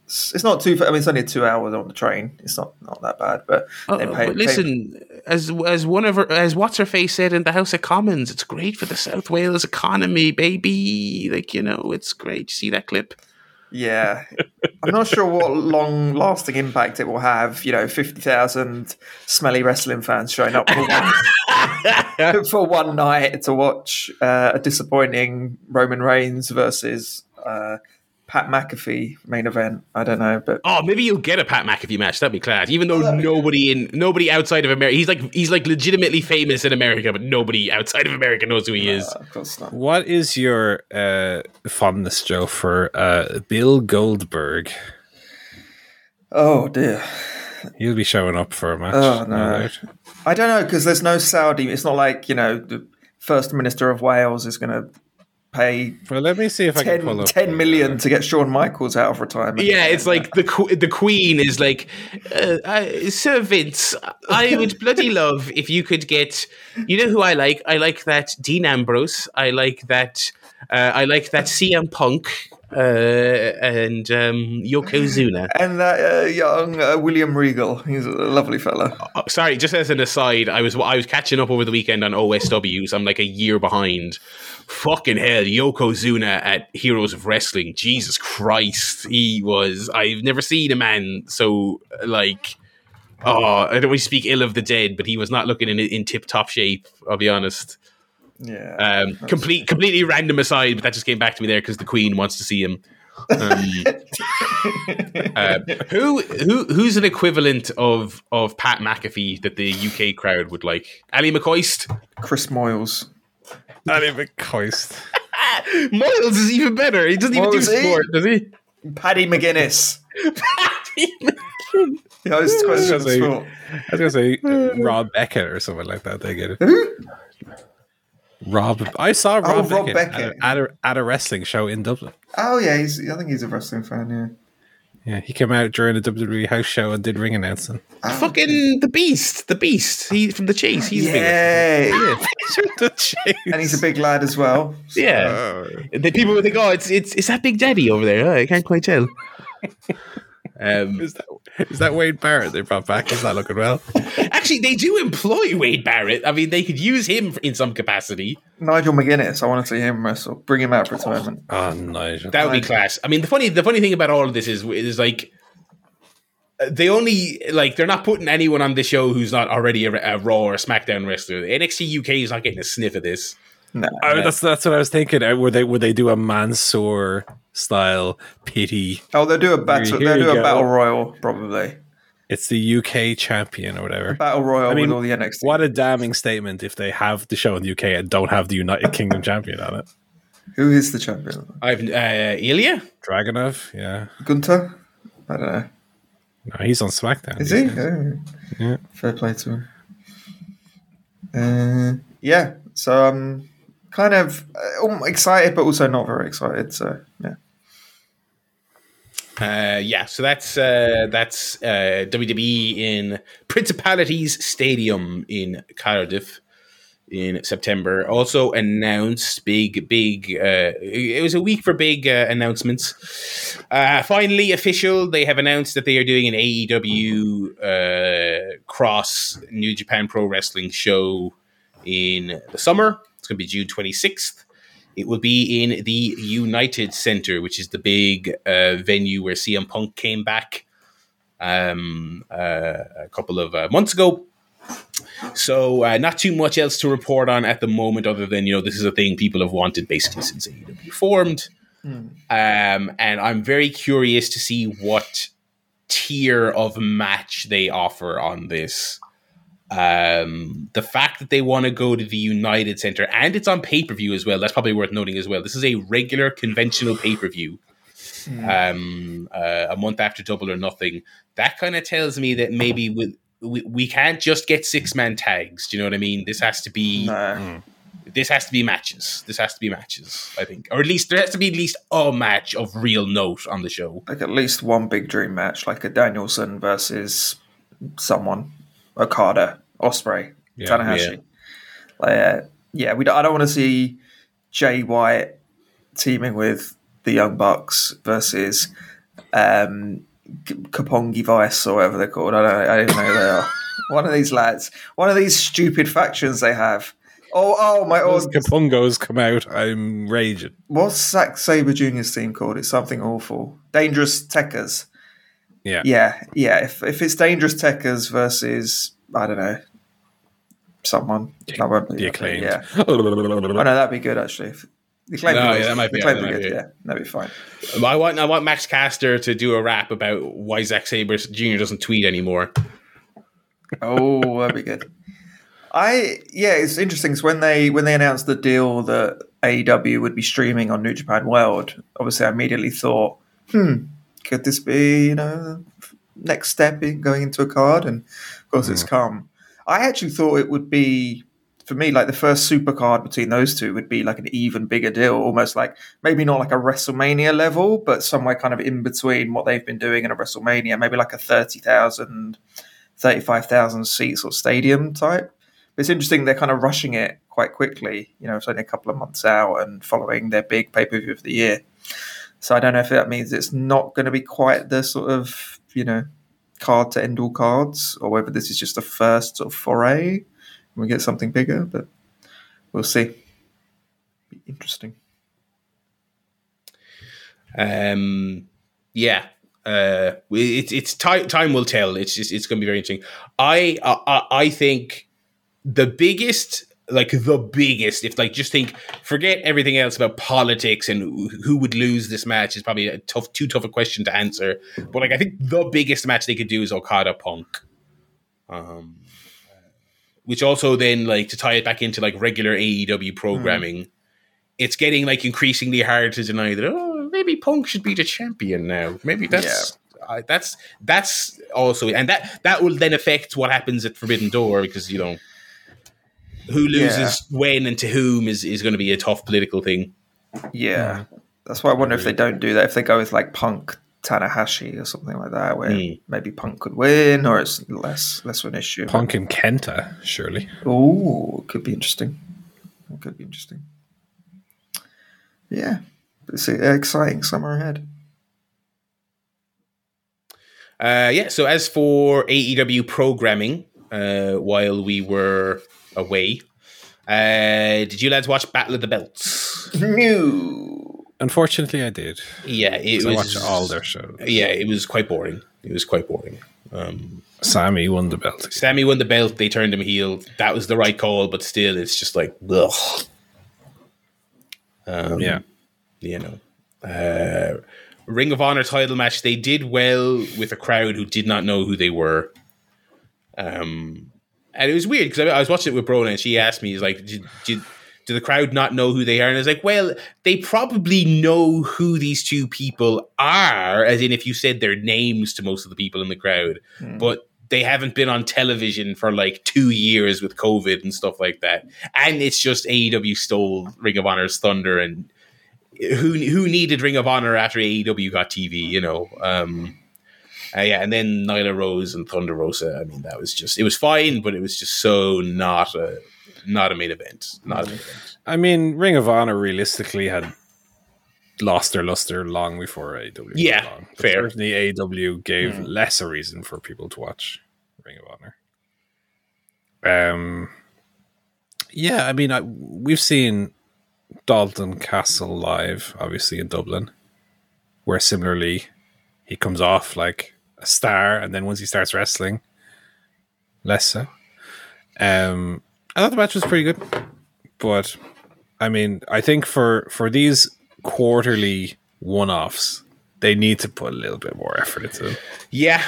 It's, not too. I mean, it's only two hours on the train. It's not not that bad. But Uh, pay- but pay- listen, as as one of her, as what's her face said in the House of Commons, it's great for the South Wales economy, baby. Like you know, it's great. You see that clip? Yeah, I'm not sure what long-lasting impact it will have. You know, fifty thousand smelly wrestling fans showing up for one, (laughs) for one night to watch uh, a disappointing Roman Reigns versus uh, Pat McAfee main event. I don't know, but Oh, maybe you'll get a Pat McAfee match. That'd be class. Even though nobody in nobody outside of America, he's like he's like legitimately famous in America, but nobody outside of America knows who he is. uh, of course not. What is your uh, fondness, Joe, for uh, Bill Goldberg? Oh dear. He'll be showing up for a match. Oh, no. doubt. I don't know because there's no Saudi. It's not like you know the First Minister of Wales is going to pay Well, let me see if I can 10, pull up 10 million to get Shawn Michaels out of retirement. Yeah, it's like the the Queen is like, uh, uh, Sir Vince. I would (laughs) bloody love if you could get. You know who I like? I like that Dean Ambrose. I like that. Uh, I like that CM Punk. Uh, and um, Yokozuna. (laughs) And that uh, young uh, William Regal. He's a lovely fella. Oh, sorry, just as an aside, I was I was catching up over the weekend on OSWs. I'm like a year behind. Fucking hell, Yokozuna at Heroes of Wrestling. Jesus Christ, he was. I've never seen a man so like. Oh, I don't want to speak ill of the dead, but he was not looking in in tip top shape. I'll be honest. Yeah. Um, complete, completely random aside, but that just came back to me there because the Queen wants to see him. Um, uh, (laughs) who who who's an equivalent of of Pat McAfee that the UK crowd would like? Ally McCoist. Chris Moyles. Not even coist. (laughs) Miles is even better. He doesn't even do Miles, eh? sport, does he? Paddy McGuinness. Paddy McGinn. He hosts questions I was gonna say uh, Rob Beckett or something like that. They get it. Who? Rob. I saw oh, Rob, Rob Beckett, Beckett. At, a, at, a, at a wrestling show in Dublin. Oh yeah, he's. I think he's a wrestling fan. Yeah. Yeah, he came out during a WWE house show and did ring announcing. Oh, Fucking the Beast, the Beast. He from the Chase. He's big. yeah. the chase. and he's a big lad as well. Yeah. Oh. The people would think, oh, it's it's it's that Big Daddy over there. Oh, I can't quite tell. Um, Is that is that Wade Barrett they brought back? Is that looking well? (laughs) actually, they do employ Wade Barrett. I mean, they could use him in some capacity. Nigel McGuinness. I want to see him wrestle. Bring him out for a tournament. Oh, Nigel. That would be class. I mean, the funny the funny thing about all of this is is like uh, they only like they're not putting anyone on the show who's not already a, a Raw or SmackDown wrestler. NXT UK is not getting a sniff of this. No. Oh, that's that's what I was thinking. Uh, Would they would they do a Mansoor style pity? Oh, they'll do a battle. Here They'll do a go. battle royal probably. It's the UK champion or whatever. Battle royal I mean, with all the NXT. What a damning statement if they have the show in the UK and don't have the United Kingdom (laughs) champion on it. Who is the champion? I've uh, Ilja. Dragunov, yeah. Gunther? I don't know. No, he's on SmackDown. Is he? Oh. Yeah. Fair play to him. Uh, yeah. So I'm kind of uh, excited, but also not very excited. So yeah. Uh, yeah, so that's uh, that's uh, WWE in Principalities Stadium in Cardiff in September. Also announced big, big. Uh, it was a week for big uh, announcements. Uh, finally, official. They have announced that they are doing an AEW uh, cross New Japan Pro Wrestling show in the summer. It's going to be June twenty sixth. It will be in the United Center, which is the big uh, venue where CM Punk came back um, uh, a couple of uh, months ago. So, uh, not too much else to report on at the moment, other than you know this is a thing people have wanted basically since AEW formed. Um, and I'm very curious to see what tier of match they offer on this. Um, the fact that they want to go to the United Center and it's on pay per view as well. That's probably worth noting as well. This is a regular conventional pay per view. Um, uh, a month after Double or Nothing. That kind of tells me that maybe with we, we can't just get six man tags. Do you know what I mean? This has to be No. this has to be matches. This has to be matches. I think, or at least there has to be at least a match of real note on the show. Like at least one big dream match, like a Danielson versus someone, Okada, Ospreay, Yeah, Tanahashi. Like, uh, yeah, we. Don't, I don't want to see Jay White teaming with the Young Bucks versus um, Kapongi Vice or whatever they're called. I don't. I don't know who they are. (laughs) one of these lads. One of these stupid factions they have. Oh, oh my! Oh, Those Kapungos come out. I'm raging. what's Zack Sabre Jr.'s team called? It's something awful. Dangerous Tekkers. Yeah. Yeah, yeah. If if it's Dangerous Tekkers versus I don't know someone, that won't be The acclaimed. Yeah. (laughs) Oh no, that'd be good actually. The acclaimed No, yeah, that might be- acclaimed that might be be. good. Yeah, that'd be fine. I want I want Max Caster to do a rap about why Zack Sabre Jr. doesn't tweet anymore. Oh, that'd be good. I yeah, it's interesting. So when they when they announced the deal that AEW would be streaming on New Japan World, obviously I immediately thought, hmm, could this be you know next step in going into a card? And of course, it's hmm. come. I actually thought it would be for me like the first super card between those two would be like an even bigger deal, almost like maybe not like a WrestleMania level, but somewhere kind of in between what they've been doing in a WrestleMania, maybe like a thirty thousand 35,000 seats or stadium type. But it's interesting they're kind of rushing it quite quickly. You know, it's only a couple of months out and following their big pay per view of the year. So I don't know if that means it's not going to be quite the sort of you know card to end all cards, or whether this is just a first sort of foray and we get something bigger. But we'll see. Be interesting. Um, yeah, uh, it's it's time time will tell. It's just it's going to be very interesting. I I I think the biggest like the biggest if like just think forget everything else about politics and who would lose this match is probably a tough too tough a question to answer but like i think the biggest match they could do is okada punk um which also then like to tie it back into like regular aew programming mm. it's getting like increasingly hard to deny that oh maybe punk should be the champion now maybe that's yeah. that's that's also and that that will then affect what happens at forbidden door because you know who loses yeah. when and to whom is, is going to be a tough political thing. Yeah. Mm. That's why I wonder if they don't do that. If they go with like Punk Tanahashi or something like that, where mm. maybe Punk could win or it's less less of an issue. Punk and Kenta, surely. Oh, could be interesting. It could be interesting. Yeah. It's an exciting summer ahead. Uh, yeah, so as for AEW programming, uh, while we were away. Uh, did you lads watch Battle of the Belts? No. Unfortunately, I did. Yeah, it was. I watched all their shows. Yeah, it was quite boring. It was quite boring. Um, Sammy won the belt. Sammy won the belt. They turned him heel. That was the right call, but still, it's just like, ugh. Um, yeah, you know. Uh, Ring of Honor title match. They did well with a crowd who did not know who they were. Um, and it was weird because I, I, was watching it with Brona and she asked me, "Is like, did, did, do the crowd not know who they are?" And I was like, "Well, they probably know who these two people are, as in if you said their names to most of the people in the crowd, mm. but." They haven't been on television for like two years with COVID and stuff like that, and it's just AEW stole Ring of Honor's thunder, and who who needed Ring of Honor after AEW got TV, you know? Um, uh, yeah, and then Nyla Rose and Thunder Rosa. I mean, that was just it was fine, but it was just so not a not a main event. Not a main event. I mean, Ring of Honor realistically had lost their luster long before AEW. Yeah, fair. Certainly, AEW gave mm. less a reason for people to watch Ring of Honor. Um, yeah, I mean, I, we've seen Dalton Castle live, obviously in Dublin, where similarly he comes off like a star, and then once he starts wrestling, less so. Um, I thought the match was pretty good, but I mean, I think for for these quarterly one offs, they need to put a little bit more effort into them. Yeah,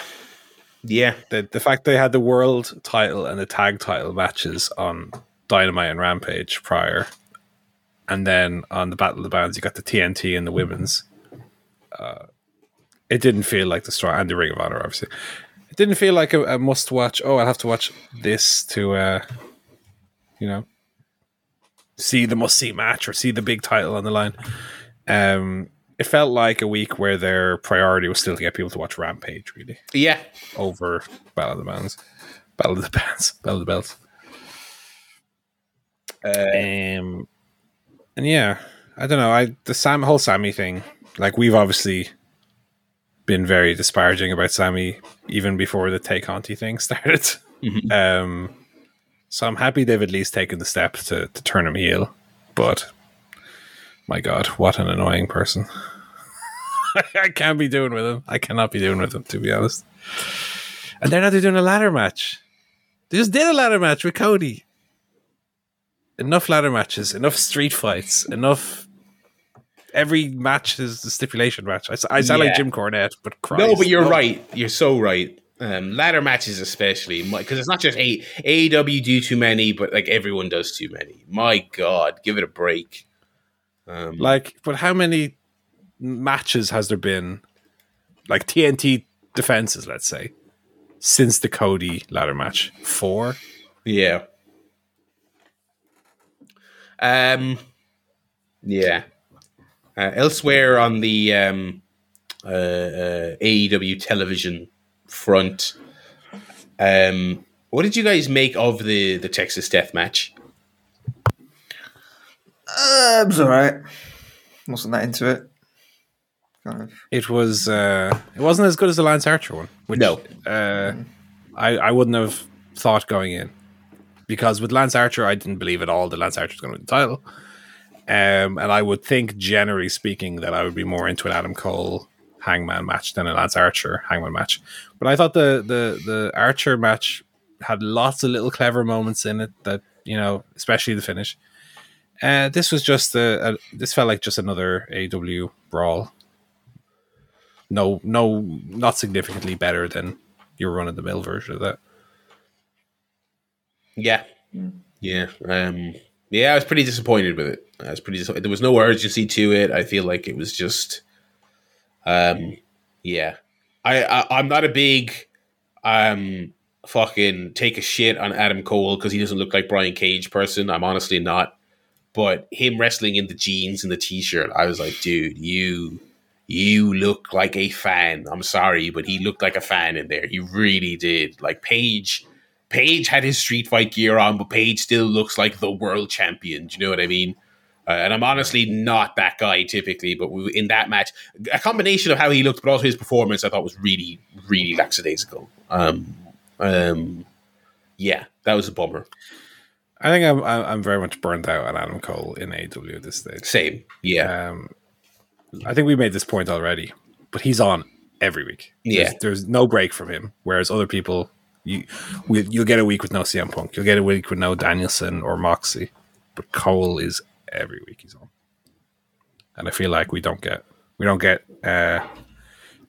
yeah. The the fact they had the world title and the tag title matches on Dynamite and Rampage prior, and then on the Battle of the Bands, you got the TNT and the women's. Uh, it didn't feel like the strong and the Ring of Honor, obviously. It didn't feel like a, a must watch. Oh, I'll have to watch this to, uh, you know, see the must see match or see the big title on the line. Um, it felt like a week where their priority was still to get people to watch Rampage, really. Yeah. Over Battle of the Bands, Battle of the Bands, Battle of the Belts. Uh, um, and yeah, I don't know. I the Sam whole Sammy thing. Like we've obviously been very disparaging about Sammy even before the Tay Conti thing (laughs) started. Mm-hmm. Um, so I'm happy they've at least taken the step to, to turn him heel. But my God, what an annoying person. (laughs) I can't be doing with him. I cannot be doing with him, to be honest. And they're not doing a ladder match. They just did a ladder match with Cody. Enough ladder matches, enough street fights, enough every match is the stipulation match. I, I sound yeah. like Jim Cornette, but Christ, no, but you're no. right. You're so right. Um, ladder matches, especially, because it's not just a AEW do too many, but like everyone does too many. My God, give it a break. Um, like, but how many matches has there been? Like TNT defenses, let's say, since the Cody ladder match, four. Yeah. Um. Yeah. Uh, elsewhere on the um, uh, uh, AEW television front, um, what did you guys make of the the Texas Death Match? Uh, it was all right. Wasn't that into it. kind of. It was. Uh, it wasn't as good as the Lance Archer one. Which, No. uh, I I wouldn't have thought going in because with Lance Archer, I didn't believe at all that Lance Archer was going to win the title. Um, and I would think, generally speaking, that I would be more into an Adam Cole Hangman match than a Lance Archer Hangman match. But I thought the the the Archer match had lots of little clever moments in it that you know, especially the finish. Uh, this was just a, a this felt like just another AW brawl. No, no, not significantly better than your run of the mill version of that. Yeah, yeah, um, yeah. I was pretty disappointed with it. I was pretty. Disappointed. There was no urgency to it. I feel like it was just, um, yeah. I, I I'm not a big, um, fucking take a shit on Adam Cole because he doesn't look like Brian Cage person. I'm honestly not. But him wrestling in the jeans and the t-shirt, I was like, dude, you you look like a fan. I'm sorry, but he looked like a fan in there. He really did. Like Page, Page had his street fight gear on, but Page still looks like the world champion. Do you know what I mean? Uh, and I'm honestly not that guy typically, but we, in that match, a combination of how he looked, but also his performance, I thought was really, really lackadaisical. Um, um, yeah, that was a bummer. I think I'm I'm very much burnt out on Adam Cole in AW at this stage. Same, yeah, Um, I think we made this point already, but he's on every week. Yeah. there's, there's no break from him. Whereas other people, you we, you'll get a week with no CM Punk, you'll get a week with no Danielson or Moxie, but Cole is every week he's on, and I feel like we don't get we don't get uh,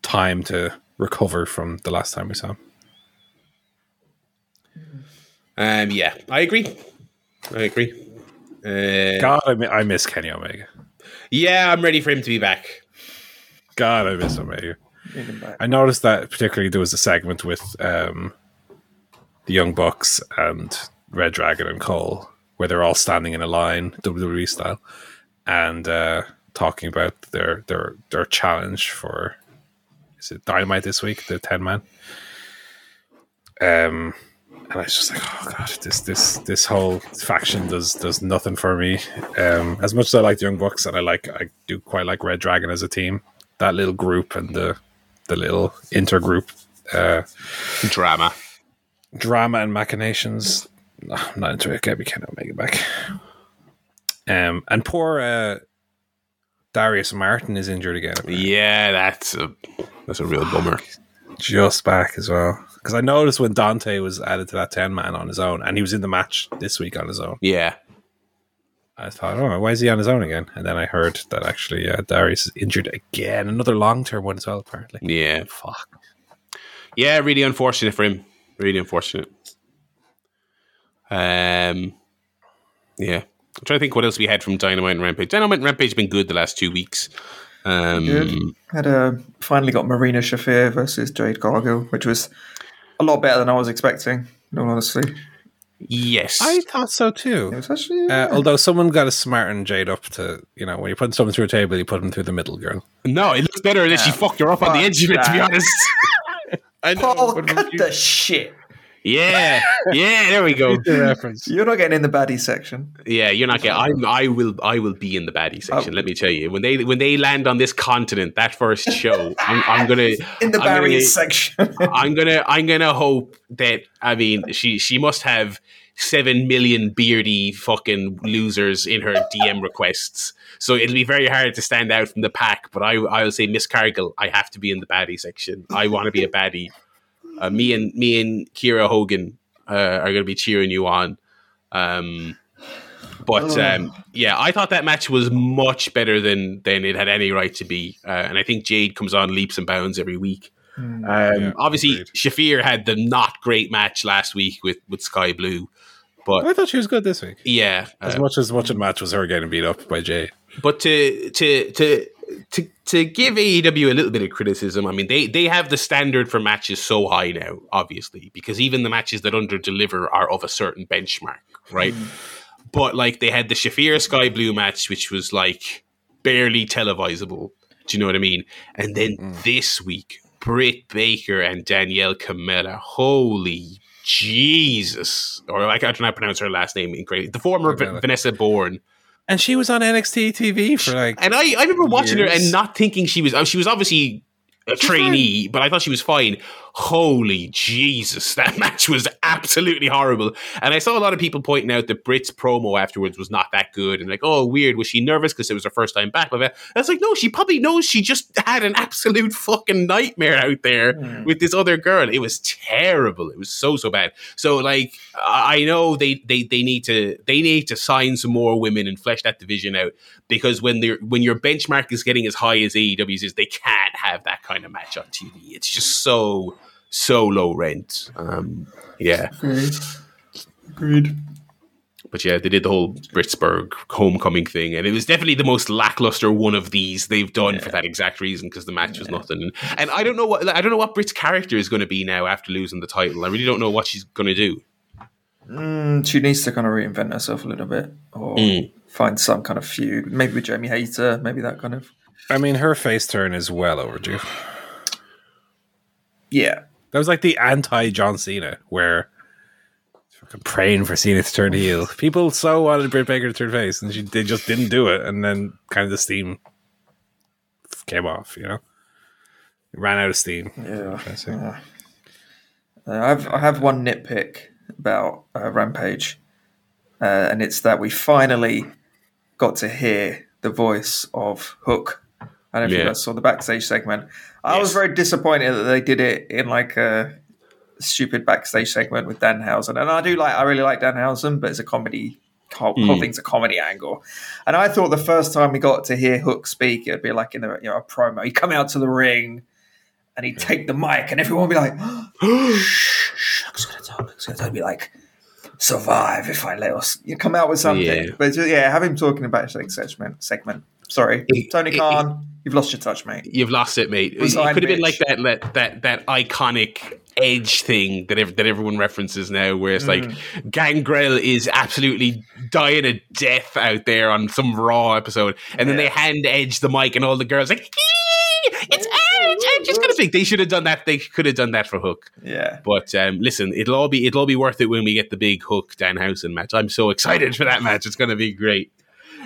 time to recover from the last time we saw him. um, yeah, I agree. I agree. Uh, God, I, mi- I miss Kenny Omega. yeah, I'm ready for him to be back. God, I miss Omega. Him. I noticed that particularly there was a segment with um, the Young Bucks and Red Dragon and Cole where they're all standing in a line, WWE style, and uh, talking about their their their challenge for is it Dynamite this week, the ten man. Um, and I was just like, oh god, this this this whole faction does does nothing for me. Um, as much as I like the Young Bucks and I like I do quite like Red Dragon as a team, that little group and the the little intergroup uh, Drama. drama and machinations. No, I'm not into it. Get me make it back. Um, and poor uh, Darius Martin is injured again. Yeah, that's a that's a real bummer. Just back as well. Because I noticed when Dante was added to that 10 man on his own, and he was in the match this week on his own. Yeah, I thought, oh, why is he on his own again? And then I heard that actually uh, Darius is injured again. Another long term one as well, apparently. yeah, Fuck. yeah. Really unfortunate for him. Really unfortunate. Um, yeah. I'm trying to think what else we had from Dynamite and Rampage. Dynamite and Rampage have been good the last two weeks. Um, Good. Had a finally got Marina Shafir versus Jade Cargill, which was a lot better than I was expecting. In all honesty, Yes. I thought so it too. was actually Uh, although someone got to smarten Jade up to, you know, when you put someone through a table, you put them through the middle, girl. no, it looks better that she Yeah, fucked her up on the edge of it, to be honest. (laughs) I know, Paul, but- cut the shit. Yeah, yeah, there we go. reference. You're not getting in the baddie section. Yeah, you're not getting. I'm, I will. I will be in the baddie oh. section. Oh. Let me tell you, when they when they land on this continent, that first show, I'm, I'm gonna (laughs) In the I'm gonna- section. (laughs) I'm gonna I'm gonna hope that I mean she she must have seven million beardy fucking losers in her DM requests. So it'll be very hard to stand out from the pack. But I I will say Miss Cargill, I have to be in the baddie section. I want to be a baddie. Uh, me and me and Kiera Hogan uh, are gonna be cheering you on. Um, but um, yeah, I thought that match was much better than than it had any right to be, uh, and I think Jade comes on leaps and bounds every week. Um, Yeah, obviously, agreed. Shafir had the not great match last week with with Skye Blue, but I thought she was good this week. yeah, As uh, much as much of the match was her getting beat up by Jay. but to to to to to give AEW a little bit of criticism, I mean they they have the standard for matches so high now, obviously, because even the matches that under deliver are of a certain benchmark, right? Mm. But like they had the Shafir Skye Blue match, which was like barely televisable. Do you know what I mean? And then mm. this week, Britt Baker and Danielle Kamela. Holy Jesus! Or like I don't know how to pronounce her last name incorrectly. The former. V- Vanessa Borne and she was on NXT TV for like. And I, I remember watching her and not thinking she was. She was obviously a trainee, but I thought she was fine. Holy Jesus, (laughs) that match was absolutely horrible. And I saw a lot of people pointing out that Britt's promo afterwards was not that good, and like, oh, weird. Was she nervous because it was her first time back? But I was like, no, she probably knows she just had an absolute fucking nightmare out there Hmm. with this other girl. It was terrible. It was so so bad. So like, I I know they they they need to they need to sign some more women and flesh that division out because when they're when your benchmark is getting as high as AEW's is, they can't have that kind of match on TV. It's just so so low rent. Um, yeah, Agreed. Agreed. but yeah, they did the whole Brittsburgh homecoming thing, and it was definitely the most lackluster one of these they've done for that exact reason because the match was nothing. And, and I don't know what I don't know what Britt's character is going to be now after losing the title. I really don't know what she's going to do. Mm, she needs to kind of reinvent herself a little bit, or Mm. find some kind of feud. Maybe with Jamie Hayter. Maybe that kind of. I mean, her face turn is well overdue. Yeah. That was like the anti John Cena, where fucking praying for Cena to turn heel. People so wanted Britt Baker to turn face, and she they just didn't do it, and then kind of the steam came off. You know, it ran out of steam. Yeah. I. Uh, I have one nitpick about uh, Rampage, uh, and it's that we finally got to hear the voice of Hook. I don't know if Yeah. you guys saw the backstage segment. I was very disappointed that they did it in like a stupid backstage segment with Danhausen, and I do like I really like Danhausen, but it's a comedy. Whole, whole Mm. thing's a comedy angle, and I thought the first time we got to hear Hook speak, it'd be like in the you know a promo. He'd come out to the ring, and he'd take the mic, and everyone would be like, (gasps) shh, shh, Hook's gonna talk. Hook's gonna talk. He'd be like, survive if I let us. You come out with something, Yeah. but just, yeah, have him talking about segment. Segment. Sorry, It- Tony it- Khan, you've lost your touch, mate. You've lost it, mate. It could have been like that, that that that iconic edge thing that ev- that everyone references now, where it's like Gangrel is absolutely dying a death out there on some Raw episode, and then they hand Edge the mic, and all the girls like, "It's Edge, Edge is gonna speak." They should have done that. They could have done that for Hook. Yeah. But um, listen, it'll all be it'll all be worth it when we get the big Hook Danhausen match. I'm so excited for that match. It's going to be great.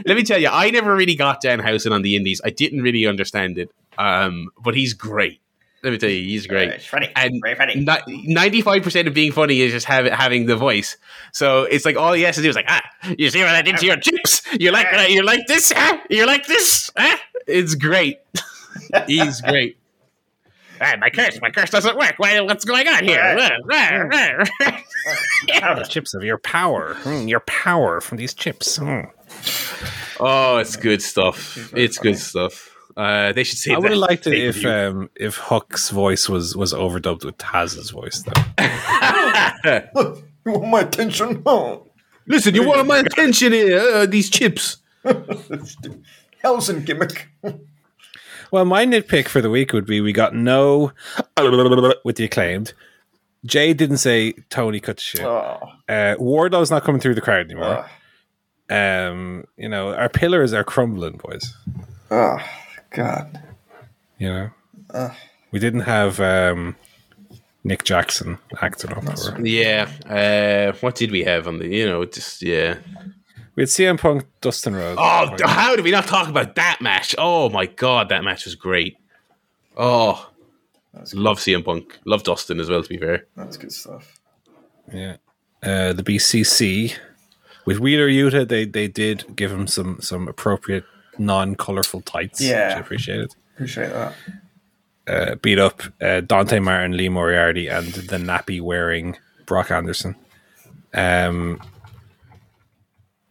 Let me tell you, I never really got Danhausen on the Indies. I didn't really understand it, um, but he's great. Let me tell you, he's great. funny. And Very funny. Ninety-five percent of being funny is just have, having the voice. So it's like all he has to do is like, ah, you see what I did to your chips? You like that? You like this? Huh? You like this? Huh? It's great. (laughs) he's great. Ah, my curse, my curse doesn't work. Why, what's going on here? the chips of your power, Mm, your power from these chips. Mm. Oh, it's good stuff. It's good stuff. Uh, they should say I would have liked it if um, if Hook's voice was was overdubbed with Taz's voice. Though. (laughs) You want my attention? (laughs) Oh. Listen, you wanted my attention here. Uh, these chips. (laughs) Helsen gimmick. Well, my nitpick for the week would be we got no with the acclaimed. Jay didn't say Tony cut the shit. Oh. Uh, Wardlow's not coming through the crowd anymore. Oh. Um, you know, our pillars are crumbling, boys. oh, God. You know, Ugh. we didn't have um, Nick Jackson acting up. Or, Yeah. Uh, what did we have on the? You know, just yeah. we had CM Punk, Dustin Rhodes. Oh, how did we not talk about that match? Oh my god, that match was great. Oh, That's love CM Punk. Love Dustin as well. To be fair, That's good stuff. Yeah. Uh, the BCC with Wheeler Yuta, they they did give him some some appropriate non-colorful tights. Yeah. which I appreciated. Appreciate that. Uh, beat up uh, Dante Martin, Lee Moriarty, and the nappy wearing Brock Anderson. Um,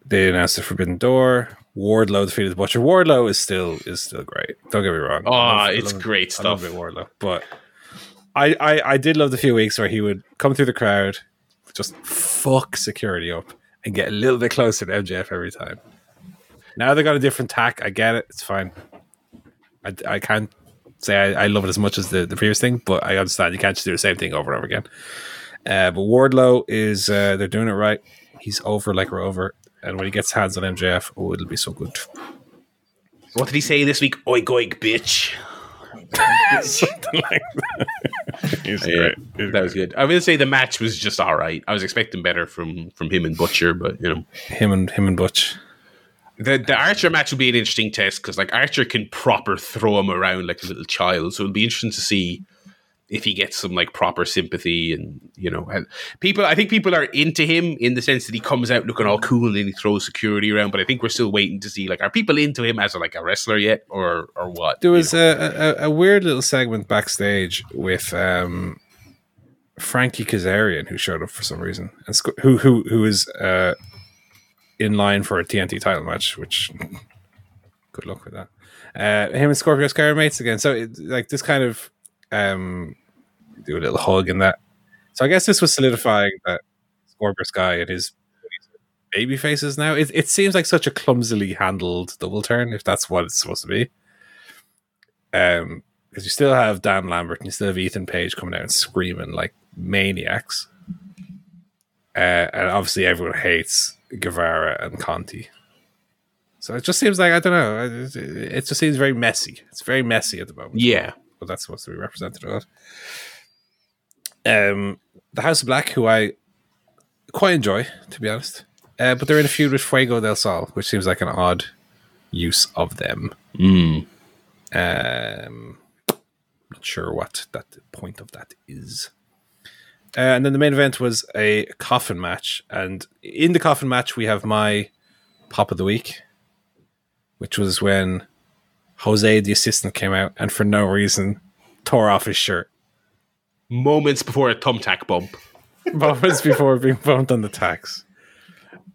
they announced the Forbidden Door. Wardlow defeated the Butcher. Wardlow is still is still great. Don't get me wrong. Oh, love- it's love- great I stuff. Wardlow, but I, I I did love the few weeks where he would come through the crowd, just fuck security up, and get a little bit closer to MJF every time. Now they got a different tack. I get it. It's fine. I, I can't say I, I love it as much as the, the previous thing, but I understand you can't just do the same thing over and over again. Uh, but Wardlow is uh, they're doing it right. He's over like we're over, and when he gets hands on MJF, oh, it'll be so good. what did he say this week? Oink oink, bitch. (laughs) (laughs) Something like that. (laughs) He's Yeah, great. He's that was good. I will say the match was just all right. I was expecting better from from him and Butcher, but you know, him and him and Butch. The the Archer match will be an interesting test because like Archer can proper throw him around like a little child, so it'll be interesting to see if he gets some like proper sympathy and you know and people i think people are into him in the sense that he comes out looking all cool and then he throws security around but i think we're still waiting to see like are people into him as a, like a wrestler yet or or what There was a, a, a weird little segment backstage with um, Frankie Kazarian who showed up for some reason and sc- who who who is uh, in line for a TNT title match. Which (laughs) good luck with that. Uh, him and Scorpio Sky are mates again. So it, like this kind of um, do a little hug and that. So I guess this was solidifying that Scorpio Sky and his baby faces now. It, it seems like such a clumsily handled double turn if that's what it's supposed to be. Um, because you still have Dan Lambert and you still have Ethan Page coming out and screaming like maniacs. Uh, and obviously everyone hates Guevara and Conti. So it just seems like I don't know. It, it just seems very messy. It's very messy at the moment. yeah But that's supposed to be representative of. Um, the House of Black, who I quite enjoy, to be honest. Uh, but they're in a feud with Fuego del Sol, which seems like an odd use of them. mm. Um, not sure what that point of that is. Uh, and then the main event was a coffin match, and in the coffin match we have my pop of the week, which was when Jose, the assistant, came out and for no reason tore off his shirt moments before a thumbtack bump (laughs) moments before being bumped on the tax.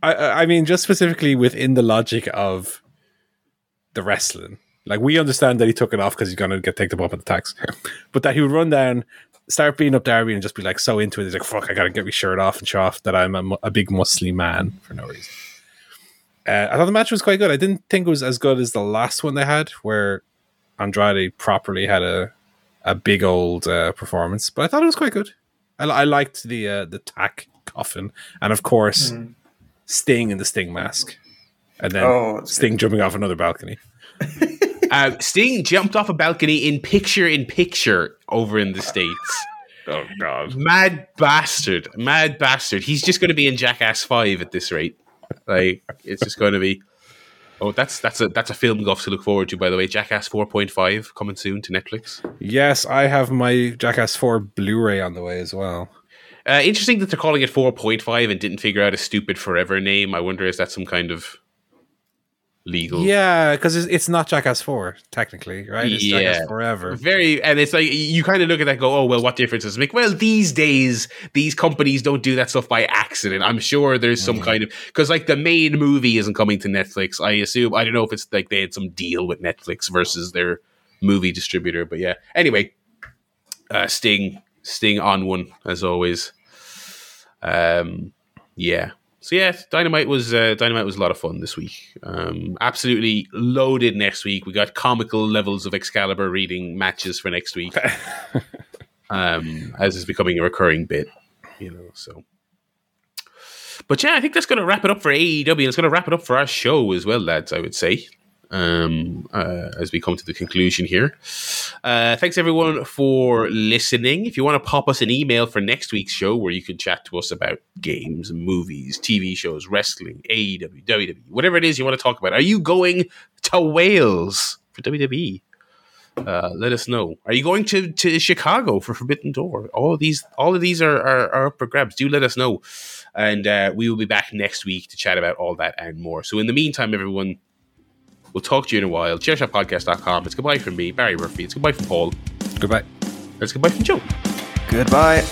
I- I, mean, just specifically within the logic of the wrestling. Like we understand that he took it off because he's gonna get take the bump on the tax, (laughs) but that he would run down, start beating up Darby, and just be like so into it. He's like, "Fuck, I gotta get my shirt off and show off that I'm a, a big muscly man for no reason." Uh, I thought the match was quite good. I didn't think it was as good as the last one they had, where Andrade properly had a a big old uh, performance, but I thought it was quite good. I, I liked the uh, the tack coffin, and of course, Sting in the Sting mask, and then Oh, that's Sting jumping off another balcony. (laughs) uh, sting jumped off a balcony in picture in picture over in the states Oh God! mad bastard mad bastard he's just going to be in jackass 5 at this rate like it's just going to be oh that's that's a that's a film golf to look forward to by the way. Jackass 4.5 coming soon to netflix. Yes, I have my Jackass Four Blu-ray on the way as well. uh, interesting that they're calling it 4.5 and didn't figure out a stupid forever name. I wonder is that some kind of legal. Yeah, because it's, it's not Jackass Four technically, right? It's Yeah. Jackass Forever. very and it's like you kind of look at that and go oh well what difference does it make? Well these days these companies don't do that stuff by accident. I'm sure there's some kind of because like the main movie isn't coming to netflix i assume. I don't know if it's like they had some deal with netflix versus their movie distributor but yeah. Anyway uh sting sting on one as always. Um yeah so yeah dynamite was uh, dynamite was a lot of fun this week. Um absolutely loaded next week. We got comical levels of excalibur reading matches for next week. (laughs) Um as is becoming a recurring bit you know so. But yeah i think that's going to wrap it up for aew it's going to wrap it up for our show as well lads i would say um, uh, as we come to the conclusion here. Uh, thanks everyone for listening. If you want to pop us an email for next week's show where you can chat to us about games, movies, TV shows, wrestling, AEW, WWE, whatever it is you want to talk about. Are you going to Wales for WWE? Uh, let us know. Are you going to, to Chicago for Forbidden Door? All of these, all of these are, are, are up for grabs. Do let us know, and uh, we will be back next week to chat about all that and more. So in the meantime, everyone, we'll talk to you in a while. Chairshotpodcast.com. It's goodbye from me, Barry Murphy. It's goodbye from Paul. Goodbye. It's goodbye from Joe. Goodbye.